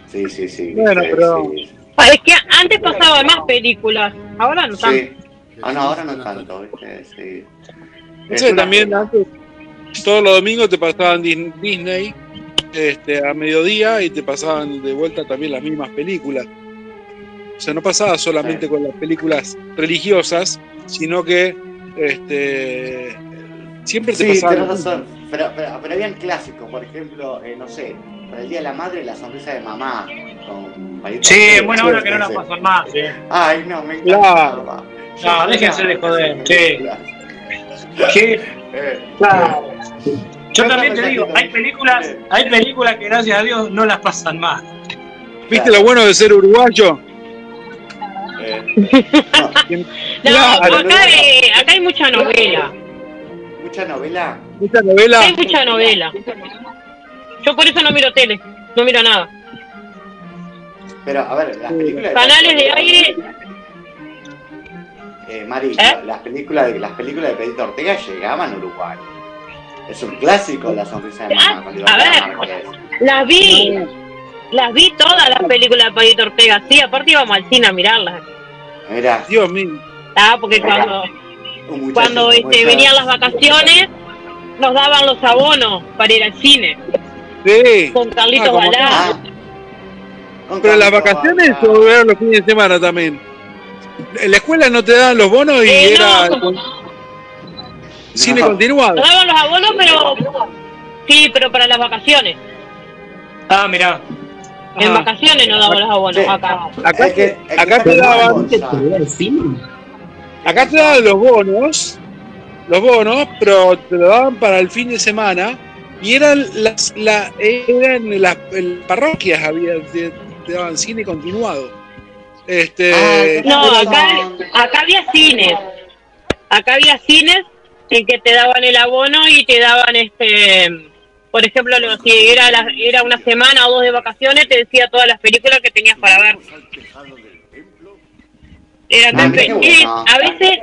Sí, sí, sí. Bueno, ¿viste? pero- Sí. Ah, Es que antes pasaban más películas, ahora no tanto. Sí. Ah, no, ahora no tanto, ¿viste? Sí. Es también antes, todos los domingos te pasaban Dis- Disney este, a mediodía y te pasaban de vuelta también las mismas películas. O sea, no pasaba solamente con las películas religiosas, sino que este, siempre te Sí, pasaba. tenés razón. Pero, pero, pero habían clásicos, por ejemplo, eh, no sé, para el Día de la Madre, la sonrisa de mamá. Con Sí, Ortega. es buena hora que no la Sí. pasan más. sí. Ay, no, me encanta. Claro. No, déjense de joder, sí. Sí, Eh, claro. Yo Otra también te cosa digo, hay películas, hay películas que gracias a Dios no las pasan más. ¿Viste lo bueno de ser uruguayo? eh, No, Claro, acá, eh, acá hay mucha novela. mucha novela. Mucha novela. Hay mucha novela. Yo por eso no miro tele, no miro nada. Pero, a ver, las películas. Canales de aire, Eh, Mari, ¿Eh? las, películas de, las películas de Pedrito Ortega llegaban a Uruguay. Es un clásico la sonrisa de mamá. Ah, a ver. Las vi. Las vi todas las películas de Payito Ortega. Sí, aparte íbamos al cine a mirarlas. Mira, Dios mío. Ah, porque cuando, cuando este, venían las vacaciones, nos daban los abonos para ir al cine. Sí. Con Carlitos Ah, Balá. Ah, Pero las vacaciones o los fines de semana también. En la escuela no te daban los bonos y Eh, era no. cine No. continuado. Nos daban los abonos, pero. Sí, pero para las vacaciones. Ah, mirá. En Ah. vacaciones nos daban los abonos Sí. acá. Acá, Es que- es acá te daban, acá te daban los bonos, los bonos, pero te lo daban para el fin de semana y eran las, la, eran las el- parroquias había, te, te daban cine continuado. Este, No, acá, acá había cines. Acá había cines en que te daban el abono y te daban este por ejemplo, lo- si era, la- era una semana o dos de vacaciones, te decía todas las películas que tenías para ver. Eran Ah, tres a veces,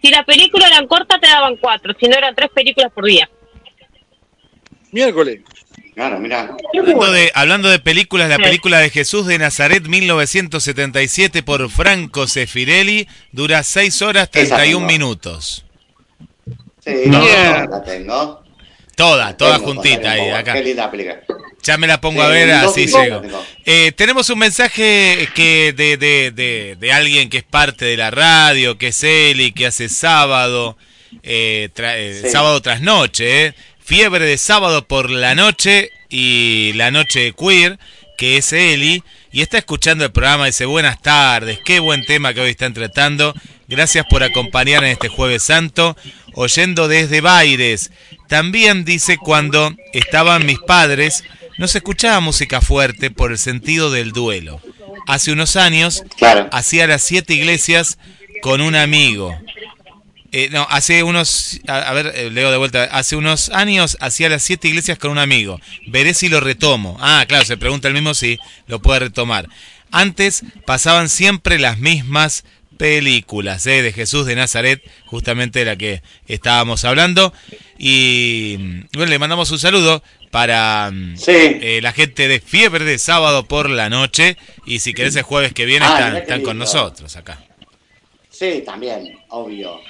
si la película era corta, te daban cuatro, si no eran tres películas por día. Miércoles. Claro, mira. Hablando de, hablando de películas, la Sí. película de Jesús de Nazaret 1977 por Franco Sefirelli dura 6 horas 31 tengo. minutos. Sí, No. la tengo. Toda, toda Tengo, juntita ahí, acá. Qué linda película. Ya me la pongo Sí, a ver, así llego. Eh, tenemos un mensaje que de, de, de, de alguien que es parte de la radio, que es Eli, que hace sábado, eh, tra- eh, Sí. sábado tras noche, eh. Fiebre de sábado por la noche y la noche queer, que es Eli, y está escuchando el programa, dice buenas tardes, qué buen tema que hoy están tratando, gracias por acompañar en este jueves santo, oyendo desde Baires. También dice cuando estaban mis padres, no se escuchaba música fuerte por el sentido del duelo. Hace unos años Claro. hacía las siete iglesias con un amigo. Eh, no, hace unos, a, a ver, eh, leo de vuelta, hace unos años hacía las siete iglesias con un amigo. Veré si lo retomo. Ah, claro, se pregunta el mismo si lo puede retomar. Antes pasaban siempre las mismas películas eh, de Jesús de Nazaret, justamente de la que estábamos hablando. Y mm, bueno, le mandamos un saludo para mm, Sí. eh, la gente de Fiebre de Sábado por la Noche. Y si querés el jueves que viene, Ah, están, están con nosotros acá. Sí, también, obvio.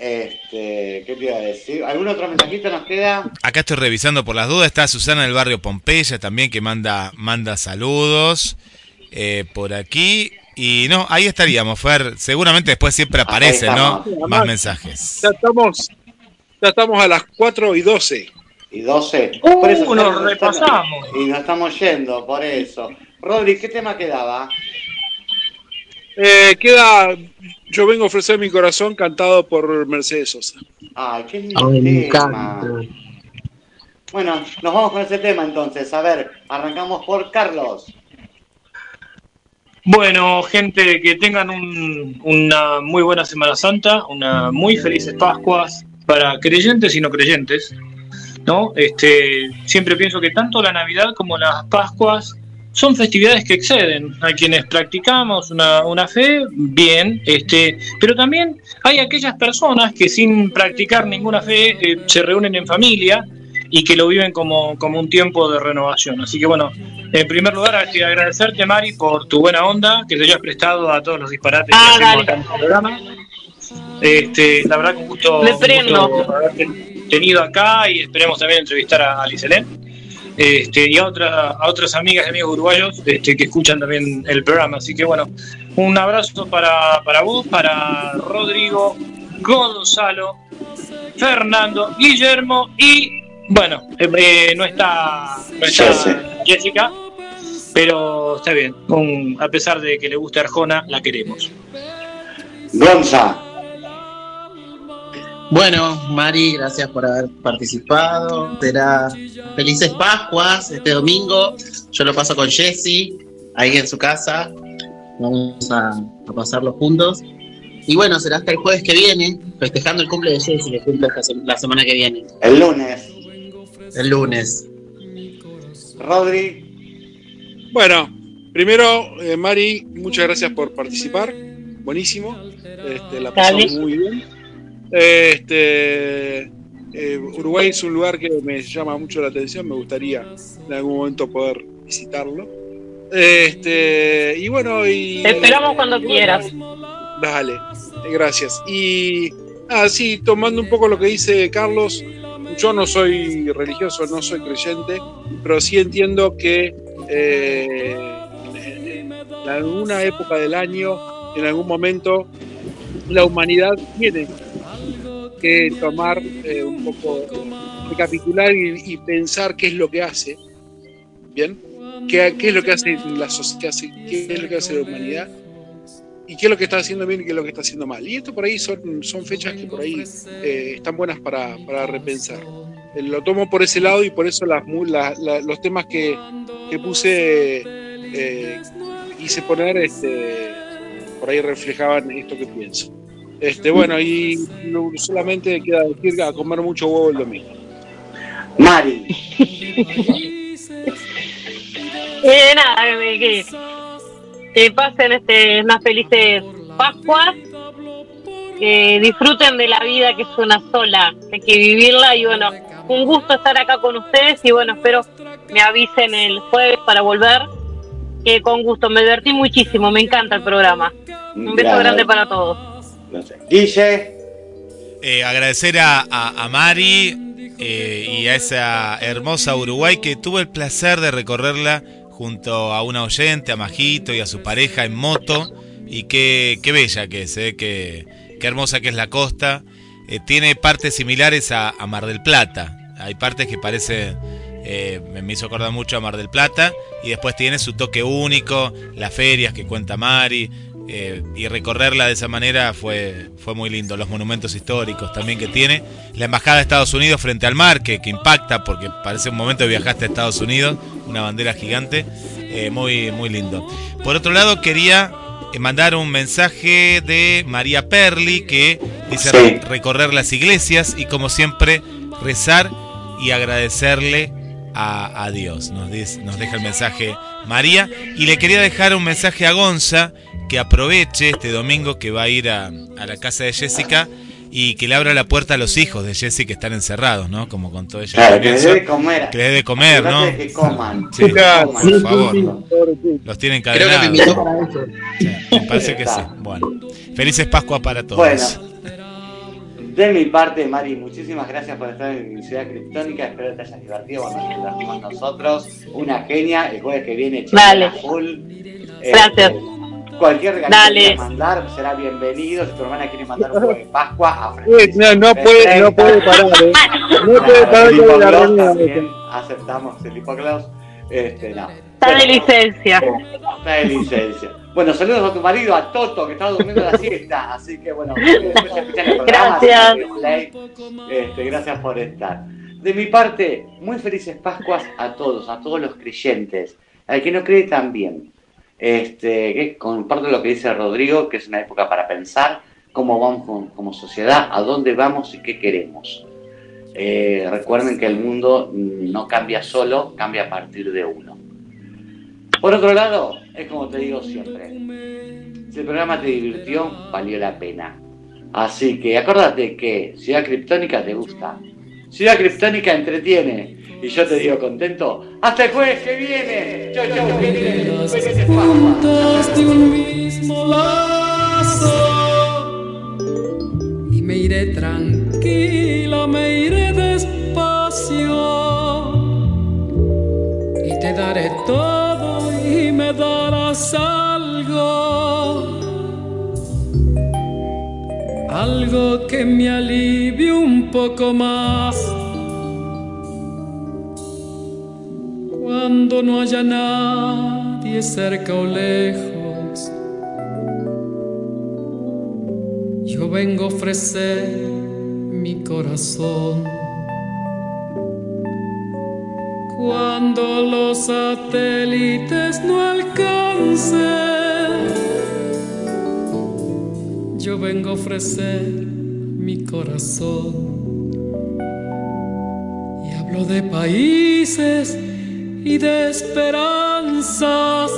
Este, ¿qué te iba a decir? ¿Algún otro mensajito nos queda? Acá estoy revisando por las dudas. Está Susana del barrio Pompeya también que manda, manda saludos eh, por aquí. Y no, ahí estaríamos, Fer. Seguramente después siempre aparecen, ¿no? Más mensajes. Ya estamos, ya estamos a las 4 y 12. Y 12. Uh, Por eso nos estamos- repasamos. Y nos estamos yendo, por eso. Rodri, ¿qué tema quedaba? Eh, queda Yo vengo a ofrecer mi corazón cantado por Mercedes Sosa. Ay, qué lindo Ay, me tema. encanta. Bueno, nos vamos con ese tema entonces. A ver, arrancamos por Carlos. Bueno, gente, que tengan un- una muy buena Semana Santa, una muy felices Pascuas para creyentes y no creyentes. ¿no? Este, siempre pienso que tanto la Navidad como las Pascuas son festividades que exceden a quienes practicamos una, una fe, bien, este, pero también hay aquellas personas que sin practicar ninguna fe eh, se reúnen en familia y que lo viven como, como un tiempo de renovación. Así que bueno, en primer lugar, que agradecerte, Mari, por tu buena onda, que te hayas prestado a todos los disparates Ah, que hacemos dale. acá en el programa. Este, la verdad que un gusto, Me un prendo. gusto haberte tenido acá y esperemos también entrevistar a Alicelén. Este, y a, otra, a otras amigas y amigos uruguayos este, que escuchan también el programa. Así que bueno, un abrazo para, para vos, para Rodrigo, Gonzalo, Fernando, Guillermo y bueno, eh, eh, no está, no está Jessica, pero está bien. Un- a pesar de que le guste Arjona, la queremos. Gonza. Bueno, Mari, gracias por haber participado. Será felices Pascuas este domingo. Yo lo paso con Jessy, ahí en su casa. Vamos a, a pasarlo juntos. Y bueno, será hasta el jueves que viene, festejando el cumple de Jessy, que cumple la semana que viene. El lunes. El lunes. Rodri. Bueno, primero, eh, Mari, muchas gracias por participar. Buenísimo. Este, la pasamos muy bien. Este, eh, Uruguay es un lugar que me llama mucho la atención. Me gustaría en algún momento poder visitarlo. Este, y bueno, y. Te esperamos cuando quieras. Dale, gracias. Y así, tomando un poco lo que dice Carlos, yo no soy religioso, no soy creyente, pero sí entiendo que eh, en alguna época del año, en algún momento, la humanidad tiene que tomar eh, un poco, recapitular y, pensar qué es lo que hace, ¿bien? ¿Qué, qué es lo que hace la sociedad, qué es lo que hace la humanidad? y qué es lo que está haciendo bien y qué es lo que está haciendo mal. Y esto por ahí son, son fechas que por ahí eh, están buenas para, para repensar. Eh, lo tomo por ese lado y por eso las, la- la- los temas que, que puse, eh, hice poner, este, por ahí reflejaban esto que pienso. Este, bueno, y solamente queda decir a comer mucho huevo el domingo. Mari. Eh, nada, eh, que, que pasen este, unas felices Pascuas, que disfruten de la vida que es una sola, hay que vivirla y bueno, un gusto estar acá con ustedes y bueno, espero me avisen el jueves para volver, que con gusto, me divertí muchísimo, me encanta el programa. Un beso Gracias. grande para todos. Guille. Eh, agradecer a, a- Mari eh, y a esa hermosa Uruguay que tuve el placer de recorrerla junto a una oyente, a Majito y a su pareja en moto. Y qué, qué bella que es, eh, qué, qué hermosa que es la costa. Eh, tiene partes similares a, a Mar del Plata. Hay partes que parece, me hizo acordar mucho a Mar del Plata. Y después tiene su toque único, las ferias que cuenta Mari. Eh, y recorrerla de esa manera fue, fue muy lindo. Los monumentos históricos también que tiene. La Embajada de Estados Unidos frente al mar, que, que impacta porque parece un momento que viajaste a Estados Unidos, una bandera gigante. eh, muy, muy lindo. Por otro lado, quería eh, mandar un mensaje de María Perli que dice Sí. recorrer las iglesias y como siempre rezar y agradecerle a, a Dios. Nos, dice- nos deja el mensaje María y le quería dejar un mensaje a Gonza que aproveche este domingo que va a ir a, a la casa de Jessica y que le abra la puerta a los hijos de Jessica que están encerrados, ¿no? Como contó ella. Claro, que les comienzo. dé de comer. Que les dé de comer, ¿no? De que coman. Sí, Claro. por favor. Los tienen Creo que me invitó para eso. Me parece que sí. Bueno, felices Pascua para todos. Bueno, de mi parte, Mari, muchísimas gracias por estar en ciudad criptónica. Espero que te hayas divertido. Bueno, nos divertimos nosotros. Una genia. El jueves que viene, full. Gracias. Cualquier regalo Dale. que quieras mandar será bienvenido. Si tu hermana quiere mandar un huevo de Pascua, a Eh, no, no puede, no puede parar, ¿eh? <laughs> No puede parar el la también aceptamos el Hipoclaus. Este, no. Está de licencia. Está de licencia. Bueno, saludos a tu marido, a Toto, que estaba durmiendo la siesta. Así que bueno, después escuchan el programa, Gracias. Este, gracias por estar. De mi parte, muy felices Pascuas a todos, a todos los creyentes. Al que no cree también. Este, que comparto lo que dice Rodrigo, que es una época para pensar cómo vamos como, sociedad, a dónde vamos y qué queremos. Eh, recuerden que el mundo no cambia solo, cambia a partir de uno. Por otro lado, es como te digo siempre, si el programa te divirtió, valió la pena. Así que acuérdate que Ciudad Criptónica te gusta. Ciudad Criptónica entretiene. Y yo te digo contento. ¡Hasta el jueves que viene! ¡Chau, chau! ¡Felices felices Pascuas! puntas de un mismo lazo y me iré tranquila, me iré despacio y te daré todo y me darás algo, algo que me alivie un poco más. Cuando no haya nadie cerca o lejos, yo vengo a ofrecer mi corazón. Cuando los satélites no alcancen, yo vengo a ofrecer mi corazón. Y hablo de países y de esperanzas.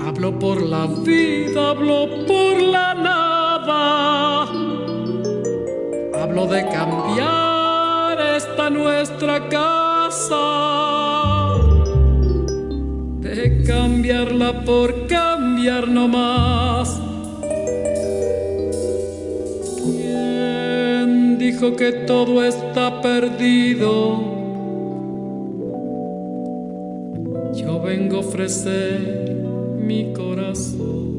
Hablo por la vida, hablo por la nada. Hablo de cambiar esta nuestra casa. De cambiarla por cambiar no más. ¿Quién dijo que todo está perdido? Ofrecer mi corazón.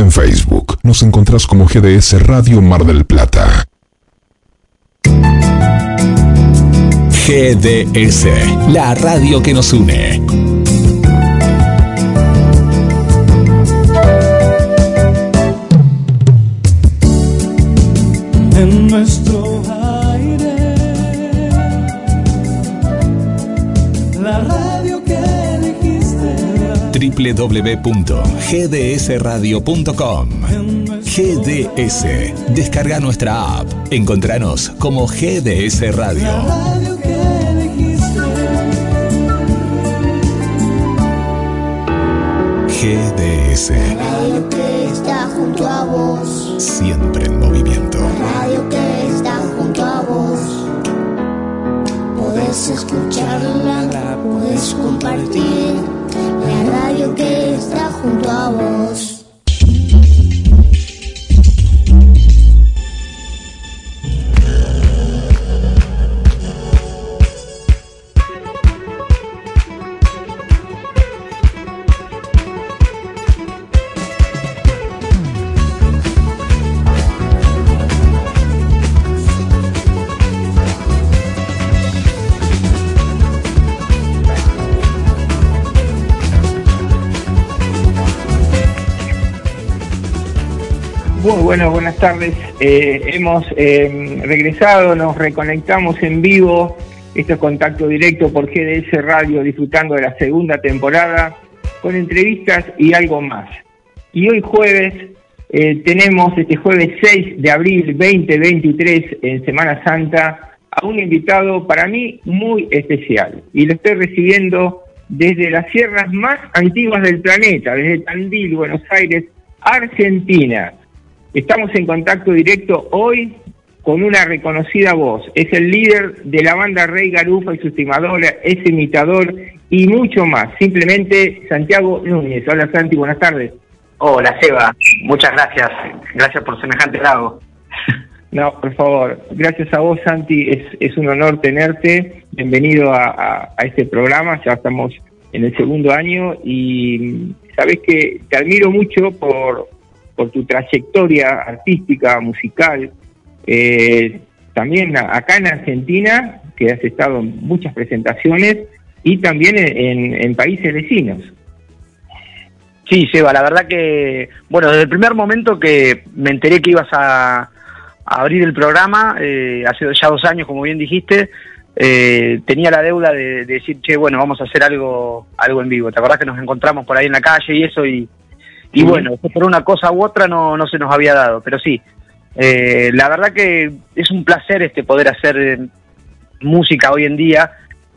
En Facebook. Nos encontrás como GDS Radio Mar del Plata. GDS, la radio que nos une. www.gdsradio.com GDS. Descarga nuestra app. Encontranos como GDS Radio. GDS. Radio que está junto a vos. Siempre en movimiento. Radio que está junto a vos. Podés escucharla, podés compartir. Que está junto a vos. Bueno, buenas tardes. Eh, hemos eh, regresado, nos reconectamos en vivo. Esto es contacto directo por GDS Radio, disfrutando de la segunda temporada, con entrevistas y algo más. Y hoy jueves eh, tenemos, este jueves 6 de abril 2023, en Semana Santa, a un invitado para mí muy especial. Y lo estoy recibiendo desde las sierras más antiguas del planeta, desde Tandil, Buenos Aires, Argentina. Estamos en contacto directo hoy con una reconocida voz. Es el líder de la banda Rey Garufa y su estimadora, es imitador y mucho más. Simplemente Santiago Núñez. Hola Santi, buenas tardes. Hola Seba, muchas gracias. Gracias por semejante lago. <laughs> No, por favor. Gracias a vos, Santi. Es, es un honor tenerte. Bienvenido a, a- a este programa. Ya estamos en el segundo año y sabes que te admiro mucho por, por tu trayectoria artística, musical. Eh, también acá en Argentina, que has estado en muchas presentaciones, y también en, países vecinos. Sí, Seba, la verdad que, bueno, desde el primer momento que me enteré que ibas a, a abrir el programa, eh, hace ya dos años, como bien dijiste, eh, tenía la deuda de, de decir, che, bueno, vamos a hacer algo algo en vivo. ¿Te acordás que nos encontramos por ahí en la calle y eso? Y, y bueno, por una cosa u otra no, no se nos había dado, pero sí. eh, la verdad que es un placer este poder hacer eh, música hoy en día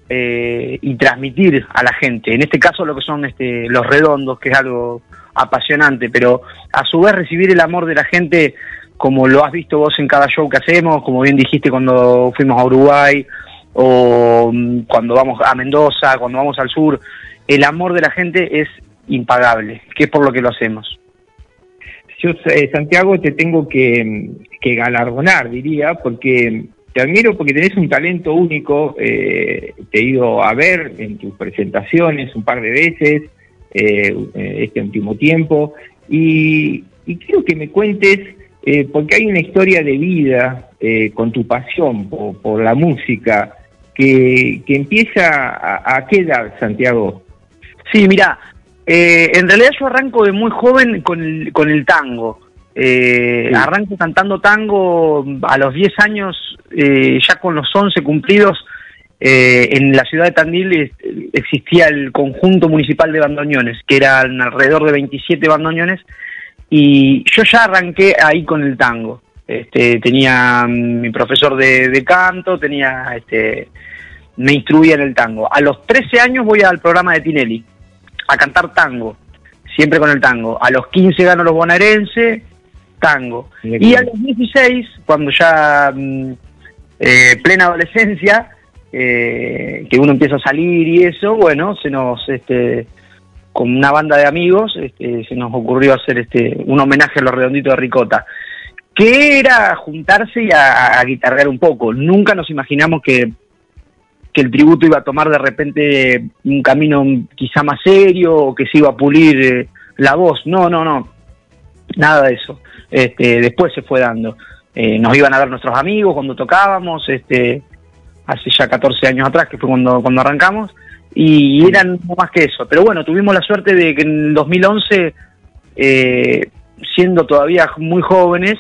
eh, y transmitir a la gente. En este caso lo que son este, los redondos, que es algo apasionante, pero a su vez recibir el amor de la gente como lo has visto vos en cada show que hacemos, como bien dijiste cuando fuimos a Uruguay o mm, cuando vamos a Mendoza, cuando vamos al sur, el amor de la gente es impagable, que es por lo que lo hacemos. Yo, eh, Santiago, te tengo que, galardonar, diría, porque te admiro porque tenés un talento único. eh, te he ido a ver en tus presentaciones un par de veces, eh, eh, este último tiempo, y, y quiero que me cuentes, porque hay una historia de vida con tu pasión por, por la música, que, que empieza a, a qué edad, Santiago? Sí, mira, eh, en realidad yo arranco de muy joven con el, con el tango. Eh, Arranco cantando tango a los 10 años, eh, ya con los 11 cumplidos, eh, en la ciudad de Tandil existía el conjunto municipal de bandoneones, que eran alrededor de 27 bandoneones, y yo ya arranqué ahí con el tango. Este, tenía mm, mi profesor de, de canto, tenía este, me instruía en el tango. A los 13 años voy al programa de Tinelli a cantar tango, siempre con el tango. A los 15 gano los bonaerenses, tango. Y a los 16, cuando ya mm, eh, plena adolescencia, eh, que uno empieza a salir y eso, bueno, se nos, este, con una banda de amigos, este, se nos ocurrió hacer este, un homenaje a los redonditos de Ricota, que era juntarse y a, a guitarrear un poco. Nunca nos imaginamos que, que el tributo iba a tomar de repente un camino quizá más serio o que se iba a pulir eh, la voz. No, no, no. Nada de eso. Este, después se fue dando. Eh, nos iban a ver nuestros amigos cuando tocábamos, este, hace ya 14 años atrás, que fue cuando, cuando arrancamos, y eran más que eso. Pero bueno, tuvimos la suerte de que en el 2011, eh, siendo todavía muy jóvenes,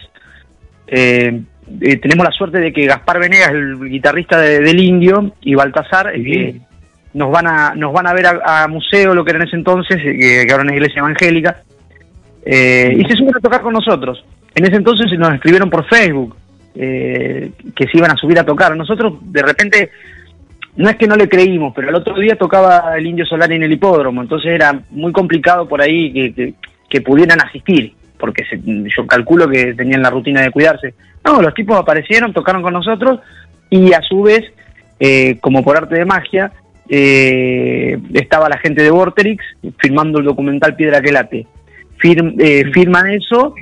eh, eh, tenemos la suerte de que Gaspar Venegas, el guitarrista de- del Indio, y Baltasar, eh, nos van a nos van a ver a, a museo, lo que era en ese entonces, eh, que, ahora es iglesia evangélica, eh, y se suben a tocar con nosotros. En ese entonces nos escribieron por Facebook eh, que se iban a subir a tocar. Nosotros de repente no es que no le creímos, pero el otro día tocaba el Indio Solar en el hipódromo, entonces era muy complicado por ahí que, que- que pudieran asistir, porque se- yo calculo que tenían la rutina de cuidarse. No, los tipos aparecieron, tocaron con nosotros y a su vez, eh, como por arte de magia, eh, estaba la gente de Vorterix filmando el documental Piedra que late. Firm- eh, firman eso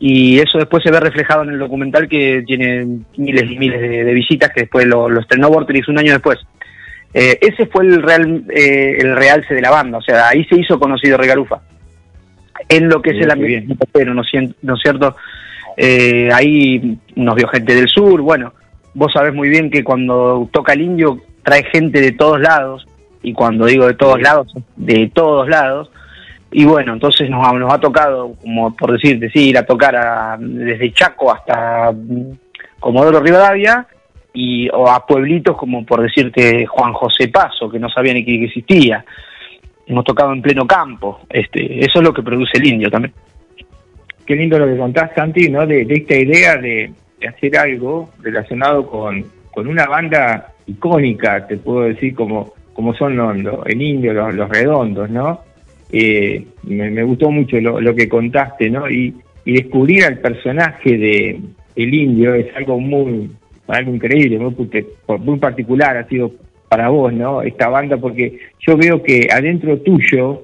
y eso después se ve reflejado en el documental que tiene miles y miles de, de visitas que después lo, lo estrenó Vorterix un año después. Eh, ese fue el real eh, el realce de la banda, o sea, ahí se hizo conocido Regalufa. En lo que es el ambiente pero ¿no, ¿no es cierto? Eh, ahí nos vio gente del sur, bueno, vos sabés muy bien que cuando toca el indio trae gente de todos lados, y cuando digo de todos lados, de todos lados, y bueno, entonces nos, ha- nos ha tocado, como por decirte, sí, ir a tocar a- desde Chaco hasta mm, Comodoro Rivadavia, y, o a pueblitos como por decirte Juan José Paso, que no sabía ni que existía. Hemos tocado en pleno campo, este, eso es lo que produce el indio también. Qué lindo lo que contás, Santi, ¿no? De, esta idea de, hacer algo relacionado con, una banda icónica, te puedo decir, como, son los, los- el indio, los, redondos, ¿no? Eh, me, gustó mucho lo, que contaste, ¿no? Y, descubrir al personaje de el indio es algo muy, algo increíble, muy, muy particular ha sido para vos, ¿no? Esta banda, porque yo veo que adentro tuyo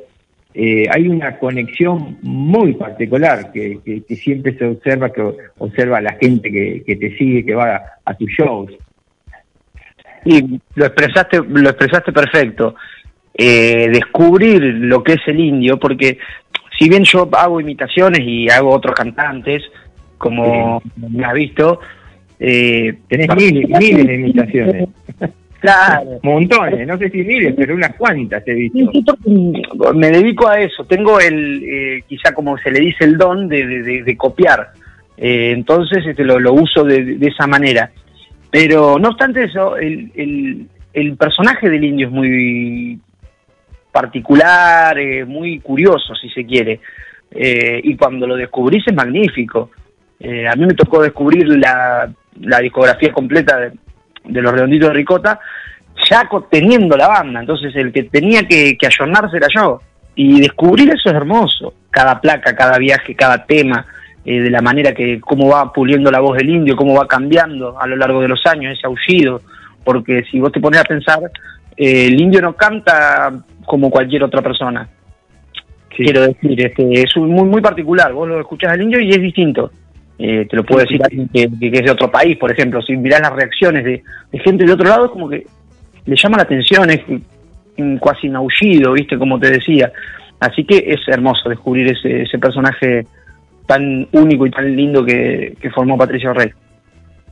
eh, hay una conexión muy particular que, que- que siempre se observa, que observa la gente que, que te sigue, que va a, a tus shows. Y lo expresaste, lo expresaste perfecto. Eh, descubrir lo que es el indio, porque si bien yo hago imitaciones y hago otros cantantes, como me has visto, eh, Tenés miles, miles de imitaciones. <laughs> Claro. <laughs> Montones, no sé si miles, pero unas cuantas he visto. me dedico a eso, tengo el, eh, quizá como se le dice el don de, de- de- de copiar, Eh, entonces este, lo, lo uso de, de esa manera. Pero no obstante eso, el, el- el personaje del indio es muy particular, eh, muy curioso si se quiere, Eh, y cuando lo descubrís es magnífico. A mí me tocó descubrir la, la discografía completa de, de Los Redonditos de Ricota, ya teniendo la banda, entonces el que tenía que, que ayornarse era yo. Y descubrir eso es hermoso, cada placa, cada viaje, cada tema, eh, de la manera que, cómo va puliendo la voz del indio, cómo va cambiando a lo largo de los años ese aullido, porque si vos te pones a pensar, eh, el indio no canta como cualquier otra persona. Quiero decir, este, es un- muy muy particular, vos lo escuchás al indio y es distinto. Eh, te lo puedo decir alguien que, es de otro país, por ejemplo, si mirás las reacciones de, de gente de otro lado, es como que le llama la atención, es casi un aullido, ¿viste? Como te decía. Así que es hermoso descubrir ese, ese personaje tan único y tan lindo que, que formó Patricio Rey.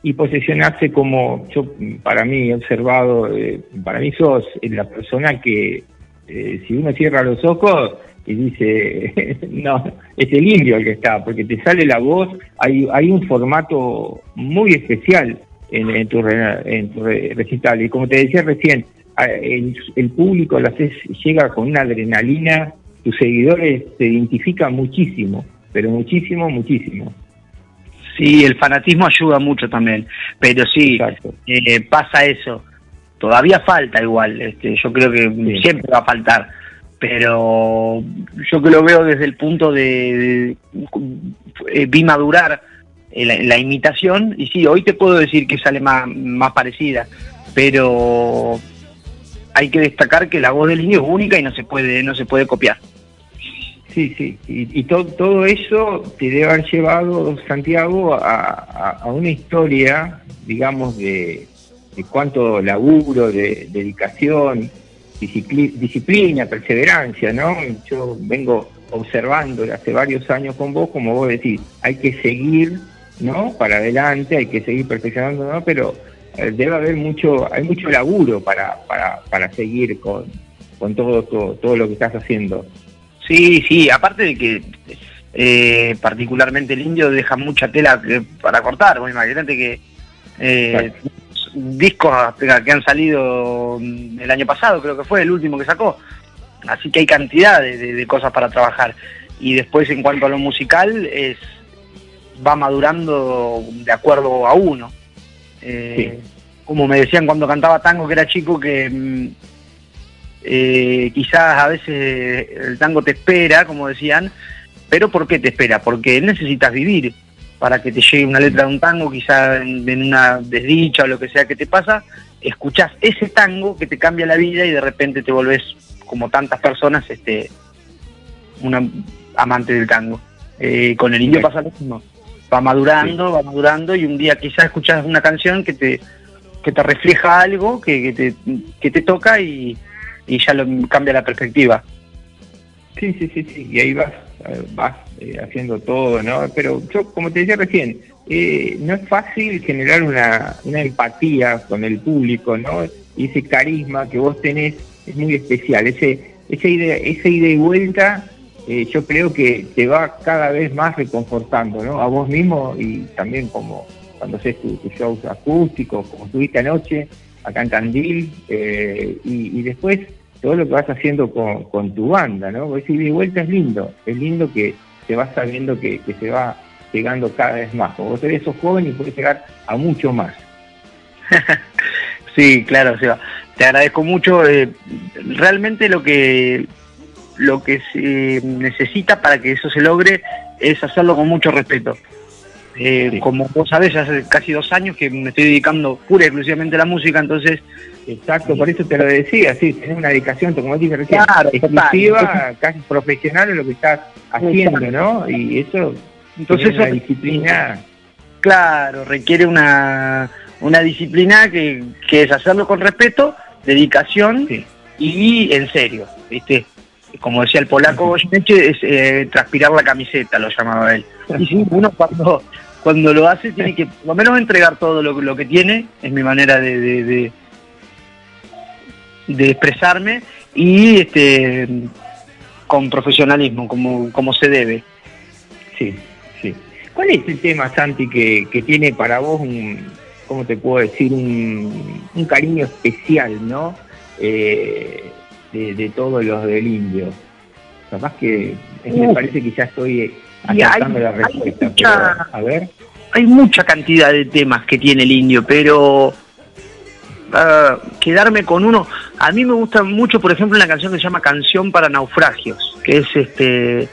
y posicionarse como yo para mí he observado eh, para mí sos la persona que eh, si uno cierra los ojos y dice <laughs> no es el indio el que está porque te sale la voz hay hay un formato muy especial en, en tu en tu re- recital. Y como te decía recién el, el público lo haces llega con una adrenalina tus seguidores te identifican muchísimo pero muchísimo muchísimo. Sí, el fanatismo ayuda mucho también, pero sí, eh, pasa eso. Todavía falta igual, este, yo creo que siempre va a faltar, pero yo que lo veo desde el punto de, eh, vi madurar eh, la, imitación y sí, hoy te puedo decir que sale más, más parecida, pero hay que destacar que la voz del indio es única y no se puede no se puede copiar. Sí, sí, y, y to- todo eso te debe haber llevado, Santiago, a, una historia, digamos, de, cuánto laburo, de dedicación, disciplina, perseverancia, ¿no? Yo vengo observando hace varios años con vos, como vos decís, hay que seguir, ¿no? Para adelante, hay que seguir perfeccionando, ¿no? Pero eh, debe haber mucho, hay mucho laburo para, para, para seguir con, con todo, todo, todo lo que estás haciendo. Sí, sí, aparte de que eh, particularmente el indio deja mucha tela que- para cortar, vos imagínate que eh, discos que han salido mm, el año pasado, creo que fue el último que sacó, así que hay cantidad de, de- de cosas para trabajar. Y después en cuanto a lo musical, es va madurando de acuerdo a uno. Eh, Como me decían cuando cantaba tango que era chico, que mm, eh, quizás a veces el tango te espera, como decían, pero ¿por qué te espera? Porque necesitas vivir para que te llegue una letra de un tango, quizás en, en una desdicha o lo que sea que te pasa, escuchás ese tango que te cambia la vida y de repente te volvés, como tantas personas, este una amante del tango. Eh, con el indio pasa lo mismo. Va madurando, va madurando y un día quizás escuchás una canción que te, que te refleja algo, que, que te, que te toca y, y ya lo cambia la perspectiva. Sí, sí, sí, sí, y ahí vas, vas eh, haciendo todo, ¿no? Pero yo, como te decía recién, eh, no es fácil generar una, una empatía con el público, ¿no? Y ese carisma que vos tenés es muy especial, ese, esa idea, esa ida y vuelta, eh, yo creo que te va cada vez más reconfortando, ¿no? A vos mismo y también como cuando haces tus tu shows acústicos, como estuviste anoche acá en Tandil, eh, y después todo lo que vas haciendo con, con tu banda, ¿no? Porque ida y vuelta es lindo, es lindo que te vas sabiendo que, que se va llegando cada vez más. Como vos eres sos joven y puedes llegar a mucho más. <laughs> Sí, claro, Seba. Te agradezco mucho. eh, realmente lo que lo que se necesita para que eso se logre es hacerlo con mucho respeto. Eh, Como vos sabés, hace casi dos años que me estoy dedicando pura y exclusivamente a la música, entonces... Exacto, por eso te lo decía, sí, tenés una dedicación, como dije recién, Claro, total. exclusiva, casi profesional en lo que estás haciendo, ¿no? Y eso, Entonces eso- disciplina Claro, requiere una, una disciplina que, que es hacerlo con respeto, dedicación y en serio, ¿viste? como decía el polaco Goyeneche, es eh, transpirar la camiseta, lo llamaba él. Y sí, uno cuando, cuando lo hace tiene que por lo menos entregar todo lo, lo que tiene, es mi manera de, de, de- de expresarme y este con profesionalismo, como, como se debe. Sí, sí. ¿Cuál es el tema, Santi, que, que tiene para vos un, ¿cómo te puedo decir? Un, un cariño especial, ¿no? Eh, de, de todos los del indio. Capaz que eh, me parece que ya estoy hay- acertando la respuesta. mucha- pero, a ver. hay mucha cantidad de temas que tiene el indio, pero ah, quedarme con uno, a mí me gusta mucho, por ejemplo, una canción que se llama Canción para Naufragios, que es este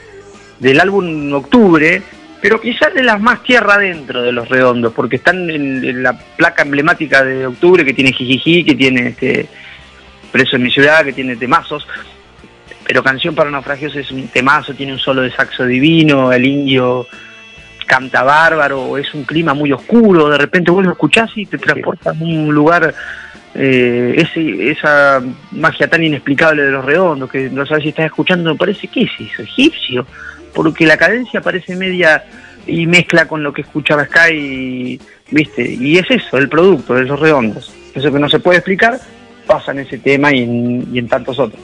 del álbum Octubre, pero quizás de las más tierra adentro de los redondos, porque están en, la placa emblemática de Octubre, que tiene Jijiji, que tiene este Preso en mi ciudad, que tiene temazos, pero Canción para Naufragios es un temazo, tiene un solo de saxo divino, el indio canta bárbaro, es un clima muy oscuro, de repente vos lo escuchás y te transporta a un lugar, eh, ese, esa magia tan inexplicable de los redondos, que no sabes si estás escuchando, parece que es eso, egipcio, porque la cadencia parece media y mezcla con lo que escuchaba Sky, viste, y es eso, el producto de los redondos, eso que no se puede explicar, pasa en ese tema y en, y en tantos otros.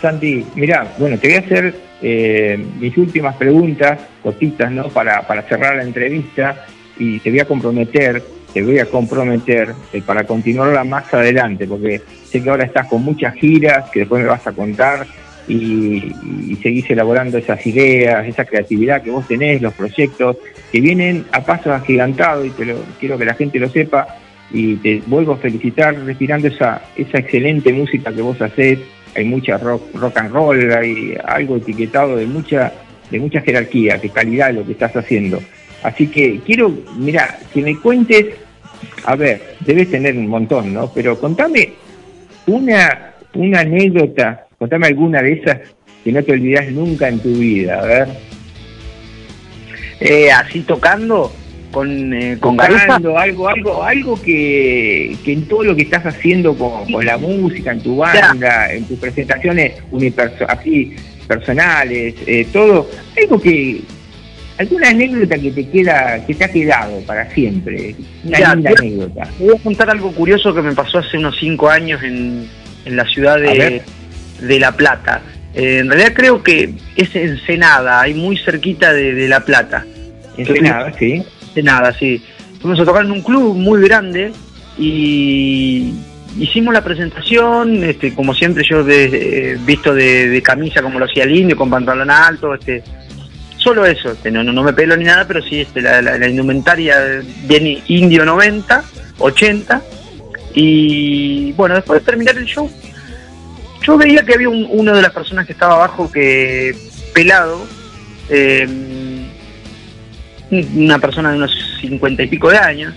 Santi, mira, bueno, te voy a hacer eh, mis últimas preguntas, cortitas, ¿no? Para, para cerrar la entrevista y te voy a comprometer, te voy a comprometer eh, para continuarla más adelante, porque sé que ahora estás con muchas giras que después me vas a contar y, y seguís elaborando esas ideas, esa creatividad que vos tenés, los proyectos que vienen a pasos agigantados y te lo, quiero que la gente lo sepa y te vuelvo a felicitar respirando esa, esa excelente música que vos hacés, hay mucha rock, rock and roll, hay algo etiquetado de mucha, de mucha jerarquía, de calidad lo que estás haciendo. Así que quiero, mira, que me cuentes, a ver, debes tener un montón, ¿no? Pero contame una, una anécdota, contame alguna de esas que no te olvidás nunca en tu vida, a ver. Eh, así tocando con, eh, con. Tocando, algo, algo, algo que, que en todo lo que estás haciendo con, con la música, en tu banda, en tus presentaciones uniperso- así personales, eh, todo, algo que, alguna anécdota que te queda, que te ha quedado para siempre, una Ya, linda te- anécdota. Te voy a contar algo curioso que me pasó hace unos cinco años en, en la ciudad de, de La Plata. Eh, en realidad creo que es Ensenada, ahí muy cerquita de, de La Plata. Ensenada, sí. Ensenada, sí. Fuimos a tocar en un club muy grande y hicimos la presentación, este, como siempre yo de- eh, visto de, de camisa como lo hacía el indio, con pantalón alto, este, solo eso, este, no, no, me pelo ni nada, pero sí este, la, la- la indumentaria bien indio 90, 80, y bueno, después de terminar el show, yo veía que había un- uno de las personas que estaba abajo que pelado, eh, una persona de unos cincuenta y pico de años,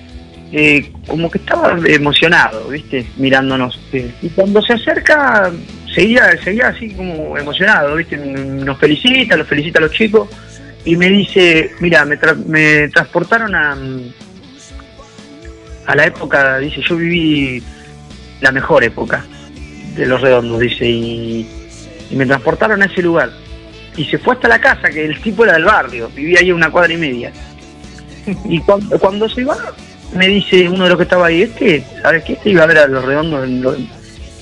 eh, como que estaba emocionado, ¿viste? Mirándonos. Y cuando se acerca, seguía, seguía así como emocionado, ¿viste? Nos felicita, los felicita a los chicos y me dice, mira, me, tra- me transportaron a, a la época, dice, yo viví la mejor época de los redondos, dice, y, me transportaron a ese lugar. Y se fue hasta la casa, que el tipo era del barrio, vivía ahí una cuadra y media. Y cuando, cuando se va, me dice uno de los que estaba ahí, este, ¿sabes qué? Este iba a ver a los redondos en,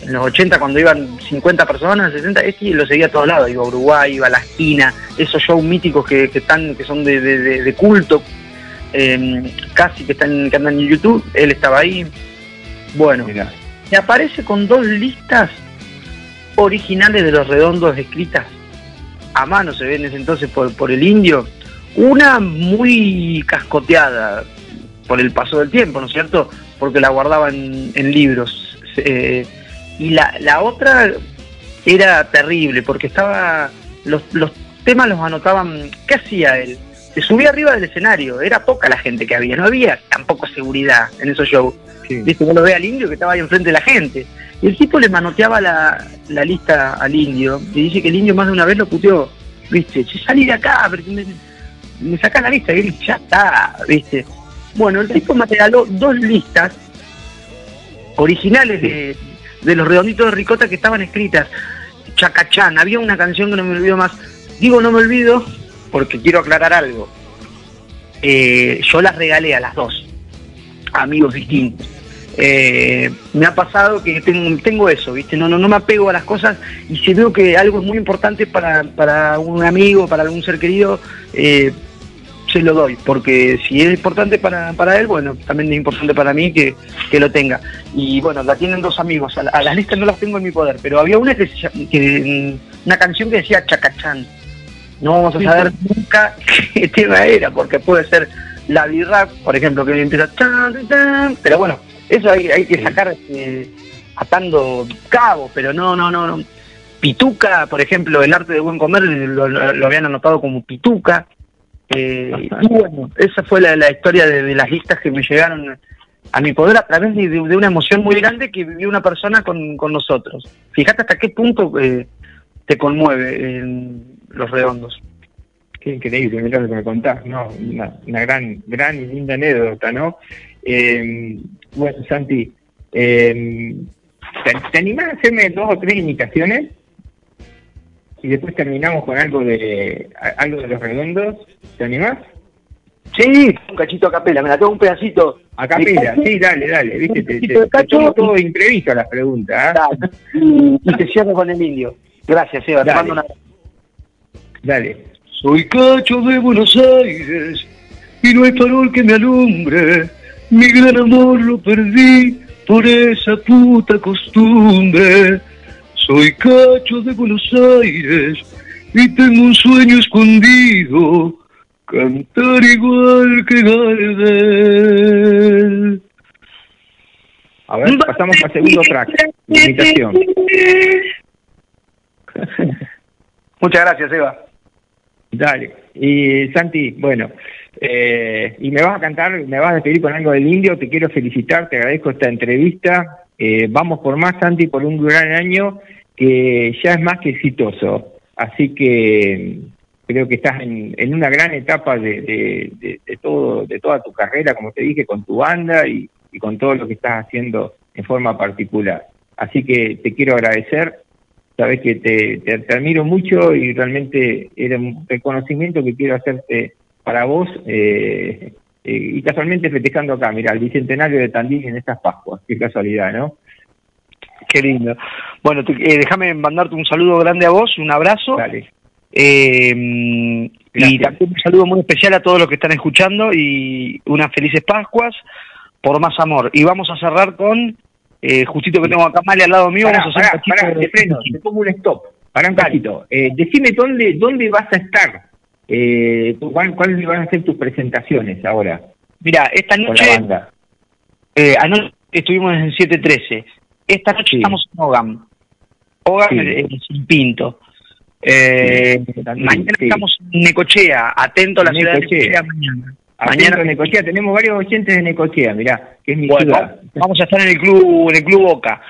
en los 80 cuando iban 50 personas, 60, este lo seguía a todos lados, iba a Uruguay, iba a la esquina, esos shows míticos que, que están, que son de, de- de- de culto, eh, casi que están, que andan en YouTube, él estaba ahí. Bueno, me aparece con dos listas originales de los redondos escritas a mano, se ve en ese entonces por, por el indio. Una muy cascoteada por el paso del tiempo, ¿no es cierto? Porque la guardaban en libros. Eh, y la, la otra era terrible, porque estaba. Los, los temas los anotaban. ¿Qué hacía él? Se subía arriba del escenario, era poca la gente que había, no había tampoco seguridad en esos shows. Viste, vos lo ve al indio que estaba ahí enfrente de la gente. Y el tipo le manoteaba la, la lista al indio y dice que el indio más de una vez lo puteó. Viste, "Che, salí de acá, pero me, me sacá la lista. Y él, ya está, viste. Bueno, el tipo me regaló dos listas originales de, de los redonditos de ricota que estaban escritas. Chacachán. Había una canción que no me olvido más. Digo no me olvido porque quiero aclarar algo. Eh, yo las regalé a las dos, amigos distintos. Eh, me ha pasado que tengo, tengo eso, ¿viste? No, no, no me apego a las cosas y si veo que algo es muy importante para, para un amigo, para algún ser querido, eh, se lo doy, porque si es importante para, para él, bueno, también es importante para mí que, que lo tenga. Y bueno, la tienen dos amigos, a, la- a las listas no las tengo en mi poder, pero había una que, que una canción que decía Chacachán. No vamos a saber nunca <laughs> qué tema era, porque puede ser la birra, por ejemplo, que empieza tan, tan, tan, pero bueno, eso hay, hay que sacar eh, atando cabos, pero no, no, no, no. Pituca, por ejemplo, el arte de buen comer lo, lo- lo habían anotado como pituca. Eh, y bueno, esa fue la, historia de, las listas que me llegaron a mi poder a través de, una emoción muy grande que vivió una persona con, con nosotros. Fíjate hasta qué punto eh, te conmueve en los redondos. Qué increíble, mirá lo que me contás, ¿no? Una, una gran, gran y linda anécdota, ¿no? Eh, bueno, Santi, eh, ¿te, te animás a hacerme dos o tres imitaciones? Y después terminamos con algo de algo de los redondos. ¿Te animás? Sí, un cachito a capela, me la tengo un pedacito. A capela, sí, dale, dale, viste, te, te, te tomo todo imprevisto a las preguntas, ¿ah? Dale. Y, y te cierro con el indio. Gracias, Eva, te Dale. mando una... Dale. Soy cacho de Buenos Aires y no hay farol que me alumbre. Mi gran amor lo perdí por esa puta costumbre. Soy cacho de Buenos Aires y tengo un sueño escondido. Cantar igual que Gardel. A ver, pasamos al segundo track, imitación. <laughs> Muchas gracias, Eva. Dale. Y Santi, bueno, eh, y me vas a cantar, me vas a despedir con algo del indio, te quiero felicitar, te agradezco esta entrevista. Eh, vamos por más, Santi, por un gran año que ya es más que exitoso. Así que mm, creo que estás en, una gran etapa de, de- todo, de toda tu carrera, como te dije, con tu banda y, con todo lo que estás haciendo en forma particular. Así que te quiero agradecer sabes que te, te, te admiro mucho y realmente era un reconocimiento que quiero hacerte para vos eh, y casualmente festejando acá, mira, el bicentenario de Tandil en estas Pascuas, qué casualidad, ¿no? Qué lindo. Bueno, eh, déjame mandarte un saludo grande a vos, un abrazo. Dale. Eh, y también un saludo muy especial a todos los que están escuchando y unas felices Pascuas por más amor. Y vamos a cerrar con, eh, justito que tengo acá Male al lado mío, Pará, vamos a hacer pará, un pará, de- te freno, te pongo un stop, para un cachito. Eh, decime dónde, dónde vas a estar, eh, cuáles van a ser tus presentaciones ahora Mira, esta con la noche, banda. eh, anoche estuvimos en 713. Esta noche estamos en Ogam. Ogam Sí. en en Pinto. Eh, mañana estamos en Necochea, atento a la ciudad de Necochea. Necochea mañana. Mañana Mañana- en Necochea, tenemos varios oyentes de Necochea, mirá, que es mi Bueno, ciudad. vamos a estar en el club, en el club Boca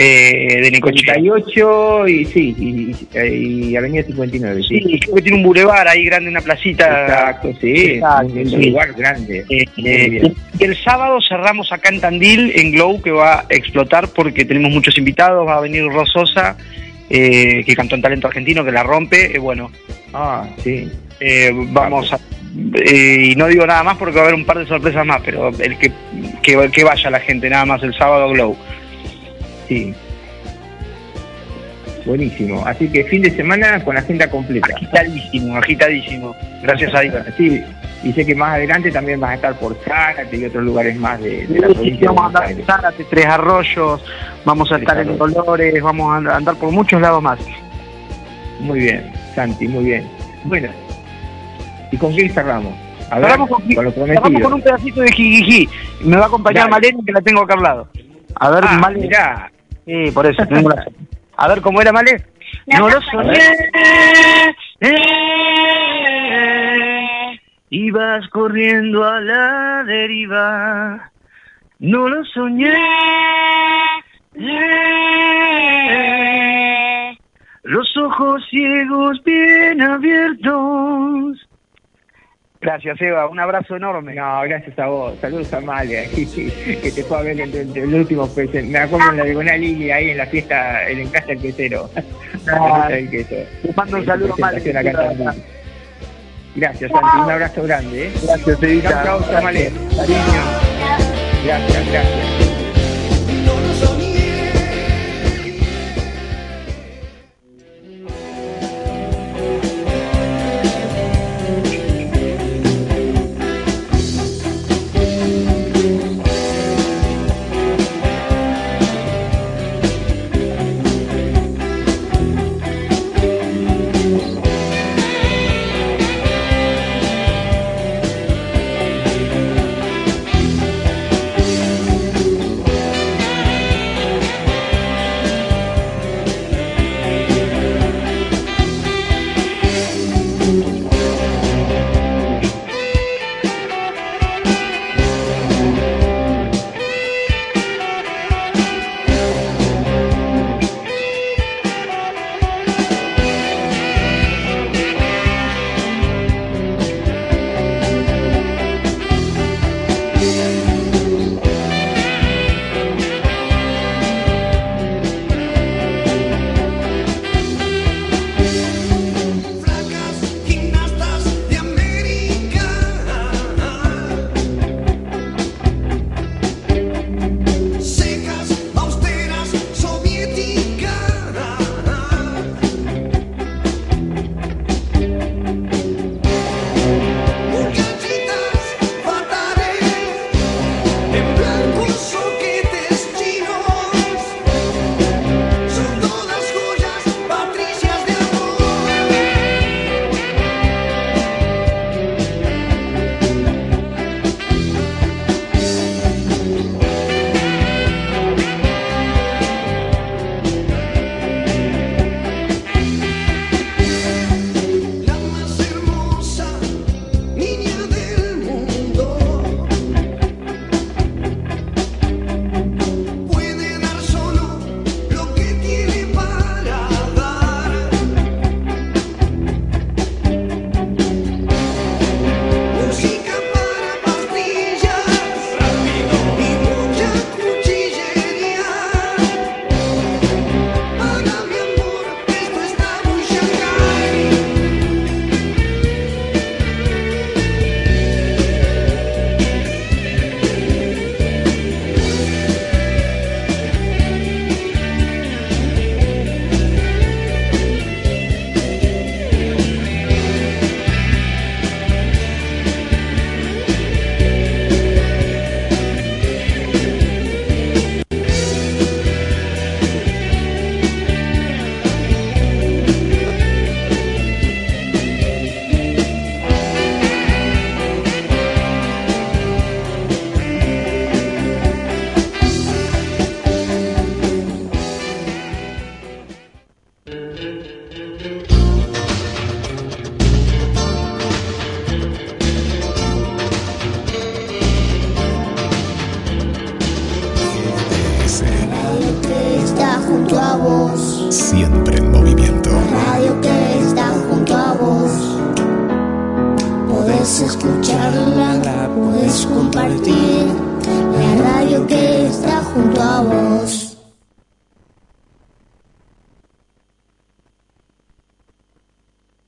eh, de Necochea. 58 y sí, y, y- y Avenida 59, sí. Sí, creo que tiene un bulevar ahí grande, una placita. Exacto, sí, Exacto, un, sí. lugar grande. Eh, eh, y el sábado cerramos acá en Tandil, en Glow, que va a explotar porque tenemos muchos invitados. Va a venir Rososa, eh, que cantó en talento argentino, que la rompe. eh, bueno, Ah, sí. eh, vamos a. eh, y no digo nada más porque va a haber un par de sorpresas más, pero el que, que, que vaya la gente nada más el sábado a Glow. Sí. Buenísimo. Así que fin de semana con agenda completa. Agitadísimo, agitadísimo. Gracias a Dios. Sí, y sé que más adelante también vas a estar por Zárate y otros lugares más de, de la Sí, provincia de vamos a andar en Zárate, Tres Arroyos, vamos a Tres estar en. Dolores, vamos a andar por muchos lados más. Muy bien, Santi, muy bien. Bueno, ¿y con qué cerramos? A ver, con, con lo cerramos con un pedacito de Jijiji. Me va a acompañar Dale. Malena, que la tengo acá al lado. A ver, Ah, mirá. Sí, por eso. tengo la- <laughs> A ver, ¿cómo era, Male? No lo soñé. Ibas corriendo a la deriva. No lo soñé. Los ojos ciegos bien abiertos. Gracias, Eva. Un abrazo enorme. No, gracias a vos. Saludos a Amalia, <laughs> que te fue a ver en el último pues, Me acuerdo en la diagonal y ahí en la fiesta, en el casa del quesero. Ah, del queso. Te mando un saludo, Amalia. Gracias, Santi. Un abrazo grande. ¿eh? Gracias, Evita. Chao, Amalia. Cariño. Gracias, gracias.